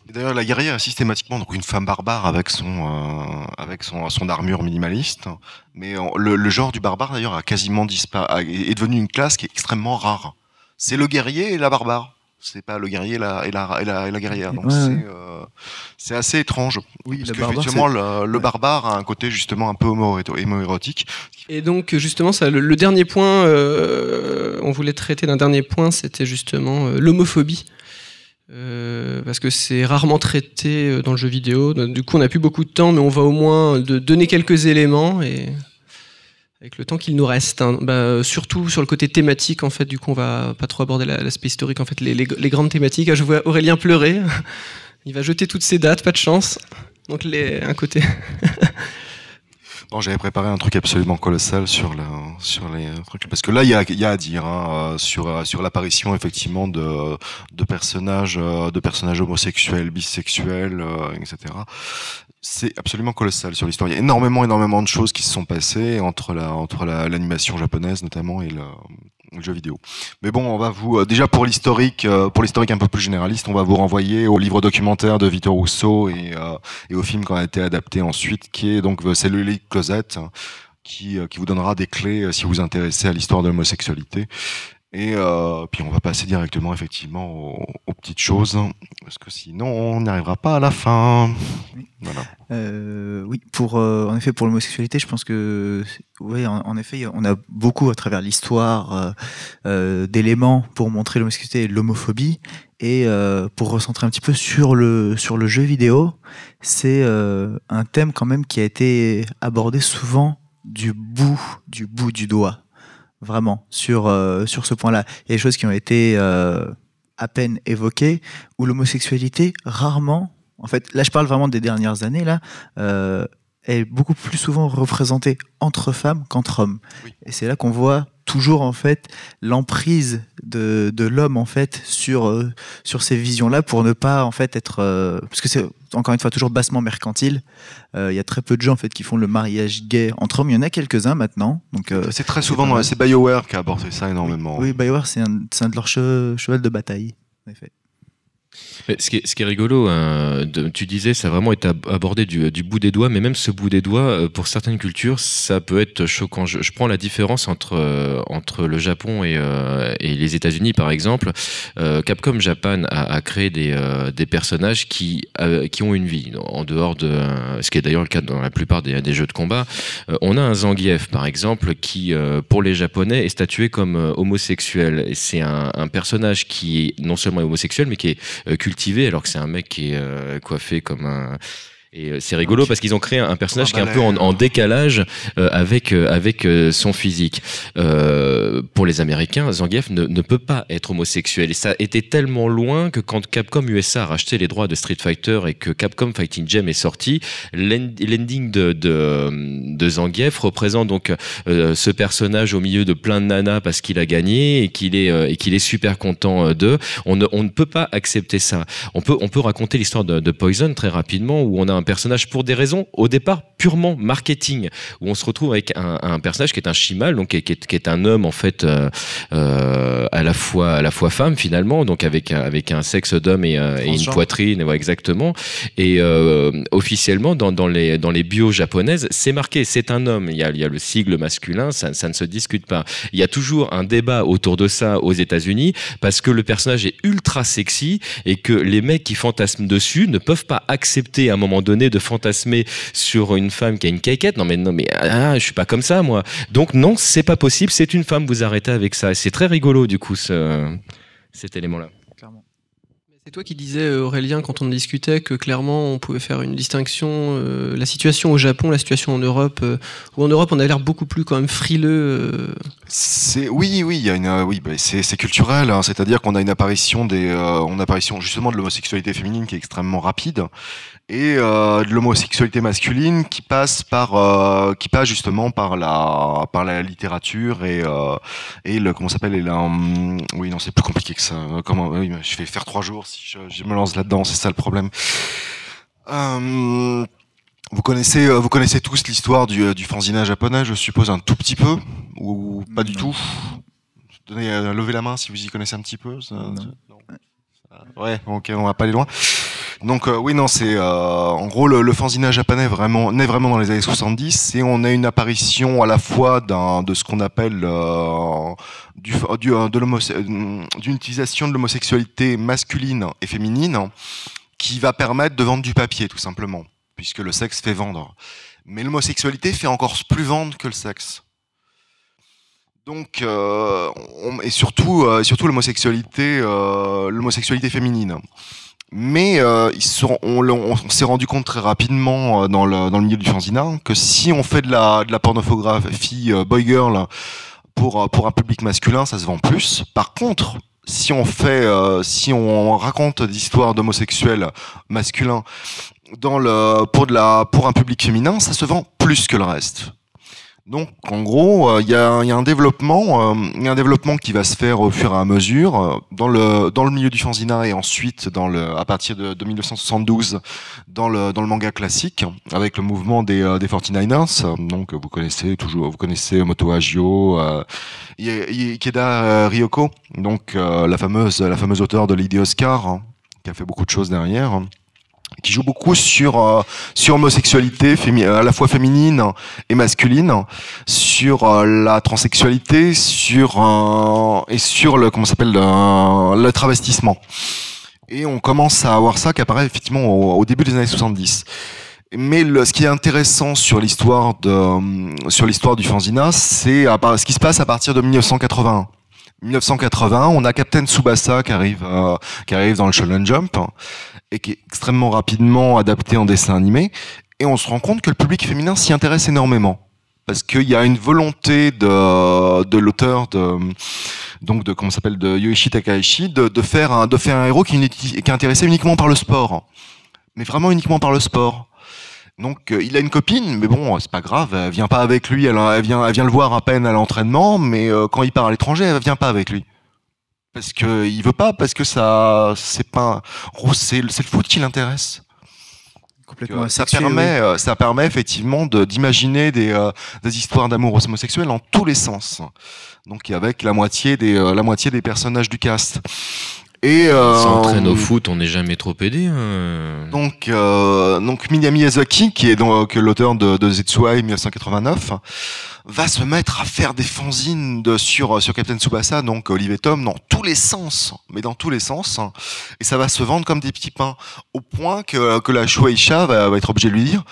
S2: Et D'ailleurs, la guerrière est systématiquement donc une femme barbare avec son euh, avec son, son armure minimaliste. Mais le, le genre du barbare d'ailleurs a quasiment disparu, a- est devenu une classe qui est extrêmement rare. C'est le guerrier et la barbare. C'est pas le guerrier et la, et la, et la, et la guerrière. Donc
S3: Ouais,
S2: c'est
S3: ouais.
S2: euh, c'est assez étrange.
S3: Oui,
S2: Parce
S3: le
S2: que
S3: barbare,
S2: effectivement, le, le
S3: ouais.
S2: barbare a un côté justement un peu homo- homo-érotique.
S1: Et donc justement, ça, le, le dernier point, euh, on voulait traiter d'un dernier point, c'était justement euh, l'homophobie. Euh, parce que c'est rarement traité dans le jeu vidéo. Du coup, on n'a plus beaucoup de temps, mais on va au moins de donner quelques éléments et avec le temps qu'il nous reste. hein. Bah, euh, surtout sur le côté thématique, en fait, du coup, on va pas trop aborder la- l'aspect historique, en fait, les, grandes thématiques. Ah, je vois Aurélien pleurer. [laughs] Il va jeter toutes ses dates, pas de chance. Donc un côté. [laughs]
S2: Bon, j'avais préparé un truc absolument colossal sur les trucs, parce que là, il y a, à dire hein, euh, sur euh, sur l'apparition effectivement de personnages de personnages homosexuels, bisexuels, etc. C'est absolument colossal sur l'histoire. Il y a énormément, énormément de choses qui se sont passées entre la entre la- l'animation japonaise notamment et le, le jeu vidéo. Mais bon, on va vous euh, déjà pour l'historique, euh, pour l'historique un peu plus généraliste, on va vous renvoyer au livre documentaire de Victor Rousseau et euh, et au film qui a été adapté ensuite, qui est donc The Celluloid Closet, qui, euh, qui vous donnera des clés si vous vous intéressez à l'histoire de l'homosexualité. Et euh, puis on va passer directement effectivement aux, aux petites choses, parce que sinon on n'y arrivera pas à la fin. Voilà.
S3: Euh, oui, pour euh, en effet pour l'homosexualité, je pense que oui, en, en effet, on a beaucoup à travers l'histoire d'éléments pour montrer l'homosexualité et l'homophobie, et pour recentrer un petit peu sur le sur le jeu vidéo, c'est un thème quand même qui a été abordé souvent du bout du bout du doigt, vraiment sur euh, sur ce point-là. Il y a des choses qui ont été euh, à peine évoquées où l'homosexualité rarement en fait, là, je parle vraiment des dernières années, là, euh, est beaucoup plus souvent représentée entre femmes qu'entre hommes.
S2: Oui.
S3: Et c'est là qu'on voit toujours, en fait, l'emprise de, de l'homme, en fait, sur, euh, sur ces visions-là pour ne pas, en fait, être. euh, parce que c'est, encore une fois, toujours bassement mercantile. Euh, Il y a très peu de gens, en fait, qui font le mariage gay entre hommes. Il y en a quelques-uns maintenant. Donc, euh,
S2: C'est très souvent c'est BioWare qui a abordé ça énormément.
S3: oui, BioWare, c'est un, de leurs che- cheval de bataille. En effet.
S4: Ce, qui est, rigolo, hein, tu disais, ça a vraiment été ab- abordé du, bout des doigts, mais même ce bout des doigts, euh, pour certaines cultures, ça peut être choquant. Je, prends la différence entre, euh, entre le Japon et, euh, et les États-Unis, par exemple. Capcom Japan a, créé des, des personnages qui, qui ont une vie, en dehors de. ce qui est d'ailleurs le cas dans la plupart des, jeux de combat. On a un Zangief, par exemple, qui, pour les Japonais, est statué comme homosexuel. C'est un, personnage qui est non seulement homosexuel, mais qui est euh, alors que c'est un mec qui est euh, coiffé comme un. Et euh, c'est rigolo parce qu'ils ont créé un personnage qui est un peu en, en décalage euh, avec euh, avec euh, son physique. Euh, pour les Américains, Zangief ne, ne peut pas être homosexuel et ça était tellement loin que quand Capcom USA a racheté les droits de Street Fighter et que Capcom Fighting Gem est sorti, l'end- l'ending de, de de Zangief représente donc euh, ce personnage au milieu de plein de nanas parce qu'il a gagné et qu'il est euh, et qu'il est super content d'eux. On ne, on ne peut pas accepter ça. On peut, on peut raconter l'histoire de, de Poison très rapidement où on a un personnage pour des raisons au départ purement marketing où on se retrouve avec un, un personnage qui est un chimal donc qui est, qui est, un homme en fait euh, euh, à la fois à la fois femme finalement donc avec un, avec un sexe d'homme et, euh, et une poitrine voilà, exactement. Et euh, officiellement dans, dans les dans les bios japonaises c'est marqué c'est un homme. Il y a, il y a le sigle masculin ça, ça ne se discute pas. Il y a toujours un débat autour de ça aux États-Unis parce que le personnage est ultra sexy et que les mecs qui fantasment dessus ne peuvent pas accepter à un moment donné de fantasmer sur une femme qui a une caquette. Non mais non mais ah, je suis pas comme ça moi. Donc non, c'est pas possible. C'est une femme. Vous arrêtez avec ça. C'est très rigolo du coup ce, cet élément-là.
S3: Clairement.
S1: C'est toi qui disais, euh, Aurélien, quand on discutait, que clairement on pouvait faire une distinction, euh, la situation au Japon, la situation en Europe, euh, où en Europe on a l'air beaucoup plus quand même frileux. euh,
S2: C'est oui, oui, il y a une, euh, oui, bah, c'est culturel. hein, C'est-à-dire qu'on a une apparition des, euh, on a une apparition justement de l'homosexualité féminine qui est extrêmement rapide. Et euh, de l'homosexualité masculine qui passe par euh, qui passe justement par la par la littérature et euh, et le comment s'appelle et la hum, oui non c'est plus compliqué que ça comment oui je vais faire trois jours si je, je me lance là-dedans c'est ça le problème Euh, vous connaissez vous connaissez tous l'histoire du du fanzina japonais je suppose un tout petit peu ou pas du tout? Donnez levez la main si vous y connaissez un petit peu ça-
S3: Non.
S2: non. Ouais, ok, on va pas aller loin. Donc euh, oui, non, c'est euh, en gros le, le fanzina japonais vraiment naît vraiment dans les années 70 et on a une apparition à la fois de ce qu'on appelle euh, de d'une utilisation de l'homosexualité masculine et féminine qui va permettre de vendre du papier tout simplement, puisque le sexe fait vendre. Mais l'homosexualité fait encore plus vendre que le sexe. Donc, on- et surtout, surtout l'homosexualité, l'homosexualité féminine. Mais euh, ils sont- on, on s'est rendu compte très rapidement euh, dans le, dans le milieu du fanzina que si on fait de la, de la pornographie euh, boy girl pour, euh, pour un public masculin, ça se vend plus. Par contre, si on fait, euh, si on raconte des histoires d'homosexuels masculins dans le, pour, de la, pour un public féminin, ça se vend plus que le reste. Donc, en gros, euh, il y, y a un développement, euh, il un développement qui va se faire au fur et à mesure euh, dans le dans le milieu du fanzina et ensuite dans le à partir de, de 1972 dans le dans le manga classique avec le mouvement des des 49ers. Donc, vous connaissez toujours, vous connaissez Moto Hagio, euh, Ryoko, donc la fameuse la fameuse auteure de Lady Oscar hein, qui a fait beaucoup de choses derrière qui joue beaucoup sur euh, sur l'homosexualité fémi- à la fois féminine et masculine, sur euh, la transsexualité, sur euh, et sur le comment s'appelle le, le travestissement. Et on commence à avoir ça qui apparaît effectivement au, au début des années 70. Mais le, ce qui est intéressant sur l'histoire de euh, sur l'histoire du fanzina, c'est ce qui se passe à partir de 1981. 1980, on a Captain Tsubasa qui arrive euh, qui arrive dans le Shonen Jump et qui est extrêmement rapidement adapté en dessin animé. Et on se rend compte que le public féminin s'y intéresse énormément. Parce qu'il y a une volonté de, de l'auteur de, donc de, comment s'appelle, de Yoichi Takahashi, de, faire un, de faire un héros qui, est intéressé uniquement par le sport. Mais vraiment uniquement par le sport. Donc euh, il a une copine, mais bon, c'est pas grave, elle vient pas avec lui, elle, elle vient, elle vient le voir à peine à l'entraînement, mais euh, quand il part à l'étranger, elle vient pas avec lui. Parce que il veut pas, parce que ça, c'est pas, gros, c'est, le foot qui l'intéresse.
S3: Complètement
S2: ça permet,
S3: oui.
S2: euh, ça permet effectivement de, d'imaginer des, euh, des histoires d'amour homosexuels en tous les sens. Donc avec la moitié des, euh, la moitié des personnages du cast. Et euh,
S4: S'entraîne au foot, on n'est jamais trop aidé. hein.
S2: donc, euh, donc Miyami Miyazaki, qui est donc l'auteur de, de Zetsuai 1989, va se mettre à faire des fanzines de, sur, sur Captain Tsubasa, donc Olivier Tom, dans tous les sens, mais dans tous les sens. Et ça va se vendre comme des petits pains, au point que, que la Shueisha va, va être obligée de lui dire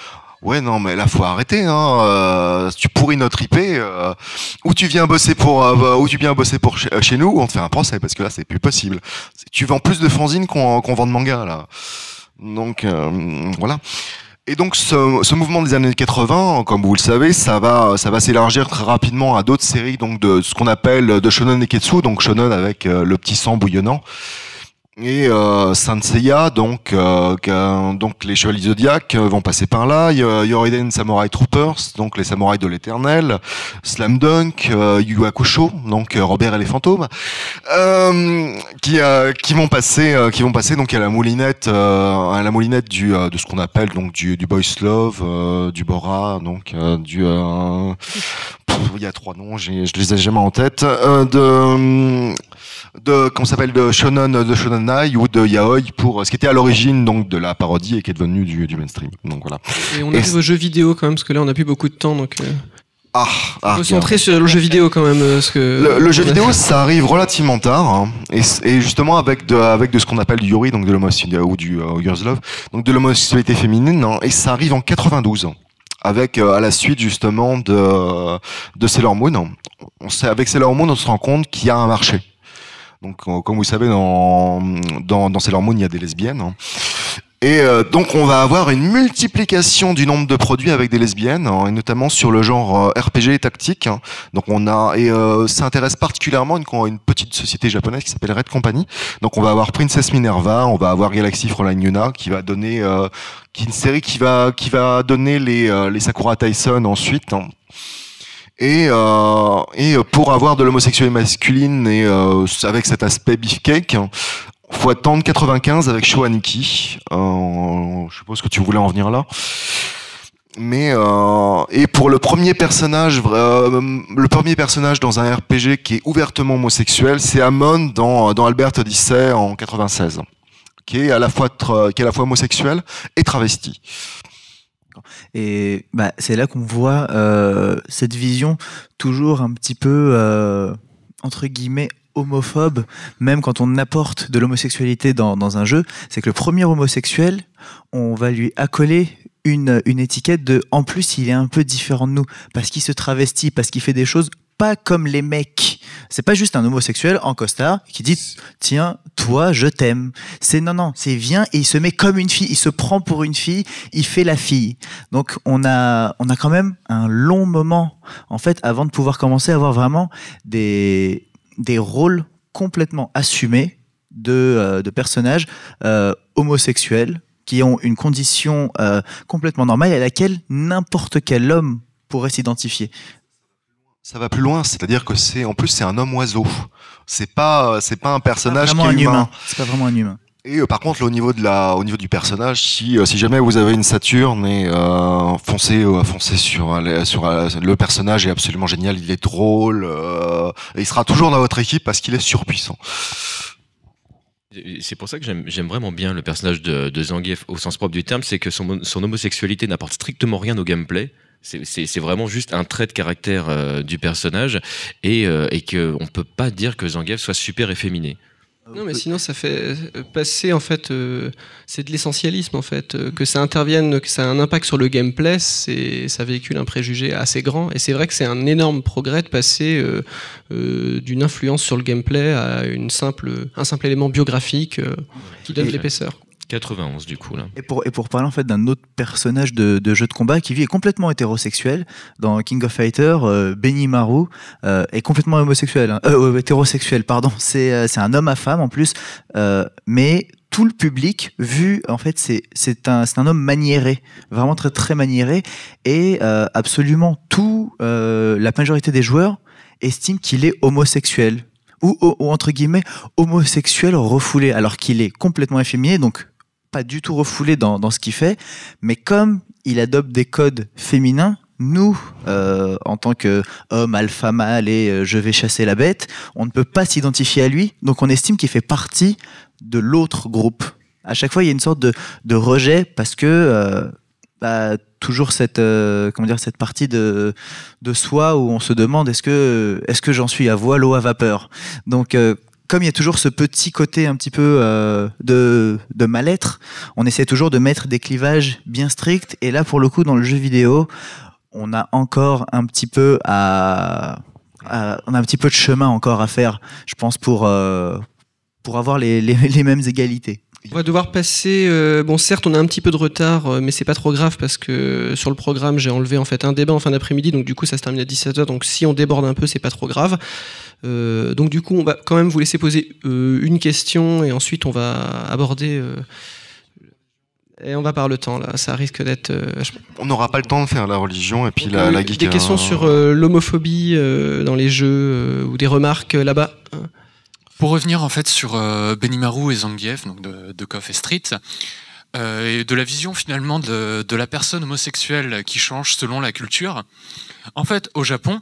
S2: Ouais, non, mais là, faut arrêter. Hein, euh, tu pourris notre IP. Euh, ou tu viens bosser pour, euh, ou tu viens bosser pour chez, chez nous, ou on te fait un procès parce que là, c'est plus possible. Tu vends plus de fanzines qu'on vend de manga là. Donc euh, voilà. Et donc ce, ce mouvement des années 80, comme vous le savez, ça va, ça va s'élargir très rapidement à d'autres séries donc de ce qu'on appelle de shonen neketsu, donc shonen avec euh, le petit sang bouillonnant. Et euh, Saint donc, euh, donc les Chevaliers Zodiac euh, vont passer par là. Yoriden Samurai Troopers, donc les samouraïs de l'éternel. Slam Dunk, euh, Yu Hakusho, donc euh, Robert et les fantômes, euh, qui, euh, qui vont passer, qui vont passer donc à la moulinette, à la moulinette du, de ce qu'on appelle donc du, du Boys Love, du Bora, donc du, il y a trois noms, je les ai jamais en tête, euh, de de comment s'appelle de shonen de shonenai ou de yaoi pour ce qui était à l'origine donc de la parodie et qui est devenu du, du mainstream. Donc voilà.
S1: Et on
S2: Et
S1: arrive aux jeux vidéo quand même, parce que là on n'a plus beaucoup de temps, donc euh,
S2: ah, ah
S1: concentrer sur le jeu vidéo quand même. euh, Parce que
S2: le, le jeu vidéo ça arrive relativement tard hein, et, et justement avec de avec de ce qu'on appelle du yuri donc de l'homosexualité ou du euh, girls love donc de l'homosexualité féminine hein, et ça arrive en 92 avec euh, à la suite justement de de Sailor Moon on sait avec Sailor Moon on se rend compte qu'il y a un marché donc, euh, comme vous savez, dans, dans, dans Sailor Moon, il y a des lesbiennes. hein. Et euh, donc on va avoir une multiplication du nombre de produits avec des lesbiennes, hein, et notamment sur le genre euh, RPG et tactique. hein. Donc on a et euh, ça intéresse particulièrement une, petite société japonaise qui s'appelle Red Company. Donc on va avoir Princess Minerva, on va avoir Galaxy Frontline Yuna qui va donner qui est une série qui va qui va donner les euh, les Sakura Tyson ensuite. hein. Et, euh, et pour avoir de l'homosexualité masculine et euh, avec cet aspect beefcake, faut attendre 95 avec Shoaniki. Euh, je suppose que tu voulais en venir là. Mais et pour le premier personnage, le premier personnage dans un RPG qui est ouvertement homosexuel, c'est Amon dans dans Albert Odyssey en 96, qui est à la fois qui est à la fois homosexuel et travesti.
S3: Et bah, c'est là qu'on voit euh, cette vision toujours un petit peu, euh, entre guillemets, homophobe, même quand on apporte de l'homosexualité dans, dans un jeu. C'est que le premier homosexuel, on va lui accoler une, une étiquette de en plus il est un peu différent de nous parce qu'il se travestit parce qu'il fait des choses pas comme les mecs. C'est pas juste un homosexuel en costard qui dit tiens toi je t'aime. C'est non non c'est vient et il se met comme une fille il se prend pour une fille il fait la fille. Donc on a on a quand même un long moment en fait avant de pouvoir commencer à avoir vraiment des des rôles complètement assumés de, euh, de personnages euh, homosexuels qui ont une condition euh, complètement normale à laquelle n'importe quel homme pourrait s'identifier.
S2: Ça va plus loin, c'est-à-dire que c'est en plus c'est un homme oiseau. C'est pas c'est pas un personnage
S3: vraiment
S2: qui
S3: un
S2: est humain.
S3: humain. C'est pas vraiment un humain.
S2: Et euh, par contre, là, au niveau de la, au niveau du personnage, si, euh, si jamais vous avez une Saturne et euh, foncez, euh, foncez sur, euh, sur euh, le personnage est absolument génial, il est drôle, euh, et il sera toujours dans votre équipe parce qu'il est surpuissant.
S4: C'est pour ça que j'aime j'aime vraiment bien le personnage de, de Zangief au sens propre du terme, c'est que son, son homosexualité n'apporte strictement rien au gameplay. C'est- vraiment juste un trait de caractère euh, du personnage et, euh, et qu'on peut pas dire que Zangief soit super efféminé.
S1: Non, mais sinon, ça fait euh, passer, en fait, euh, c'est de l'essentialisme, en fait. euh, que ça intervienne, que ça a un impact sur le gameplay, c'est, ça véhicule un préjugé assez grand. Et c'est vrai que c'est un énorme progrès de passer euh, euh, d'une influence sur le gameplay à une simple, un simple élément biographique euh, qui donne l'épaisseur.
S4: 91 du coup là.
S3: Et pour, et pour parler en fait d'un autre personnage de, de jeu de combat qui vit est complètement hétérosexuel dans King of Fighter, euh, Benny Maru euh, est complètement homosexuel, hein. Euh, hétérosexuel pardon. [laughs] C'est euh, c'est un homme à femme en plus, euh, mais tout le public vu en fait c'est c'est un c'est un homme maniéré, vraiment très très maniéré et absolument tout la majorité des joueurs estiment qu'il est homosexuel. Ou- ou, entre guillemets homosexuel refoulé alors qu'il est complètement efféminé donc pas du tout refoulé dans, dans ce qu'il fait, mais comme il adopte des codes féminins, nous, euh, en tant qu'homme alpha mâle et euh, je vais chasser la bête, on ne peut pas s'identifier à lui, donc on estime qu'il fait partie de l'autre groupe. À chaque fois, il y a une sorte de, de rejet parce que euh, bah, toujours cette comment dire cette partie de de soi où on se demande est-ce que est-ce que j'en suis à voile ou à vapeur? Donc comme il y a toujours ce petit côté un petit peu euh, de, mal-être, on essaie toujours de mettre des clivages bien stricts. Et là, pour le coup, dans le jeu vidéo, on a encore un petit peu on a un petit peu de chemin encore à faire, je pense, pour euh, pour avoir les, les, [laughs] mêmes égalités.
S1: On va devoir passer. euh, bon, certes, on a un petit peu de retard, mais c'est pas trop grave parce que sur le programme, j'ai enlevé en fait un débat en fin d'après-midi, donc du coup, ça se termine à 17h. Donc, si on déborde un peu, c'est pas trop grave. Euh, donc, du coup, on va quand même vous laisser poser euh, une question et ensuite, on va aborder. euh, et on va par le temps là, ça risque d'être. euh, je-
S2: On n'aura pas le temps de faire la religion et puis
S1: Donc,
S2: la, la geek.
S1: Des
S2: hein.
S1: questions sur euh, l'homophobie euh, dans les jeux euh, ou des remarques euh, là-bas.
S11: Pour revenir en fait sur euh, Benimaru et Zangief, donc de, de et Street, euh, et de la vision finalement de, de la personne homosexuelle qui change selon la culture. En fait, au Japon,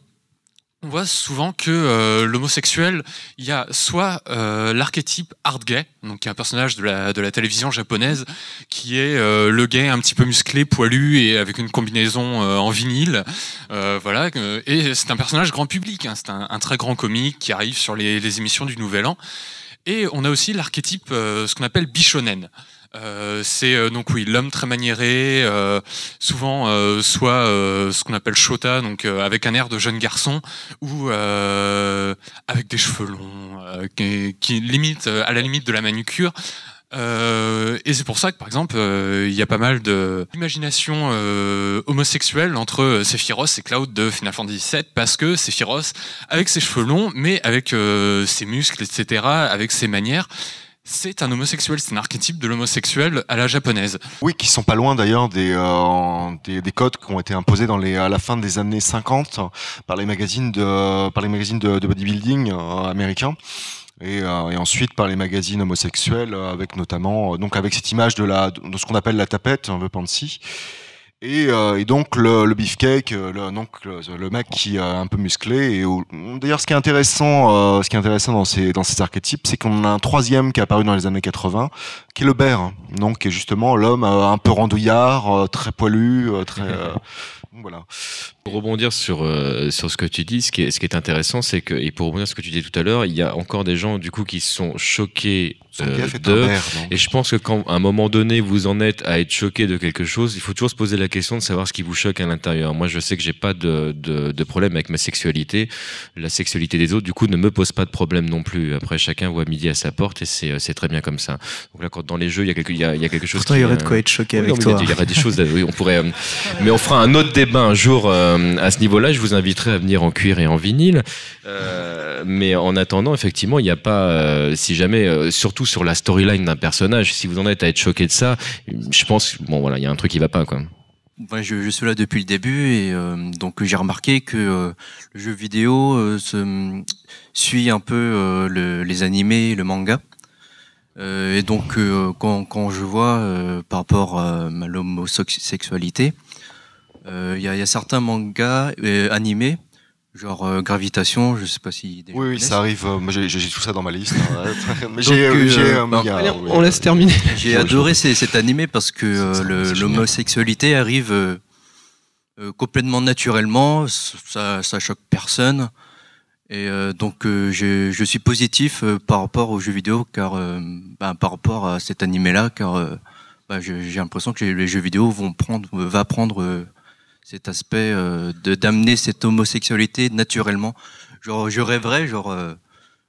S11: on voit souvent que euh, l'homosexuel, il y a soit euh, l'archétype hard gay, donc un personnage de la, de la télévision japonaise, qui est euh, le gay un petit peu musclé, poilu et avec une combinaison en vinyle. Voilà, et c'est un personnage grand public, hein, c'est un, un très grand comique qui arrive sur les, les émissions du Nouvel An. Et on a aussi l'archétype, ce qu'on appelle bishonen. Euh, c'est euh, donc oui l'homme très maniéré, euh, souvent soit ce qu'on appelle shota, donc avec un air de jeune garçon, ou avec des cheveux longs, qui, limite à la limite de la manucure. Et c'est pour ça que, par exemple, il y a pas mal d'imagination homosexuelle entre Sephiroth et Cloud de Final Fantasy VII, parce que Sephiroth, avec ses cheveux longs, mais avec ses muscles, etc., avec ses manières, c'est un homosexuel, c'est un archétype de l'homosexuel à la japonaise.
S2: Oui, qui sont pas loin d'ailleurs des, euh, des, des codes qui ont été imposés à la fin des années 50 par les magazines de, par les magazines de, bodybuilding euh, américains. Et, euh, et ensuite par les magazines homosexuels, avec notamment donc avec cette image de la de ce qu'on appelle la tapette, un peu panty. Et, euh, et donc le, le beefcake, euh, le, donc le, le mec qui est un peu musclé. Et d'ailleurs, ce qui est intéressant, euh, ce qui est intéressant dans ces dans ces archétypes, c'est qu'on a un troisième qui est apparu dans les années 80, qui est le bear, donc justement l'homme euh, un peu randouillard, euh, très poilu, très [laughs] voilà.
S4: Pour rebondir sur, euh, sur ce que tu dis, ce qui est, ce qui est intéressant, c'est que, et pour rebondir sur ce que tu disais tout à l'heure, il y a encore des gens, du coup, qui sont choqués
S2: est
S4: de. Et je pense que quand, à un moment donné, vous en êtes à être choqué de quelque chose, il faut toujours se poser la question de savoir ce qui vous choque à l'intérieur. Moi, je sais que j'ai pas de, de, de problème avec ma sexualité. La sexualité des autres, du coup, ne me pose pas de problème non plus. Après, chacun voit midi à sa porte et c'est, c'est très bien comme ça. Donc là, quand dans les jeux, il y a quelque, il y a, il y a quelque chose
S3: Pourtant,
S4: qui,
S3: il y aurait de
S4: euh,
S3: quoi être choqué
S4: oui,
S3: avec
S4: non,
S3: toi.
S4: Il y a- il y aura des choses, à- oui, on pourrait. euh, [laughs] mais on fera un autre débat un jour euh, à ce niveau-là. Je vous inviterai à venir en cuir et en vinyle. Euh, mais en attendant, effectivement, il n'y a pas, euh, si jamais, surtout sur la storyline d'un personnage, si vous en êtes à être choqué de ça, je pense, bon voilà, il y a un truc qui va pas, quoi.
S5: Ouais, je, je suis là depuis le début et donc j'ai remarqué que le jeu vidéo suit un peu le- les animés, le manga. Et donc quand, je vois par rapport à l'homosexualité, il y, a, il y a certains mangas euh, animés, genre euh, Gravitation, je sais pas si.
S2: Oui, ça arrive. euh, j'ai tout ça dans ma liste. hein. [laughs] Mais
S5: Donc, euh,
S2: euh, a-
S1: Allez, on laisse terminer. [laughs]
S5: J'ai adoré ces- cet animé parce que euh, l'homosexualité arrive euh, euh, complètement naturellement, ça, ça choque personne. Et euh, donc euh, je, je suis positif euh, par rapport aux jeux vidéo, car euh, ben, par rapport à cet animé-là, car euh, ben, j'ai l'impression que les jeux vidéo vont prendre, euh, va prendre euh, cet aspect euh, de d'amener cette homosexualité naturellement. Genre, je rêverais, genre euh,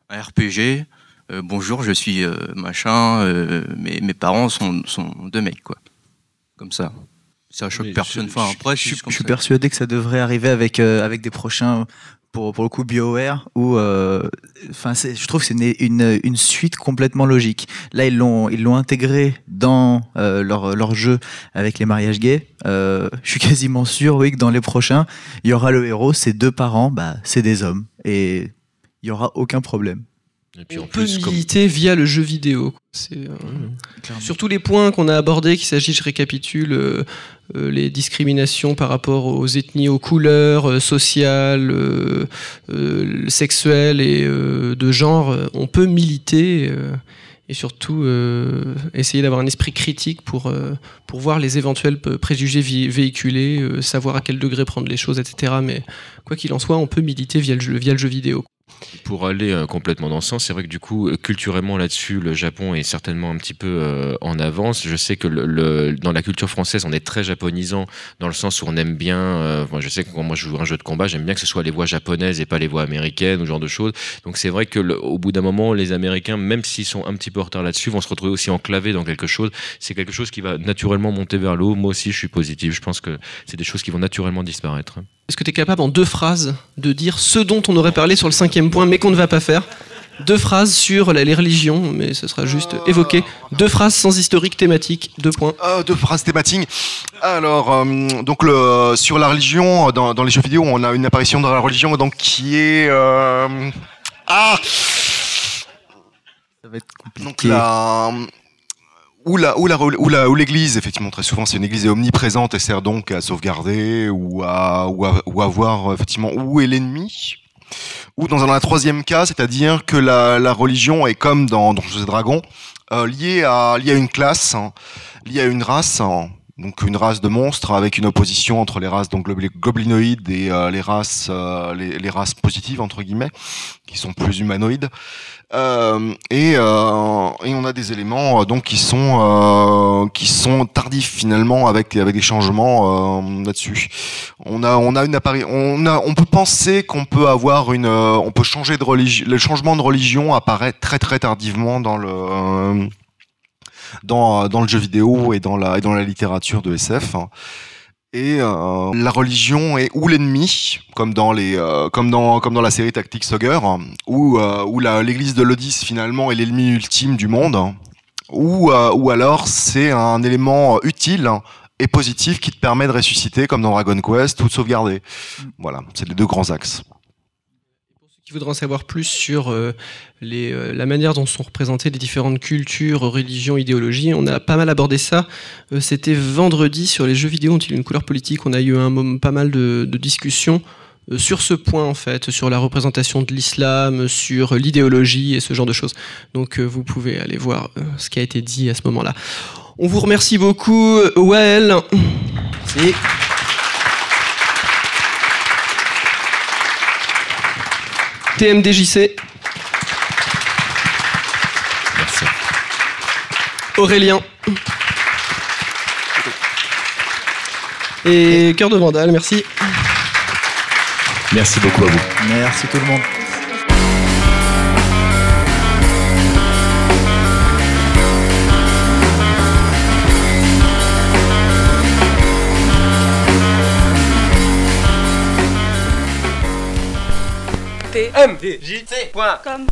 S5: un RPG. euh, bonjour, je suis euh, machin. euh, mes, mes parents sont, sont deux mecs, quoi. Comme ça. Ça choque personne.
S4: je-
S5: Enfin, après,
S3: Je, je suis persuadé que ça devrait arriver avec, avec des prochains, pour, pour le coup, BioWare, où euh, enfin, je trouve que c'est une, une, une suite complètement logique. Là, ils l'ont ils l'ont intégré dans euh, leur, leur jeu avec les mariages gays. Euh, je suis quasiment sûr, oui, que dans les prochains, il y aura le héros, ses deux parents, bah, c'est des hommes. Et il y aura aucun problème.
S4: Et puis
S1: on
S4: en
S1: peut
S4: plus, comme-
S1: militer via le jeu vidéo. C'est, euh, Sur tous les points qu'on a abordés, qu'il s'agit, je récapitule, euh, euh, les discriminations par rapport aux ethnies, aux couleurs sociales, sexuelles et de genre, on peut militer et surtout euh, essayer d'avoir un esprit critique pour, euh, pour voir les éventuels préjugés véhiculés, euh, savoir à quel degré prendre les choses, etc. Mais quoi qu'il en soit, on peut militer via le jeu, via le jeu vidéo.
S4: Pour aller euh, complètement dans ce sens, c'est vrai que du coup, euh, culturellement là-dessus, le Japon est certainement un petit peu euh, en avance. Je sais que dans la culture française, on est très japonisant dans le sens où on aime bien. je sais que quand moi je joue un jeu de combat, j'aime bien que ce soit les voix japonaises et pas les voix américaines ou ce genre de choses. Donc c'est vrai que le- au bout d'un moment, les Américains, même s'ils sont un petit peu en retard là-dessus, vont se retrouver aussi enclavés dans quelque chose. C'est quelque chose qui va naturellement monter vers le haut. Moi aussi, je suis positif. Je pense que c'est des choses qui vont naturellement disparaître.
S1: Est-ce que tu es capable en deux phrases de dire ce dont on aurait parlé sur le cinquième point mais qu'on ne va pas faire Deux phrases sur la- les religions, mais ce sera juste évoqué. Deux phrases sans historique thématique, deux points.
S2: Euh, deux phrases thématiques. Alors, euh, donc le, sur la religion, dans, dans les jeux vidéo, on a une apparition de la religion donc qui est euh, ah
S3: Ça va être
S2: donc
S3: compliqué.
S2: la où la où la où la où l'église effectivement très souvent c'est une église est omniprésente et sert donc à sauvegarder ou à ou à, ou à voir effectivement où est l'ennemi. Ou dans un, troisième cas, c'est-à-dire que la, religion est comme dans Donjons et Dragons, euh, liée à une classe, hein, liée à une race. hein, donc une race de monstres avec une opposition entre les races donc gobli- goblinoïdes et euh, les races euh, les races positives entre guillemets qui sont plus humanoïdes Euh, et, euh, et on a des éléments euh, donc qui sont euh, qui sont tardifs finalement avec avec des changements euh, là-dessus on a on a une appari- on a on peut penser qu'on peut avoir une euh, on peut changer de religion le changement de religion apparaît très très tardivement dans le dans, dans le jeu vidéo et dans la, et dans la littérature de SF. Et euh, la religion est ou l'ennemi, comme dans les, euh, comme dans, comme dans la série Tactics Ogre, où, euh, où la- l'église de Lodis finalement est l'ennemi ultime du monde, ou, euh, ou alors c'est un élément utile et positif qui te permet de ressusciter, comme dans Dragon Quest, ou de sauvegarder. Voilà, c'est les deux grands axes.
S1: Qui voudrait en savoir plus sur euh, euh, la manière dont sont représentées les différentes cultures, religions, idéologies, on a pas mal abordé ça. Euh, C'était vendredi sur les jeux vidéo ont-ils une couleur politique? On a eu un pas mal de, discussions sur ce point en fait, sur la représentation de l'islam, sur l'idéologie et ce genre de choses. Donc vous pouvez aller voir ce qui a été dit à ce moment-là. On vous remercie beaucoup, Wael. Merci. TMDJC.
S4: Merci.
S1: Aurélien. Et Cœur de Vandale, merci.
S4: Merci beaucoup à vous.
S3: Merci tout le monde.
S12: tmdjc.com